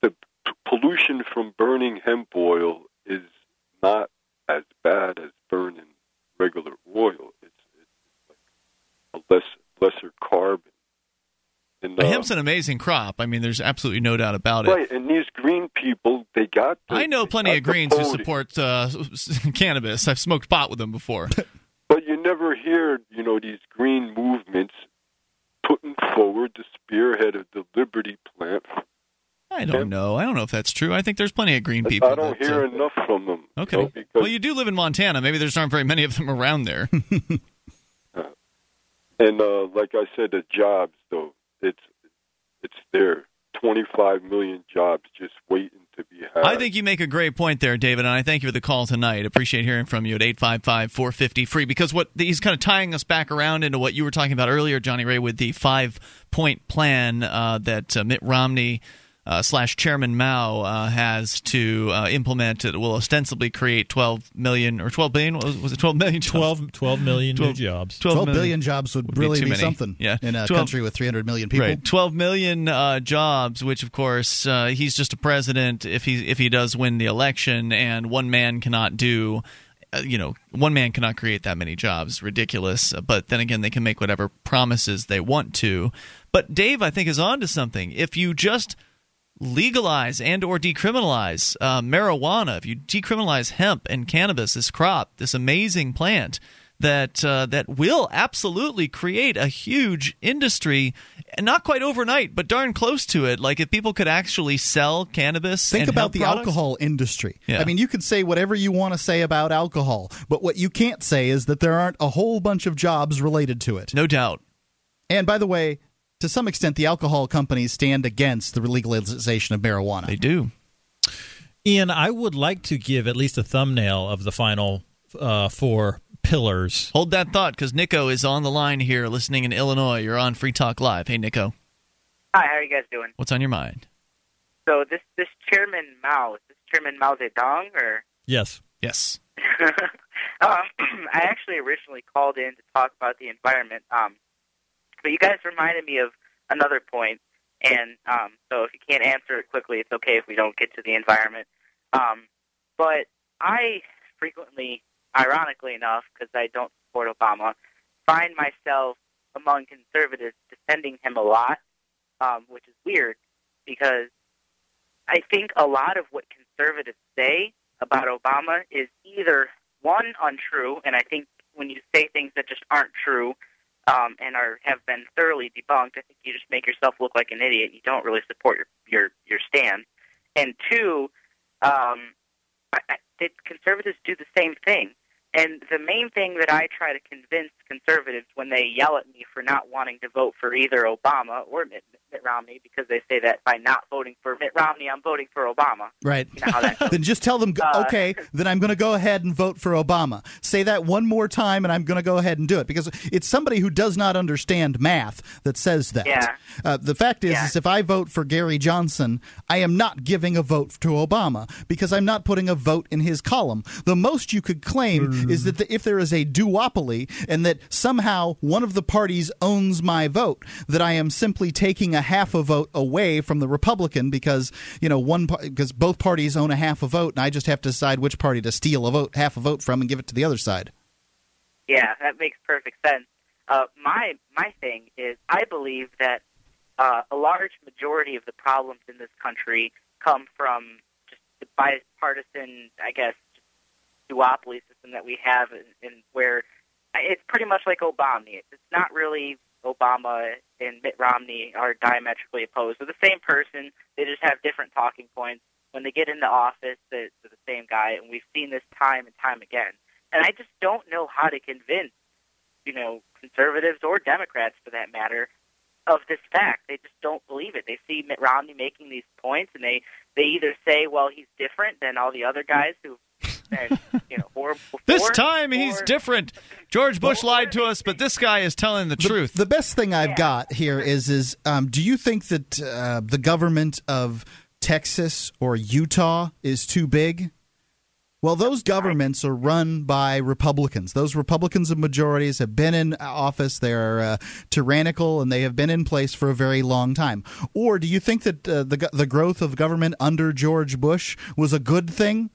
the p- pollution from burning hemp oil is not as bad as burning regular oil. It's it's like a less lesser carbon. And, uh, Hemp's an amazing crop. I mean, there's absolutely no doubt about it. right, and these green people, they got. The, I know plenty of Greens who support uh, cannabis. I've smoked pot with them before. But you never hear, you know, these green movements putting forward the spearhead of the Liberty plant. I don't know. I don't know if that's true. I think there's plenty of green people. I don't that, hear uh, enough from them. you Okay. know, well, you do live in Montana. Maybe there's aren't very many of them around there. and uh, like I said, the jobs though, it's it's there. Twenty five million jobs just waiting to to be had. I think you make a great point there, David, and I thank you for the call tonight. Appreciate hearing from you at 855 450 free because what he's kind of tying us back around into what you were talking about earlier, Johnny Ray, with the five point plan uh, that uh, Mitt Romney. Uh, slash Chairman Mao uh, has to uh, implement. It will ostensibly create 12 million or 12 billion. Was, was it 12 million? Jobs? 12, 12 million 12 new jobs. 12 12 million. jobs would, Would be really too be, many. something Yeah. in a 12 country with 300 million people. Right, 12 million uh, jobs, which of course uh, he's just a president if he if he does win the election, and one man cannot do. Uh, you know, one man cannot create that many jobs. Ridiculous. Uh, But then again, they can make whatever promises they want to. But Dave, I think, is on to something. If you just legalize and or decriminalize uh, marijuana, if you decriminalize hemp and cannabis, this crop, this amazing plant that uh, that will absolutely create a huge industry, and not quite overnight, but darn close to it. Like if people could actually sell cannabis, Think about the products- alcohol industry. Yeah. I mean, you could say whatever you want to say about alcohol, but what you can't say is that there aren't a whole bunch of jobs related to it. No doubt. And by the way, to some extent, the alcohol companies stand against the legalization of marijuana. They do. Ian, I would like to give at least a thumbnail of the final uh, four pillars. Hold that thought, because Nico is on the line here, listening in Illinois. You're on Free Talk Live. Hey, Nico, Hi, how are you guys doing? what's on your mind? So this this Chairman Mao, is this Chairman Mao Zedong, or Yes. Yes. um, I actually originally called in to talk about the environment, um, but you guys reminded me of another point, and um, so if you can't answer it quickly, it's okay if we don't get to the environment. Um, but I frequently, ironically enough, because I don't support Obama, find myself among conservatives defending him a lot, um, which is weird because I think a lot of what conservatives say about Obama is either one untrue, and I think when you say things that just aren't true um, and are have been thoroughly debunked, I think you just make yourself look like an idiot. You don't really support your your your stand. And two, um, I, I, did conservatives do the same thing? And the main thing that I try to convince conservatives when they yell at me for not wanting to vote for either Obama or Mitt, Mitt Romney, because they say that by not voting for Mitt Romney, I'm voting for Obama. Right. You know how that goes. then just tell them, Uh, okay, then I'm going to go ahead and vote for Obama. Say that one more time, and I'm going to go ahead and do it because it's somebody who does not understand math that says that. Yeah. Uh, the fact is, Yeah. is, if I vote for Gary Johnson, I am not giving a vote to Obama because I'm not putting a vote in his column. The most you could claim is that the, if there is a duopoly and that somehow one of the parties owns my vote, that I am simply taking a half a vote away from the Republican because you know one because both parties own a half a vote, and I just have to decide which party to steal a vote, half a vote from, and give it to the other side. Yeah, that makes perfect sense. Uh, my my thing is, I believe that uh, a large majority of the problems in this country come from just the bipartisan, I guess, duopoly system that we have, in where it's pretty much like Obama. It's not really Obama and Mitt Romney are diametrically opposed. They're the same person. They just have different talking points. When they get into office, they're, they're the same guy, and we've seen this time and time again. And I just don't know how to convince, you know, conservatives or Democrats, for that matter, of this fact. They just don't believe it. They see Mitt Romney making these points, and they they either say, "Well, he's different than all the other guys who." Been, you know, horrible This before," time he's different. George Bush lied to us, but this guy is telling the, truth. The best thing I've got here is is um, do you think that uh, the government of Texas or Utah is too big? Well, those governments are run by Republicans. Those Republicans of majorities have been in office. They're uh, tyrannical and they have been in place for a very long time. Or do you think that uh, the the growth of government under George Bush was a good thing?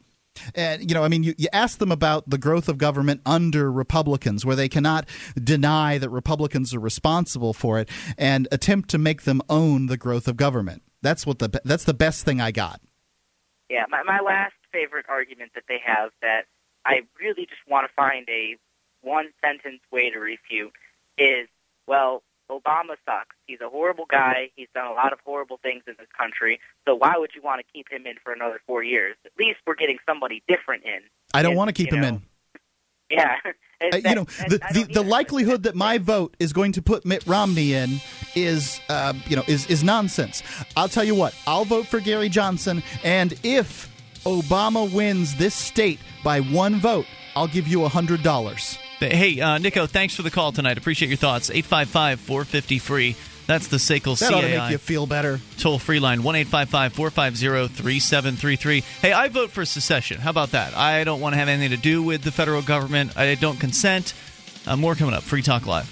And you know, I mean, you, you ask them about the growth of government under Republicans, where they cannot deny that Republicans are responsible for it, and attempt to make them own the growth of government. That's what the that's the best thing I got. Yeah, my, my last favorite argument that they have that I really just want to find a one sentence way to refute is well, Obama sucks. He's a horrible guy. He's done a lot of horrible things in this country. So why would you want to keep him in for another four years? At least we're getting somebody different in. I don't And, want to keep him know, in. Yeah. Uh, you know, the, the, the likelihood that my vote is going to put Mitt Romney in is uh, you know is is nonsense. I'll tell you what. I'll vote for Gary Johnson, and if Obama wins this state by one vote, I'll give you a hundred dollars. Hey, uh, Nico, thanks for the call tonight. Appreciate your thoughts. 855 450 free. That's the SACL That ought to make you feel better. toll free line 1 450 3733. Hey, I vote for secession. How about that? I don't want to have anything to do with the federal government. I don't consent. Uh, more coming up. Free Talk Live.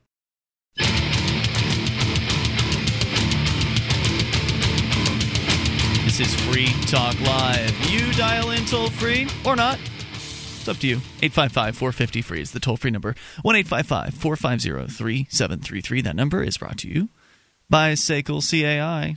This is Free Talk Live. You dial in toll free or not. It's up to you. 855 450 free is the toll free number. 1 855 450 3733. That number is brought to you by SACL CAI.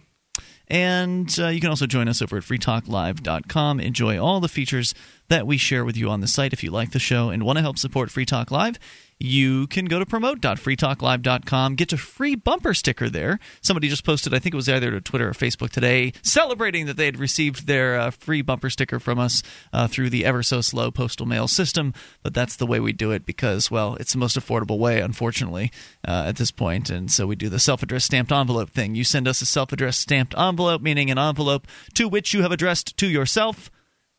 And uh, you can also join us over at freetalklive.com. Enjoy all the features that we share with you on the site. If you like the show and want to help support Free Talk Live, you can go to promote.freetalklive.com, get a free bumper sticker there. Somebody just posted, I think it was either to Twitter or Facebook today, celebrating that they had received their uh, free bumper sticker from us uh, through the ever so slow postal mail system. But that's the way we do it because, well, it's the most affordable way, unfortunately, uh, at this point. And so we do the self addressed stamped envelope thing. You send us a self addressed stamped envelope, meaning an envelope to which you have addressed to yourself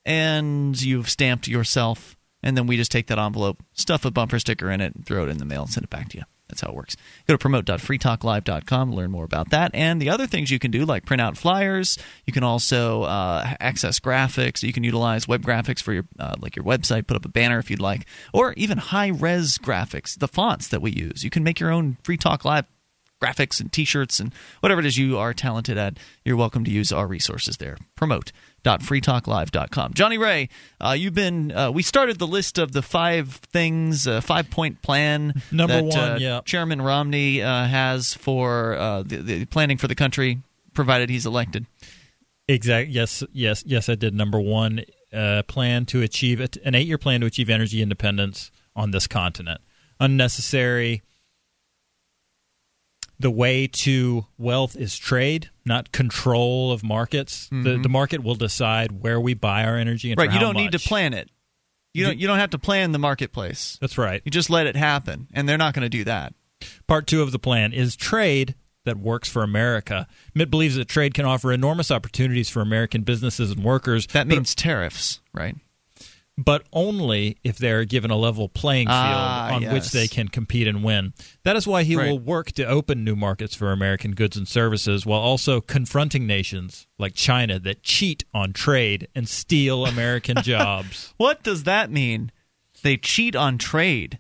and you've stamped yourself, and then we just take that envelope, stuff a bumper sticker in it, and throw it in the mail and send it back to you. That's how it works. Go to promote.freetalklive.com, learn more about that, and the other things you can do, like print out flyers. You can also uh, access graphics. You can utilize web graphics for your uh, like your website. Put up a banner if you'd like, or even high res graphics. The fonts that we use. You can make your own Free Talk Live graphics and t-shirts and whatever it is you are talented at you're welcome to use our resources there promote.freetalklive.com johnny ray uh, you've been uh, we started the list of the five things uh, five point plan Number that, one, uh, yeah. chairman romney uh, has for uh, the, the planning for the country provided he's elected Exact. Yes. Yes. Yes. I did. Number one, uh, plan to achieve it, an eight-year plan to achieve energy independence on this continent. Unnecessary. The way to wealth is trade, not control of markets. The, Mhm. the market will decide where we buy our energy and right you don't need to plan it you don't you don't have to plan the marketplace That's right. you just let it happen and they're not going to do that Part two of the plan is trade that works for America. Mitt believes that trade can offer enormous opportunities for American businesses and workers. that means tariffs right but only if they are given a level playing field Ah, on yes. which they can compete and win. That is why he Right. will work to open new markets for American goods and services while also confronting nations like China that cheat on trade and steal American jobs. What does that mean? They cheat on trade.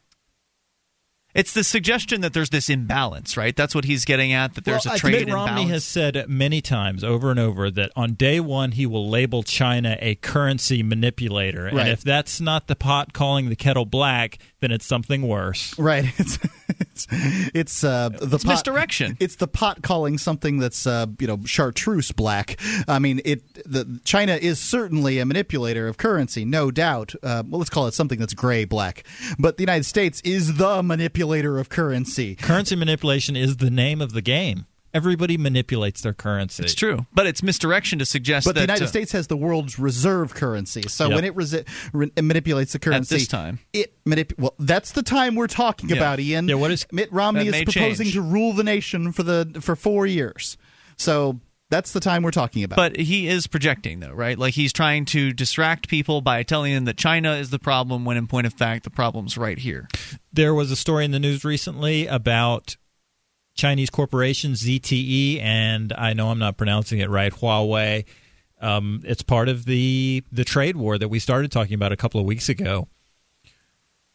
It's the suggestion that there's this imbalance, right? That's what he's getting at. That there's Well, a I- trade Mitt Romney has said many times over and over that on day one he will label China a currency manipulator, Right. and if that's not the pot calling the kettle black, then it's something worse. Right. It's it's, it's uh, the It's pot, misdirection. It's the pot calling something that's uh, you know chartreuse black. I mean, it. The China is certainly a manipulator of currency, no doubt. Uh, well, let's call it something that's gray black. But the United States is the manipulator of currency. Currency manipulation is the name of the game. Everybody manipulates their currency. It's true, but it's misdirection to suggest But that the United uh, States has the world's reserve currency. So Yep. when it resi- re- manipulates the currency At this time. it manip- Well, that's the time we're talking Yeah. about, Ian. Yeah, what is- Mitt Romney is proposing change. to rule the nation for the for four years. So that's the time we're talking about. But he is projecting, though, right? Like he's trying to distract people by telling them that China is the problem, when in point of fact, the problem's right here. There was a story in the news recently about Chinese corporation ZTE, and I know I'm not pronouncing it right, Huawei. Um, it's part of the the trade war that we started talking about a couple of weeks ago.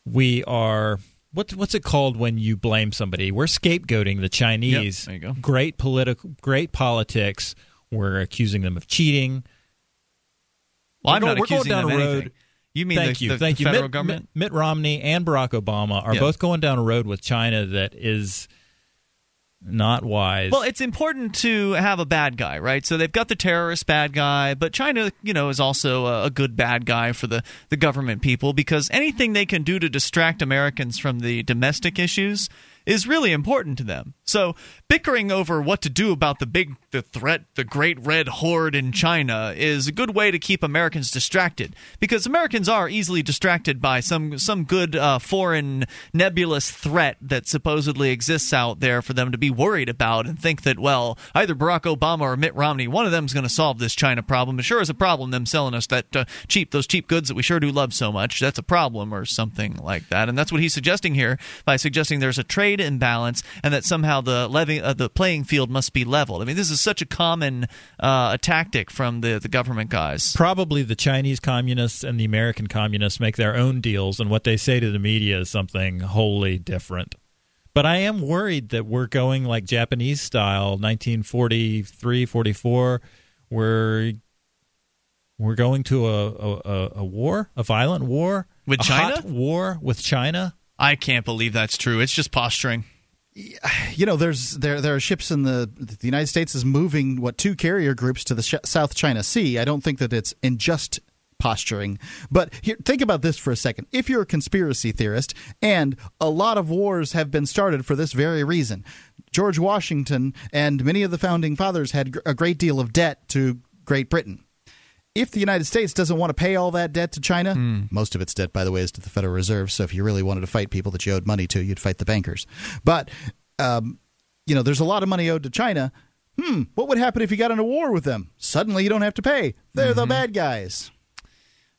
We are what's what's it called when you blame somebody? We're scapegoating the Chinese. Yep, there you go. Great political, great politics. We're accusing them of cheating. Well, We're I'm go- not we're going accusing down them of road- anything. You mean thank the, you, the, thank the you. federal Mitt, government? Mitt, Romney and Barack Obama are both going down a road with China that is not wise. Well, it's important to have a bad guy, right? So they've got the terrorist bad guy, but China, you know, is also a, good bad guy for the, the government people because anything they can do to distract Americans from the domestic issues is really important to them. So bickering over what to do about the big the threat, the great red horde in China is a good way to keep Americans distracted because Americans are easily distracted by some some good uh, foreign nebulous threat that supposedly exists out there for them to be worried about and think that well either Barack Obama or Mitt Romney one of them is going to solve this China problem. It sure is a problem them selling us that uh, cheap those cheap goods that we sure do love so much. That's a problem or something like that. And that's what he's suggesting here by suggesting there's a trade imbalance and that somehow the levy uh, the playing field must be leveled. I mean this is such a common uh, tactic from the the government guys. Probably the Chinese communists and the American communists make their own deals, and what they say to the media is something wholly different. But I am worried that we're going like Japanese style, 1943, 44. We're we're going to a a, a war, a violent war with China. hot war with China. I can't believe that's true. It's just posturing. you know, there's there there are ships in the the United States is moving what two carrier groups to the sh- South China Sea. I don't think that it's in just posturing. But here, think about this for a second. If you're a conspiracy theorist, and a lot of wars have been started for this very reason, George Washington and many of the founding fathers had a great deal of debt to Great Britain. If the United States doesn't want to pay all that debt to China, most of its debt, by the way, is to the Federal Reserve. So if you really wanted to fight people that you owed money to, you'd fight the bankers. But um, you know, there's a lot of money owed to China. Hmm, what would happen if you got into war with them? Suddenly, you don't have to pay. They're the bad guys.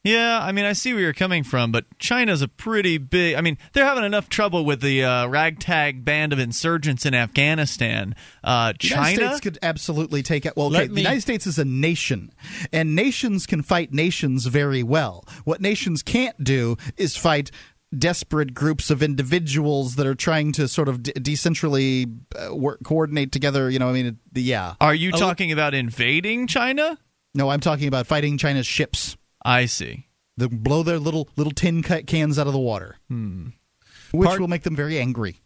Yeah, I mean, I see where you're coming from, but China's a pretty big. I mean, they're having enough trouble with the uh, ragtag band of insurgents in Afghanistan. Uh, The United China States could absolutely take it. Well, okay, Let the United States is a nation, and nations can fight nations very well. What nations can't do is fight desperate groups of individuals that are trying to sort of de- decentrally uh, work, coordinate together. You know, I mean, it- yeah. Are you talking about invading China? No, I'm talking about fighting China's ships. I see. They blow their little little tin ca- cans out of the water, Hmm. which Part- will make them very angry.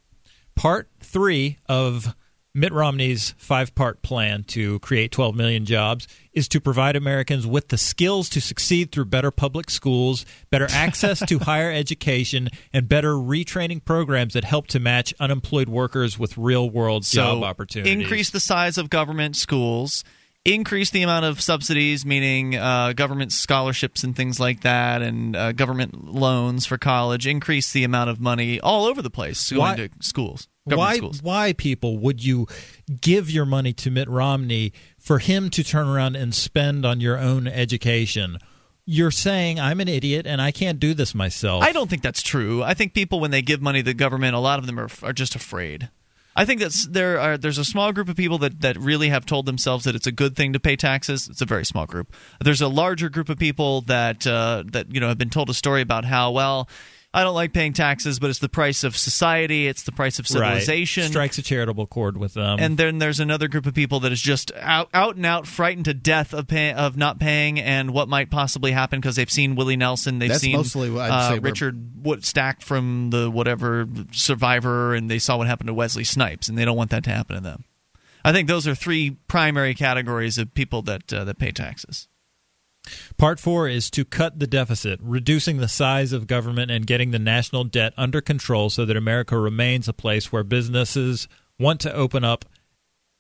Part three of Mitt Romney's five part plan to create 12 million jobs is to provide Americans with the skills to succeed through better public schools, better access to higher education, and better retraining programs that help to match unemployed workers with real world job opportunities. increase the size of government schools, increase the amount of subsidies, meaning uh, government scholarships and things like that, and uh, government loans for college. Increase the amount of money all over the place going Why- to schools, government why, schools. why people would you give your money to Mitt Romney for him to turn around and spend on your own education? You're saying I'm an idiot and I can't do this myself. I don't think that's true. I think people, when they give money to the government, a lot of them are, are just afraid. I think that there are there's a small group of people that, that really have told themselves that it's a good thing to pay taxes. It's a very small group. There's a larger group of people that uh, that you know have been told a story about how well I don't like paying taxes, but it's the price of society. It's the price of civilization. Right. Strikes a charitable chord with them. and then there's another group of people that is just out, out and out frightened to death of pay, of not paying and what might possibly happen because they've seen Willie Nelson, they've That's seen mostly what I'd uh, say Richard Wood Stack from the whatever Survivor, and they saw what happened to Wesley Snipes, and they don't want that to happen to them. I think those are three primary categories of people that uh, that pay taxes. Part four is to cut the deficit, reducing the size of government and getting the national debt under control so that America remains a place where businesses want to open up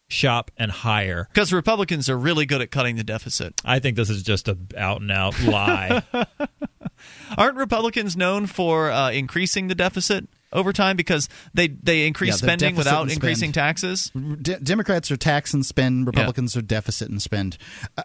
shop and hire. Because Republicans are really good at cutting the deficit. I think this is just a out and out lie. Aren't Republicans known for uh, increasing the deficit over time because they they increase Yeah, spending without increasing taxes? D- Democrats are tax and spend. Republicans are deficit and spend.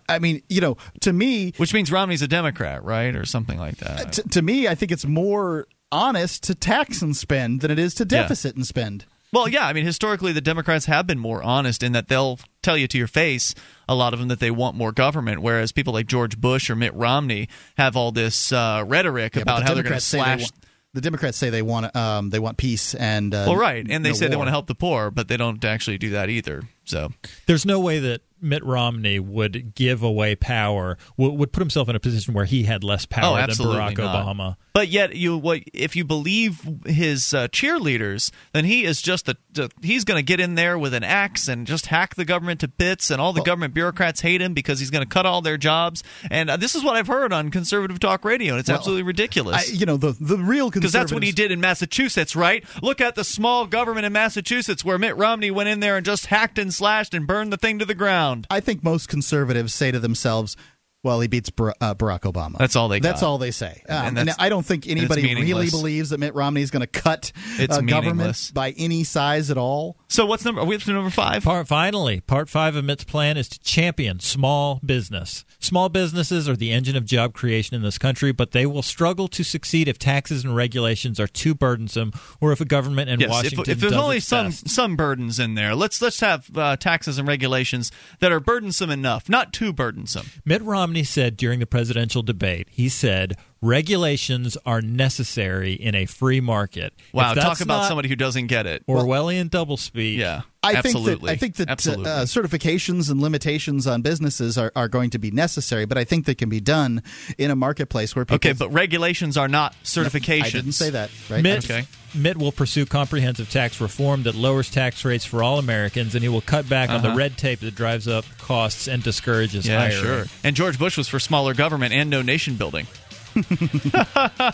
I- mean, you know, to me, which means Romney's a Democrat, right, or something like that. t- to me, I think it's more honest to tax and spend than it is to Yeah. deficit and spend. Well, yeah, I mean, historically, the Democrats have been more honest in that they'll tell you to your face, a lot of them, that they want more government, whereas people like George Bush or Mitt Romney have all this uh, rhetoric Yeah, about the how they're going to say they slash. want- the Democrats say they want um, they want peace and uh, well, right, and they no say they want to help the poor, but they don't actually do that either. So there's no way that Mitt Romney would give away power, would, would put himself in a position where he had less power oh, than Barack not. Obama. But yet, you what if you believe his uh, cheerleaders, then he is just the, the he's going to get in there with an axe and just hack the government to bits, and all the government bureaucrats hate him because he's going to cut all their jobs. And uh, this is what I've heard on conservative talk radio, and it's Well, absolutely ridiculous. I, you know, the the real because that's what he did in Massachusetts, right? Look at the small government in Massachusetts where Mitt Romney went in there and just hacked and slashed and burned the thing to the ground. I think most conservatives say to themselves, "Well, he beats Bar- uh, Barack Obama." That's all they That's got. all they say. And Um, and that's- I don't think anybody really believes that Mitt Romney is going to cut uh, government by any size at all. So what's number? Are we up to number five? Part finally, part five of Mitt's plan is to champion small business. Small businesses are the engine of job creation in this country, but they will struggle to succeed if taxes and regulations are too burdensome, or if a government in yes, if, Washington if there's does only some best. some burdens in there, let's let's have uh, taxes and regulations that are burdensome enough, not too burdensome. Mitt Romney said during the presidential debate, he said regulations are necessary in a free market. Wow, talk about not somebody who doesn't get it. Orwellian doublespeak. Yeah, I absolutely. think that I think that uh, certifications and limitations on businesses are, are going to be necessary, but I think they can be done in a marketplace where people. okay, but regulations are not certifications. I didn't say that. Right? Mitt, Okay. Mitt will pursue comprehensive tax reform that lowers tax rates for all Americans, and he will cut back on the Uh-huh. red tape that drives up costs and discourages Yeah, hiring. sure. And George Bush was for smaller government and no nation building.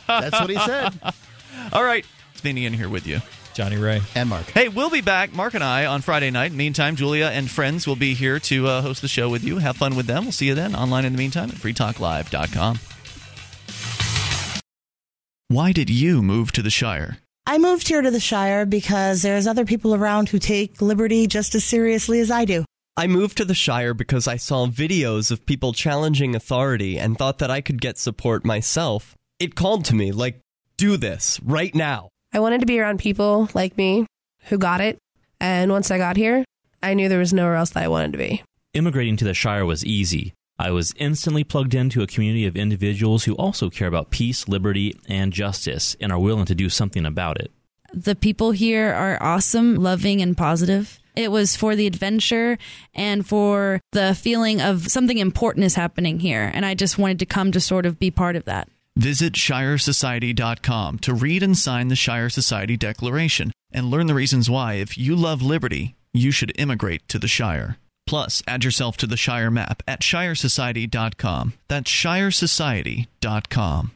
That's what he said. All right, it's been Ian here with you. Johnny Ray. And Mark. Hey, we'll be back, Mark and I, on Friday night. Meantime, Julia and friends will be here to uh, host the show with you. Have fun with them. We'll see you then online in the meantime at freetalklive.com. Why did you move to the Shire? I moved here to the Shire because there's other people around who take liberty just as seriously as I do. I moved to the Shire because I saw videos of people challenging authority and thought that I could get support myself. It called to me, like, do this right now. I wanted to be around people like me who got it. And once I got here, I knew there was nowhere else that I wanted to be. Immigrating to the Shire was easy. I was instantly plugged into a community of individuals who also care about peace, liberty, and justice and are willing to do something about it. The people here are awesome, loving, and positive. It was for the adventure and for the feeling of something important is happening here. And I just wanted to come to sort of be part of that. Visit ShireSociety.com to read and sign the Shire Society Declaration and learn the reasons why, if you love liberty, you should immigrate to the Shire. Plus, add yourself to the Shire map at ShireSociety.com. That's ShireSociety.com.